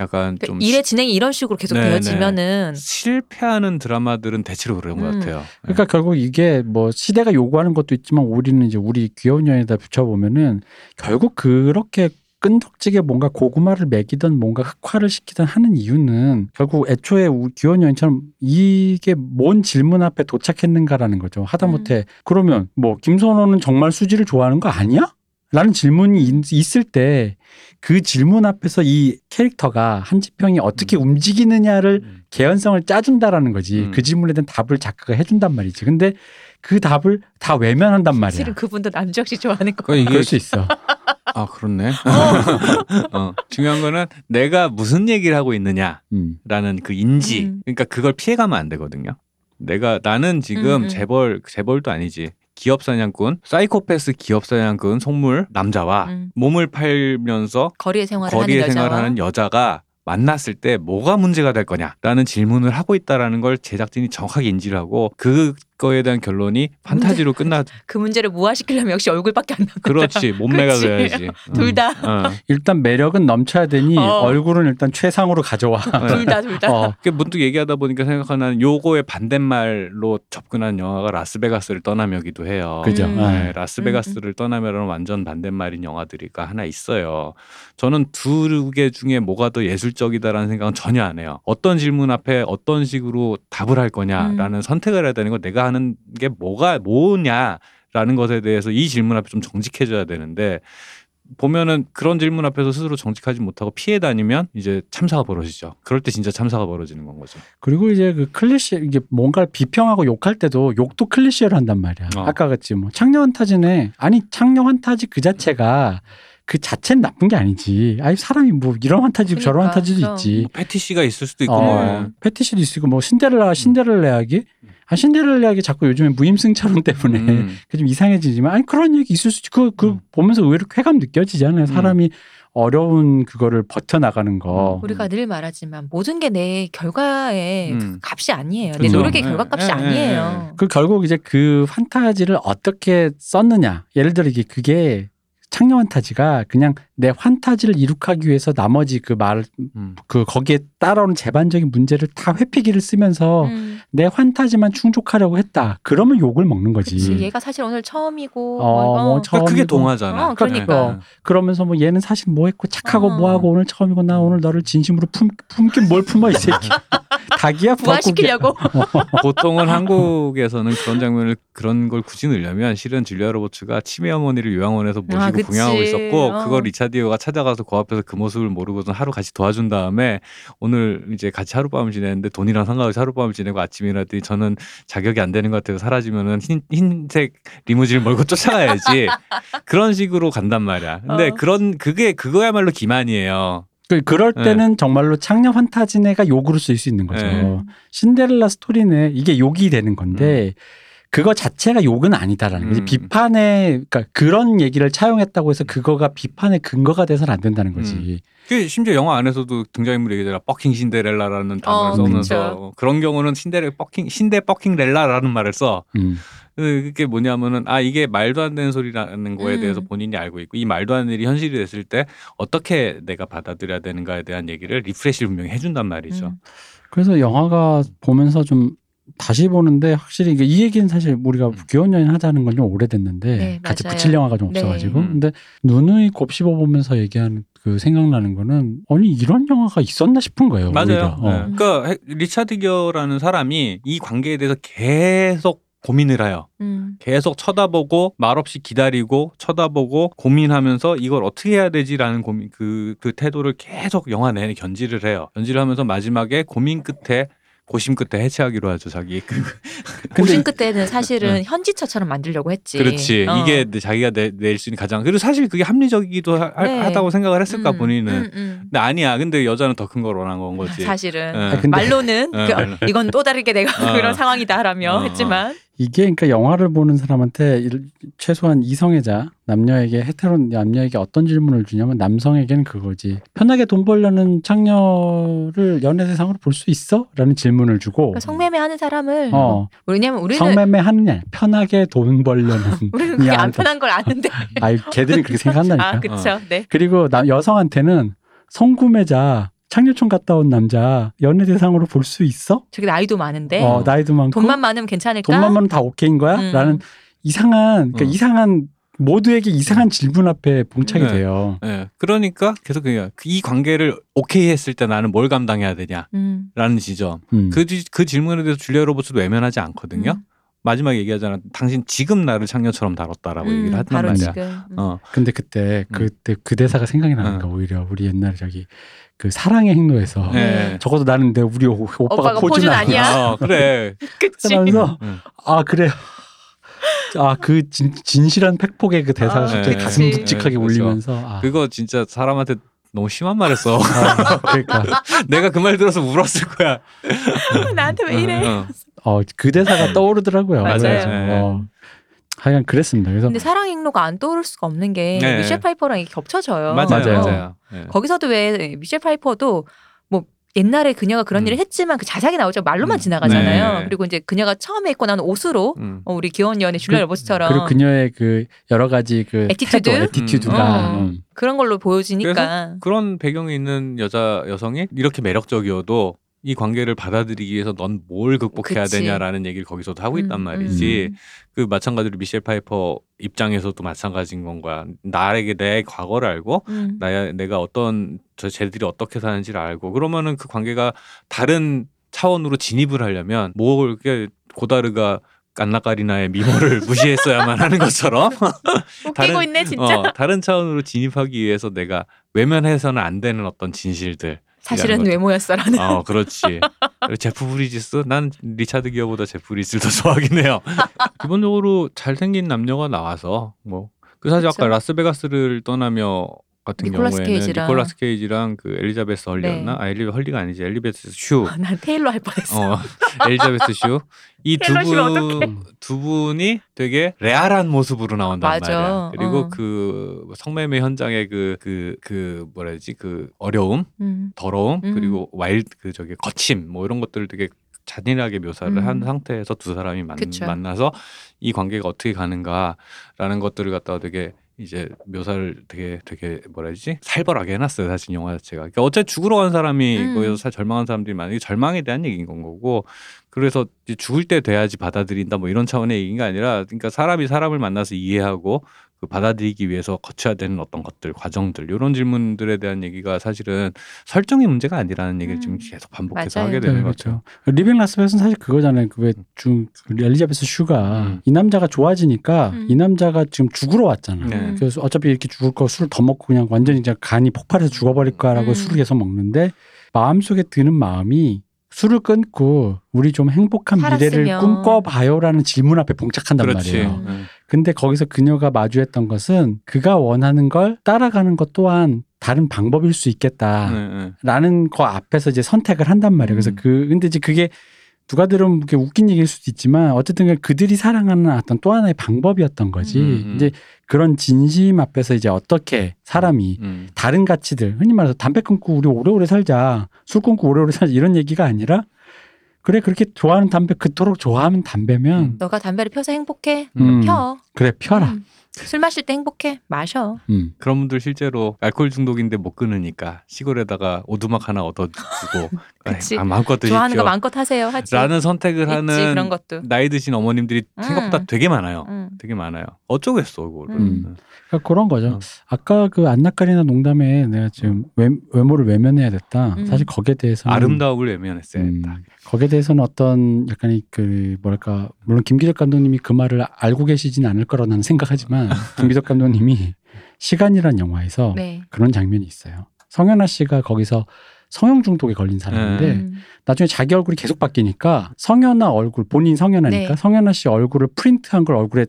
약간 그러니까 좀 일의 진행이 이런 식으로 계속 네, 되어지면은 시- 실패하는 드라마들은 대체로 그런 것 음. 같아요. 네. 그러니까 결국 이게 뭐 시대가 요구하는 것도 있지만 우리는 이제 우리 귀여운 연에다 붙여보면은 결국 그렇게 끈덕지게 뭔가 고구마를 먹이던 뭔가 흑화를 시키던 하는 이유는 결국 애초에 우- 귀여운 여인처럼 이게 뭔 질문 앞에 도착했는가라는 거죠. 하다못해 그러면 뭐 김선호는 정말 수지를 좋아하는 거 아니야? 라는 질문이 있- 있을 때 그 질문 앞에서 이 캐릭터가 한지평이 어떻게 움직이느냐를 음. 개연성을 짜준다라는 거지. 음. 그 질문에 대한 답을 작가가 해준단 말이지. 근데 그 답을 다 외면한단 말이야. 실은 그분도 남주혁 씨 좋아하는 거. 그러니까 이게 그럴 수 있어. 아 그렇네. 어, 중요한 거는 내가 무슨 얘기를 하고 있느냐라는 음. 그 인지. 음. 그러니까 그걸 피해가면 안 되거든요. 내가 나는 지금 음, 음. 재벌 재벌도 아니지. 기업 사냥꾼, 사이코패스 기업 사냥꾼 속물 남자와 음. 몸을 팔면서 거리에 생활을 거리에 하는 생활하는 여자가 만났을 때 뭐가 문제가 될 거냐라는 질문을 하고 있다라는 걸 제작진이 정확하게 인지를 하고 그 거에 대한 결론이 판타지로 끝나. 그 문제를 무화시키려면 역시 얼굴밖에 안 남았다. 그렇지 몸매가 그렇지. 그래야지. 둘 다. 어. 일단 매력은 넘쳐야 되니 어. 얼굴은 일단 최상으로 가져와. 둘 다 둘 다. 어. 그 문득 얘기하다 보니까 생각하는 요거의 반대말로 접근한 영화가 라스베가스를 떠나며기도 해요. 그죠. 음. 네, 네. 라스베가스를 떠나며는 완전 반대말인 영화들이가 하나 있어요. 저는 두 개 중에 뭐가 더 예술적이다라는 생각은 전혀 안 해요. 어떤 질문 앞에 어떤 식으로 답을 할 거냐라는 선택을 해야 되는 거 내가 하는 게 뭐가 뭐냐라는 것에 대해서 이 질문 앞에 좀 정직해져야 되는데 보면은 그런 질문 앞에서 스스로 정직하지 못하고 피해 다니면 이제 참사가 벌어지죠. 그럴 때 진짜 참사가 벌어지는 건 거죠. 그리고 이제 그 클리셰 이게 뭔가를 비평하고 욕할 때도 욕도 클리셰로 한단 말이야. 어. 아까 같이 뭐 창녀 환타지네. 아니 창녀 환타지 그 자체가 그 자체는 나쁜 게 아니지. 아니 사람이 뭐 이런 환타지 저런 그러니까, 환타지도 그럼. 있지. 뭐 패티시가 있을 수도 있고. 어, 네. 패티시도 있고 뭐 신데렐라 신데렐라 이야기. 아 신데렐라 이야기 자꾸 요즘에 무임승차론 때문에 음. 그좀 이상해지지만 아니 그런 얘기 있을 수 있지. 그, 그 음. 보면서 의외로 쾌감 느껴지잖아요. 사람이 어려운 그거를 버텨나가는 거. 우리가 늘 말하지만 모든 게 내 결과의 음. 값이 아니에요. 내 그죠. 노력의 네. 결과값이 네, 아니에요. 그 결국 이제 그 판타지를 어떻게 썼느냐. 예를 들어 이게 그게 창녀 판타지가 그냥 내 환타지를 이룩하기 위해서 나머지 그 말 음. 그 거기에 따라오는 제반적인 문제를 다 회피기를 쓰면서 음. 내 환타지만 충족하려고 했다. 그러면 욕을 먹는 거지. 그치. 얘가 사실 오늘 처음이고 어, 뭐, 뭐 어. 처- 그러니까 그게. 동화잖아. 어, 그러니까. 네. 그러면서 뭐 얘는 사실 뭐 했고 착하고 어. 뭐 하고 오늘 처음이고 나 오늘 너를 진심으로 품 품긴 뭘 품어 이 새끼. 닭이야 부활시키려 부활시키려고. 보통은 한국에서는 그런 장면을 그런 걸 굳이 넣으려면 실은 줄리아 로버츠가 치매 어머니를 요양원에서 모시고 아. 봉양하고 있었고 어. 그걸 리차 디오가 찾아가서 그 앞에서 그 모습을 모르고선 하루 같이 도와준 다음에 오늘 이제 같이 하룻밤을 지냈는데 돈이랑 상관없이 하룻밤을 지내고 아침에 일어났더니 저는 자격이 안 되는 것 같아서 사라지면은 흰, 흰색 리무진을 몰고 쫓아가야지 그런 식으로 간단 말이야. 근데 어. 그런 그게 그거야말로 기만이에요. 그 그럴 네. 때는 정말로 창녀 환타지네가 욕으로 쓰일 수 있는 거죠. 네. 신데렐라 스토리는 이게 욕이 되는 건데 그거 자체가 욕은 아니다라는 거지. 음. 비판에 그러니까 그런 얘기를 차용했다고 해서 그거가 비판의 근거가 돼서는 안 된다는 거지. 그 심지어 영화 안에서도 등장인물 얘기잖아. 버킹 신데렐라라는 단어를 어, 써면서 그쵸. 그런 경우는 신데렐 버킹 신데 버킹 렐라라는 말을 써. 음. 그- 그게 뭐냐면은 아 이게 말도 안 되는 소리라는 거에 음. 대해서 본인이 알고 있고 이 말도 안 되는 일이 현실이 됐을 때 어떻게 내가 받아들여야 되는가에 대한 얘기를 refresh를 분명히 해준단 말이죠. 음. 그래서 영화가 보면서 좀 다시 보는데 확실히 이게 이 얘기는 사실 우리가 음. 귀여운 여인 하자는 건 좀 오래됐는데 네, 같이 맞아요. 붙일 영화가 좀 네. 없어가지고 음. 근데 누누이 곱씹어 보면서 얘기하는 그 생각나는 거는 아니 이런 영화가 있었나 싶은 거예요. 맞아요. 어. 네. 그러니까 해- 리차드 기어라는 사람이 이 관계에 대해서 계속 고민을 해요. 음. 계속 쳐다보고 말없이 기다리고 쳐다보고 고민하면서 이걸 어떻게 해야 되지라는 고민 그, 그 태도를 계속 영화 내내 견지를 해요. 견지를 하면서 마지막에 고민 끝에 고심 끝에 해체하기로 하죠 자기 그 고심 끝에는 사실은 현지처처럼 만들려고 했지. 그렇지 어. 이게 자기가 내, 낼수 있는 가장 그리고 사실 그게 합리적이기도 하, 네. 하다고 생각을 했을까 음, 본인은 음, 음. 근데 아니야 근데 여자는 더 큰 걸 원한 건 거지 사실은 예. 아, 근데 말로는 어, 그. 이건 또 다르게 내가 어. 그런 상황이다라며. 했지만 이게 그러니까 영화를 보는 사람한테 일- 최소한 이성애자 남녀에게 헤테로 남녀에게 어떤 질문을 주냐면 남성에게는 그거지. 편하게 돈 벌려는 창녀를 연애 대상으로 볼 수 있어?라는 질문을 주고. 그러니까 성매매 하는 사람을 어. 왜냐면 우리는 성매매 하느냐 편하게 돈 벌려는 우리는 그게 안. 편한 걸 아는데. 아이 걔들이 그렇게 생각한다니까. 아 그쵸. 네. 그리고 나, 여성한테는 성구매자 창녀촌 갔다 온 남자 연애 대상으로 볼 수 있어? 저기 나이도 많은데 어 나이도 많고 돈만 많으면 괜찮을까? 돈만 많으면 다 오케이인 거야? 음. 라는 이상한 그러니까 어. 이상한 모두에게 이상한 질문 앞에 봉착이 네. 돼요. 예 그러니까 계속 그냥 이 관계를 오케이 했을 때 나는 뭘 감당해야 되냐라는 음. 지점 음. 그, 지- 그 질문에 대해서 줄리아 로버츠도 외면하지 않거든요 음. 마지막에 얘기하잖아 당신 지금 나를 창녀처럼 다뤘다라고 음, 얘기를 했단 바로 말이야 지금 음. 어 근데 그때 음. 그때 그 대사가 생각이 나는 음. 거 오히려 우리 옛날에 저기 그 사랑의 행로에서 네. 적어도 나는 내 우리 오- 오빠가, 오빠가 포준 아니야. 어, 그래 그치 음. 아 그래. 아 그 진실한 팩폭의 그 대사가 아, 갑자기 네. 가슴. 묵직하게 네, 그렇죠. 울리면서 아, 그거 진짜 사람한테 너무 심한 말했어 아, 그러니까 내가 그 말 들어서 울었을 거야 나한테 왜 이래 어, 어, 그 대사가 떠오르더라고요. 맞아요. 그래서, 네. 어, 하여간 그랬습니다. 그래서 근데 사랑 행로가 안 떠오를 수가 없는 게 네. 미셸 파이퍼랑 이게 겹쳐져요 맞아요 맞아요. 맞아요, 예. 거기서도 왜 미셸 파이퍼도 뭐 옛날에 그녀가 그런 음. 일을 했지만 그 자세하게 나오죠 말로만 음. 지나가잖아요 네. 그리고 이제 그녀가 처음에 입고 나온 옷으로 음. 어, 우리 귀여운 여인에 줄리아 그- 로버츠처럼 그리고 그녀의 그 여러 가지 그 attitude? 태도, attitude가 음. 음. 그런 걸로 보여지니까 그런 배경이 있는 여자 여성이 이렇게 매력적이어도 이 관계를 받아들이기 위해서 넌 뭘 극복해야 그치. 되냐라는 얘기를 거기서도 하고 음, 있단 말이지. 음. 그 마찬가지로 미셸 파이퍼 입장에서도 마찬가지인 건 거야. 나에게 내 과거를 알고 음. 나야 내가 어떤 저 쟤들이 어떻게 사는지를 알고 그러면은 그 관계가 다른 차원으로 진입을 하려면 뭘 이렇게 고다르가 안나 카리나의 미모를 무시했어야만 하는 것처럼 웃기고 다른- 있네 진짜 어, 다른 차원으로 진입하기 위해서 내가 외면해서는 안 되는 어떤 진실들. 사실은 거죠. 외모였어라는 어, 그렇지. 제프 브리지스, 난 리차드 기어보다 제프 브리지스를 더 좋아하긴 해요. 기본적으로 잘생긴 남녀가 나와서 뭐. 그 사실 아까 그쵸. 라스베가스를 떠나며 같은 니콜라스 경우에는 케이지랑. 니콜라스 케이지랑 그 엘리자베스 헐리였나? 네. 아 엘리 헐리가 아니지 엘리베스 슈. 난 테일러 할 뻔했어 어, 엘리자베스 슈. 이 두 분, 두 분이 되게 레알한 모습으로 나온단 맞아. 말이야. 그리고 어. 그 성매매 현장의 그, 그, 그, 뭐라 해야지, 그 어려움, 음. 더러움, 음. 그리고 wild, 그 저기 거침, 뭐 이런 것들을 되게 잔인하게 묘사를 음. 한 상태에서 두 사람이 만. 만나서 이 관계가 어떻게 가는가라는 것들을 갖다가 되게 이제 묘사를 되게 되게 뭐라 해야지 살벌하게 해놨어요 사실 영화 자체가 그러니까 어차피 죽으러 간 사람이 음. 거기서 사- 절망한 사람들이 많으니 절망에 대한 얘기인 건 거고 그래서 죽을 때 돼야지 받아들인다 뭐 이런 차원의 얘기가 아니라 그러니까 사람이 사람을 만나서 이해하고 그 받아들이기 위해서 거쳐야 되는 어떤 것들 과정들 이런 질문들에 대한 얘기가 사실은 설정의 문제가 아니라는 얘기를 지금 음. 계속 반복해서 맞아요. 하게 네, 되는 것 같아요. 그렇죠. 리빙 라스베가스는 사실 그거잖아요. 그왜중 엘리자베스 슈가 음. 이 남자가 좋아지니까 음. 이 남자가 지금 죽으러 왔잖아. 네. 음. 그래서 어차피 이렇게 죽을 거 술 더 먹고 그냥 완전히 이제 간이 폭발해서 죽어버릴 거라고 음. 술을 계속 먹는데 마음속에 드는 마음이 술을 끊고 우리 좀 행복한 미래를 살았으면. 꿈꿔봐요라는 질문 앞에 봉착한단 그렇지. 말이에요. 음. 근데 거기서 그녀가 마주했던 것은 그가 원하는 걸 따라가는 것 또한 다른 방법일 수 있겠다. 네, 네. 라는 거 앞에서 이제 선택을 한단 말이에요. 그래서 음. 그 근데 이제 그게 누가 들으면 그게 웃긴 얘기일 수도 있지만 어쨌든 그들이 사랑하는 어떤 또 하나의 방법이었던 거지. 음, 음. 이제 그런 진심 앞에서 이제 어떻게 사람이 음. 다른 가치들 흔히 말해서 담배 끊고 우리 오래오래 살자 술 끊고 오래오래 살자 이런 얘기가 아니라 그래 그렇게 좋아하는 담배 그토록 좋아하는 담배면 음. 너가 담배를 펴서 행복해? 음. 펴. 그래 펴라. 음. 술 마실 때 행복해? 마셔. 음. 그런 분들 실제로 알코올 중독인데 못 끊으니까 시골에다가 오두막 하나 얻어주고 그치. 아, 마음껏 드십시오. 좋아하는 거 마음껏 하세요. 하지. 라는 선택을 있지 하는 그런 것도. 나이 드신 어머님들이 음. 생각보다 되게 많아요. 음. 되게 많아요. 어쩌겠어 그거를. 음. 그러니까 그런 거죠. 어. 아까 그 안나까리나 농담에 내가 지금 외, 외모를 외면해야 됐다. 음. 사실 거기에 대해서는 아름다움을 외면했어야 음. 거기에 대해서는 어떤 약간의 그 뭐랄까 물론 김기덕 감독님이 그 말을 알고 계시진 않을 거라고 나는 생각하지만 김기덕 감독님이 시간이란 영화에서 네. 그런 장면이 있어요. 성현아 씨가 거기서 성형 중독에 걸린 사람인데 음. 나중에 자기 얼굴이 계속 바뀌니까 성현아 얼굴 본인 성현아니까 네. 성현아 씨 얼굴을 프린트한 걸 얼굴에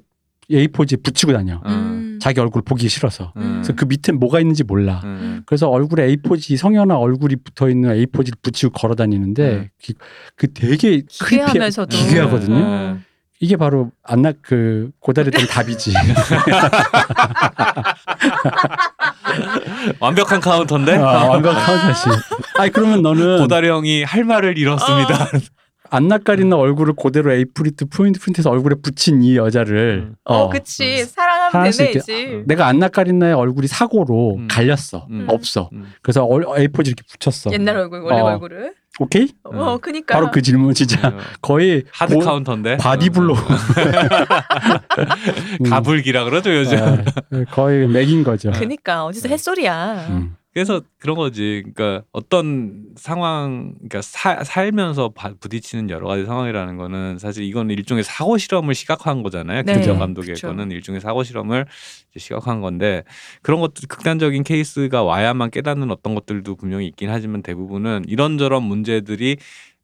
A4지에 붙이고 다녀. 음. 자기 얼굴 보기 싫어서. 음. 그래서 그 밑에 뭐가 있는지 몰라. 음. 그래서 얼굴에 A4지 성현아 얼굴이 붙어 있는 A4지를 붙이고 걸어 다니는데 음. 그, 그 되게 크리피하- 기괴하면서도. 기괴하거든요. 음. 이게 바로 안나 그 고달했던 답이지. 완벽한 카운터인데 아, 완벽한 사실. 아니 그러면 너는 고다리 형이 할 말을 잃었습니다. 안나까리나 얼굴을 그대로 에이프리트 포인트 프린트해서 얼굴에 붙인 이 여자를 음. 어, 그치. 사랑하면 사랑할 수 있게- 되네지. 내가 안나까리나의 얼굴이 사고로 음. 갈렸어. 음. 없어. 음. 그래서 얼- A4지 이렇게 붙였어. 옛날 얼굴, 원래 어. 얼굴을. 오케이? 어, 그니까. 바로 그 질문 진짜 어, 거의 하드 고- 카운터인데 바디블로. 음. 가불기라 그러죠 요즘. 아, 거의 맥인 거죠. 그니까. 어디서 헛소리야. 음. 그래서 그런 거지. 그러니까 어떤 상황, 그러니까 사- 살면서 바- 부딪히는 여러 가지 상황이라는 거는 사실 이거는 일종의 사고 실험을 시각화한 거잖아요. 네, 김정 감독의 그쵸. 거는 일종의 사고 실험을 시각화한 건데 그런 것들 극단적인 케이스가 와야만 깨닫는 어떤 것들도 분명히 있긴 하지만 대부분은 이런저런 문제들이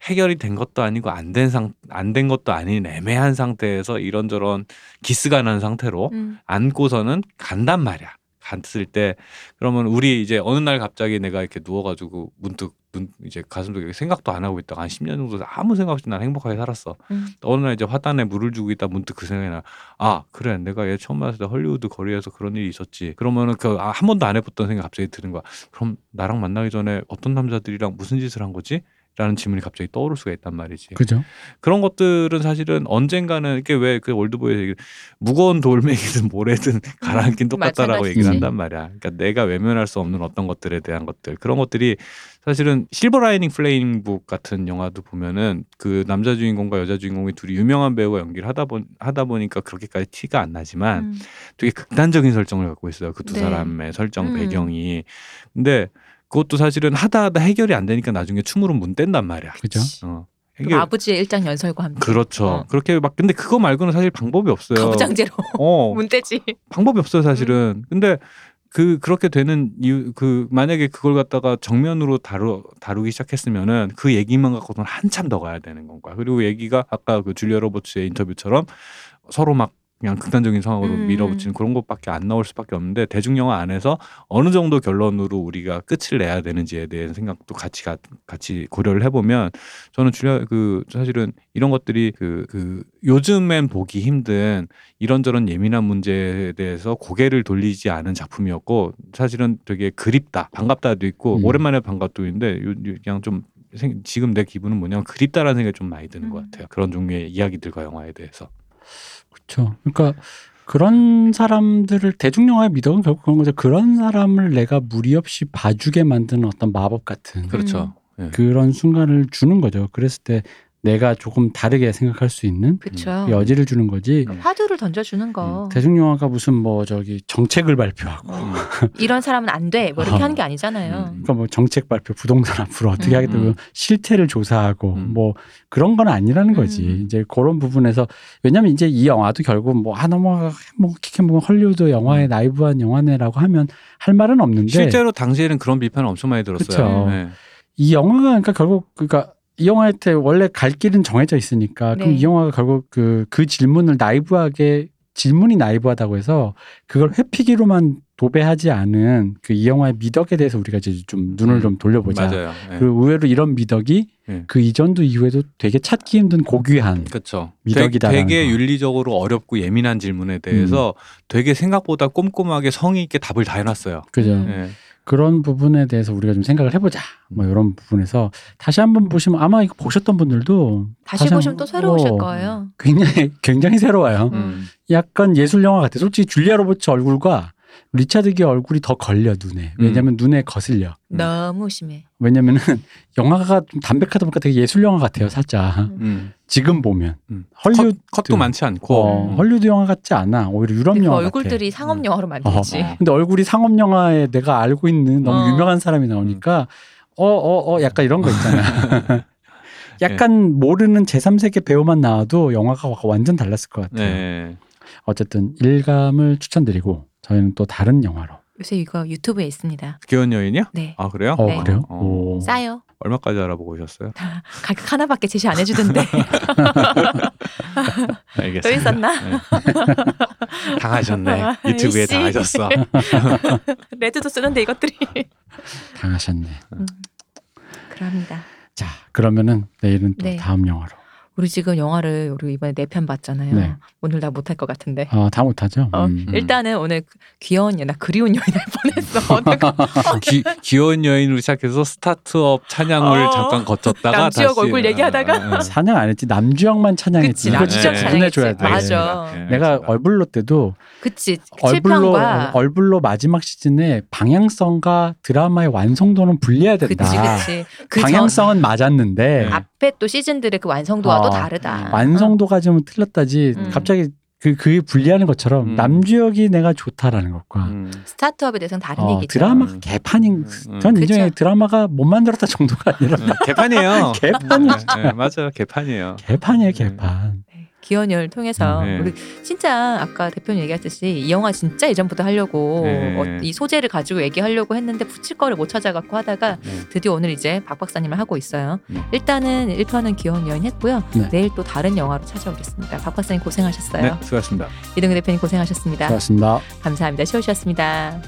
해결이 된 것도 아니고 안 된 상 안 된 것도 아닌 애매한 상태에서 이런저런 기스가 난 상태로 음. 안고서는 간단 말이야. 갔을 때 그러면 우리 이제 어느 날 갑자기 내가 이렇게 누워가지고 문득 눈 이제 가슴속에 생각도 안 하고 있다가 한 10년 정도 아무 생각 없이 난 행복하게 살았어. 음. 어느 날 이제 화단에 물을 주고 있다 문득 그 생각이 나. 아 그래 내가 얘 처음 만났을 때 헐리우드 거리에서 그런 일이 있었지. 그러면은 그 한 번도 안 해봤던 생각 이 갑자기 드는 거야. 그럼 나랑 만나기 전에 어떤 남자들이랑 무슨 짓을 한 거지? 라는 질문이 갑자기 떠오를 수가 있단 말이지. 그죠? 그런 것들은 사실은 언젠가는 이게 왜그 월드보이에서 얘기 무거운 돌멩이든 모래든 가라앉긴 똑같다라고 얘기를. 한단 말이야. 그러니까 내가 외면할 수 없는 어떤 것들에 대한 것들 그런 것들이 사실은 실버 라이닝 플레임북 같은 영화도 보면은 그 남자 주인공과 여자 주인공이 둘이 유명한 배우가 연기를 하다 보 하다 보니까 그렇게까지 티가 안 나지만 음. 되게 극단적인 설정을 갖고 있어요. 그두 네. 사람의 설정 음. 배경이. 근데 그것도 사실은 하다 하다 해결이 안 되니까 나중에 춤으로 문 뗀단 말이야. 그죠? 어. 그 해결- 아버지의 일장 연설과 함께. 그렇죠. 어. 그렇게 막 근데 그거 말고는 사실 방법이 없어요. 가부장제로 어, 문대지. 방법이 없어요, 음. 사실은. 근데 그 그렇게 되는 이유 그 만약에 그걸 갖다가 정면으로 다루 다루기 시작했으면은 그 얘기만 갖고는 한참 더 가야 되는 건가. 그리고 얘기가 아까 그 줄리아 로버츠의 인터뷰처럼 서로 막 그냥 극단적인 상황으로 음. 밀어붙이는 그런 것밖에 안 나올 수밖에 없는데 대중 영화 안에서 어느 정도 결론으로 우리가 끝을 내야 되는지에 대한 생각도 같이 가, 같이 고려를 해보면 저는 줄리아 그 사실은 이런 것들이 그, 그 요즘엔 보기 힘든 이런저런 예민한 문제에 대해서 고개를 돌리지 않은 작품이었고 사실은 되게 그립다 반갑다도 있고 음. 오랜만에 반갑도 있는데 요- 요- 그냥 좀 생- 지금 내 기분은 뭐냐면 그립다라는 생각이 좀 많이 드는 것 음. 같아요 그런 종류의 이야기들과 영화에 대해서 그렇죠. 그러니까 그런 사람들을 대중 영화의 미덕은 결국 그런 거죠. 그런 사람을 내가 무리 없이 봐주게 만드는 어떤 마법 같은 그렇죠. 예. 그런 순간을 주는 거죠. 그랬을 때 내가 조금 다르게 생각할 수 있는 그쵸. 그 여지를 주는 거지. 음. 화두를 던져주는 거. 대중 영화가 무슨 뭐 저기 정책을 발표하고 음. 이런 사람은 안 돼. 뭐 이렇게 어. 하는 게 아니잖아요. 음. 그러니까 뭐 정책 발표, 부동산 앞으로 어떻게 음. 하겠다, 고 음. 실태를 조사하고 음. 뭐 그런 건 아니라는 거지. 음. 이제 그런 부분에서 왜냐면 이제 이 영화도 결국 뭐아 너무 행복해 뭐 헐리우드 영화의 나이브한 영화네라고 하면 할 말은 없는데 실제로 당시에는 그런 비판을 엄청 많이 들었어요. 그쵸. 네. 이 영화가 그러니까 결국 그러니까 이 영화한테 원래 갈 길은 정해져 있으니까 그럼 네. 이 영화가 결국 그, 그 질문을 나이브하게 질문이 나이브하다고 해서 그걸 회피기로만 도배하지 않은 그 이 영화의 미덕에 대해서 우리가 이제 좀 눈을 음, 좀 돌려보자. 맞아요. 네. 그리고 의외로 이런 미덕이 네. 그 이전도 이후에도 되게 찾기 힘든 고귀한 그렇죠. 미덕이다라는 되게 거. 윤리적으로 어렵고 예민한 질문에 대해서 되게 생각보다 꼼꼼하게 성의 있게 답을 다 해놨어요. 그죠. 음. 네. 그런 부분에 대해서 우리가 좀 생각을 해보자. 뭐 이런 부분에서 다시 한번 보시면 아마 이거 보셨던 분들도 다시 다시 보시면 한- 또 새로우실 어, 거예요. 굉장히 굉장히 새로워요. 음. 약간 예술 영화 같아. 솔직히 줄리아 로버츠 얼굴과 리차드 기어 얼굴이 더 걸려 눈에. 음. 왜냐면 눈에 거슬려. 너무 심해. 왜냐면은 영화가 좀 담백하다 보니까 되게 예술 영화 같아요. 살짝 음. 지금 보면 음. 헐리우드 컷, 도 많지 않고 어, 음. 헐리우드 영화 같지 않아. 오히려 유럽 근데 그 영화 얼굴들이 상업 음. 영화로 같아. 어. 만들지. 근데 얼굴이 상업 영화에 내가 알고 있는 너무 어. 유명한 사람이 나오니까 어어어 약간 이런 거 있잖아. 약간 모르는 제3세계 배우만 나와도 영화가 완전 달랐을 것 같아요. 네. 어쨌든 일감을 추천드리고 저희는 또 다른 영화로. 요새 이거 유튜브에 있습니다. 귀여운 여인이요? 네. 아 그래요? 어 네. 그래요? 어. 오. 싸요. 얼마까지 알아보고 오셨어요? 가격 하나밖에 제시 안 해주던데. 알겠습니다. 또 있었나? 네. 당하셨네. 유튜브에 아이씨. 당하셨어. 레드도 쓰는데 이것들이. 당하셨네. 그럽니다. 자 그러면은 내일은 또 네. 다음 영화로. 우리 지금 영화를 우리 이번에 네 편 봤잖아요. 네. 오늘 다 못할 것 같은데. 아 다 못하죠. 어, 음. 일단은 오늘 귀여운 여나 그리운 여인 할 뻔했어. 어떡하- 기, 귀여운 여인으로 시작해서 스타트업 찬양을 어. 잠깐 거쳤다가 남주혁 다시 얼굴 얘기하다가 아, 아, 아. 안 했지 남주영만 찬양했지. 이거 남주혁 진짜. 보내줘야 돼. 맞아. 네, 내가 알겠습니다. 얼블로 때도 그치. 얼블로 7편과 얼블로 마지막 시즌에 방향성과 드라마의 완성도는 분리해야 된다. 그치 그치. 그 방향성은 맞았는데 전 앞에 또 시즌들의 그 완성도와 어, 또 다르다. 완성도가 좀 틀렸다지 음. 갑자기 그 그게 분리하는 것처럼 음. 남주혁이 내가 좋다라는 것과 음. 스타트업에 대해서는 다른 어, 얘기죠. 드라마가 음. 개판인 음. 전 인정해. 드라마가 못 만들었다 정도가 아니라 음, 개판이에요. 개판이야. 네, 네, 맞아요. 개판이에요. 개판이에요 개판. 네, 귀여운 열 통해서 네. 우리 진짜 아까 대표님 얘기했듯이 이 영화 진짜 예전부터 하려고 네. 어, 이 소재를 가지고 얘기하려고 했는데 붙일 거를 못 찾아갖고 하다가 네. 드디어 오늘 이제 박 박사님을 하고 있어요. 네. 일단은 1편은 귀여운 여인 했고요. 네. 내일 또 다른 영화로 찾아오겠습니다. 박 박사님 고생하셨어요. 네, 수고하셨습니다. 이동규 대표님 고생하셨습니다. 고맙습니다. 감사합니다. 쉬우셨습니다.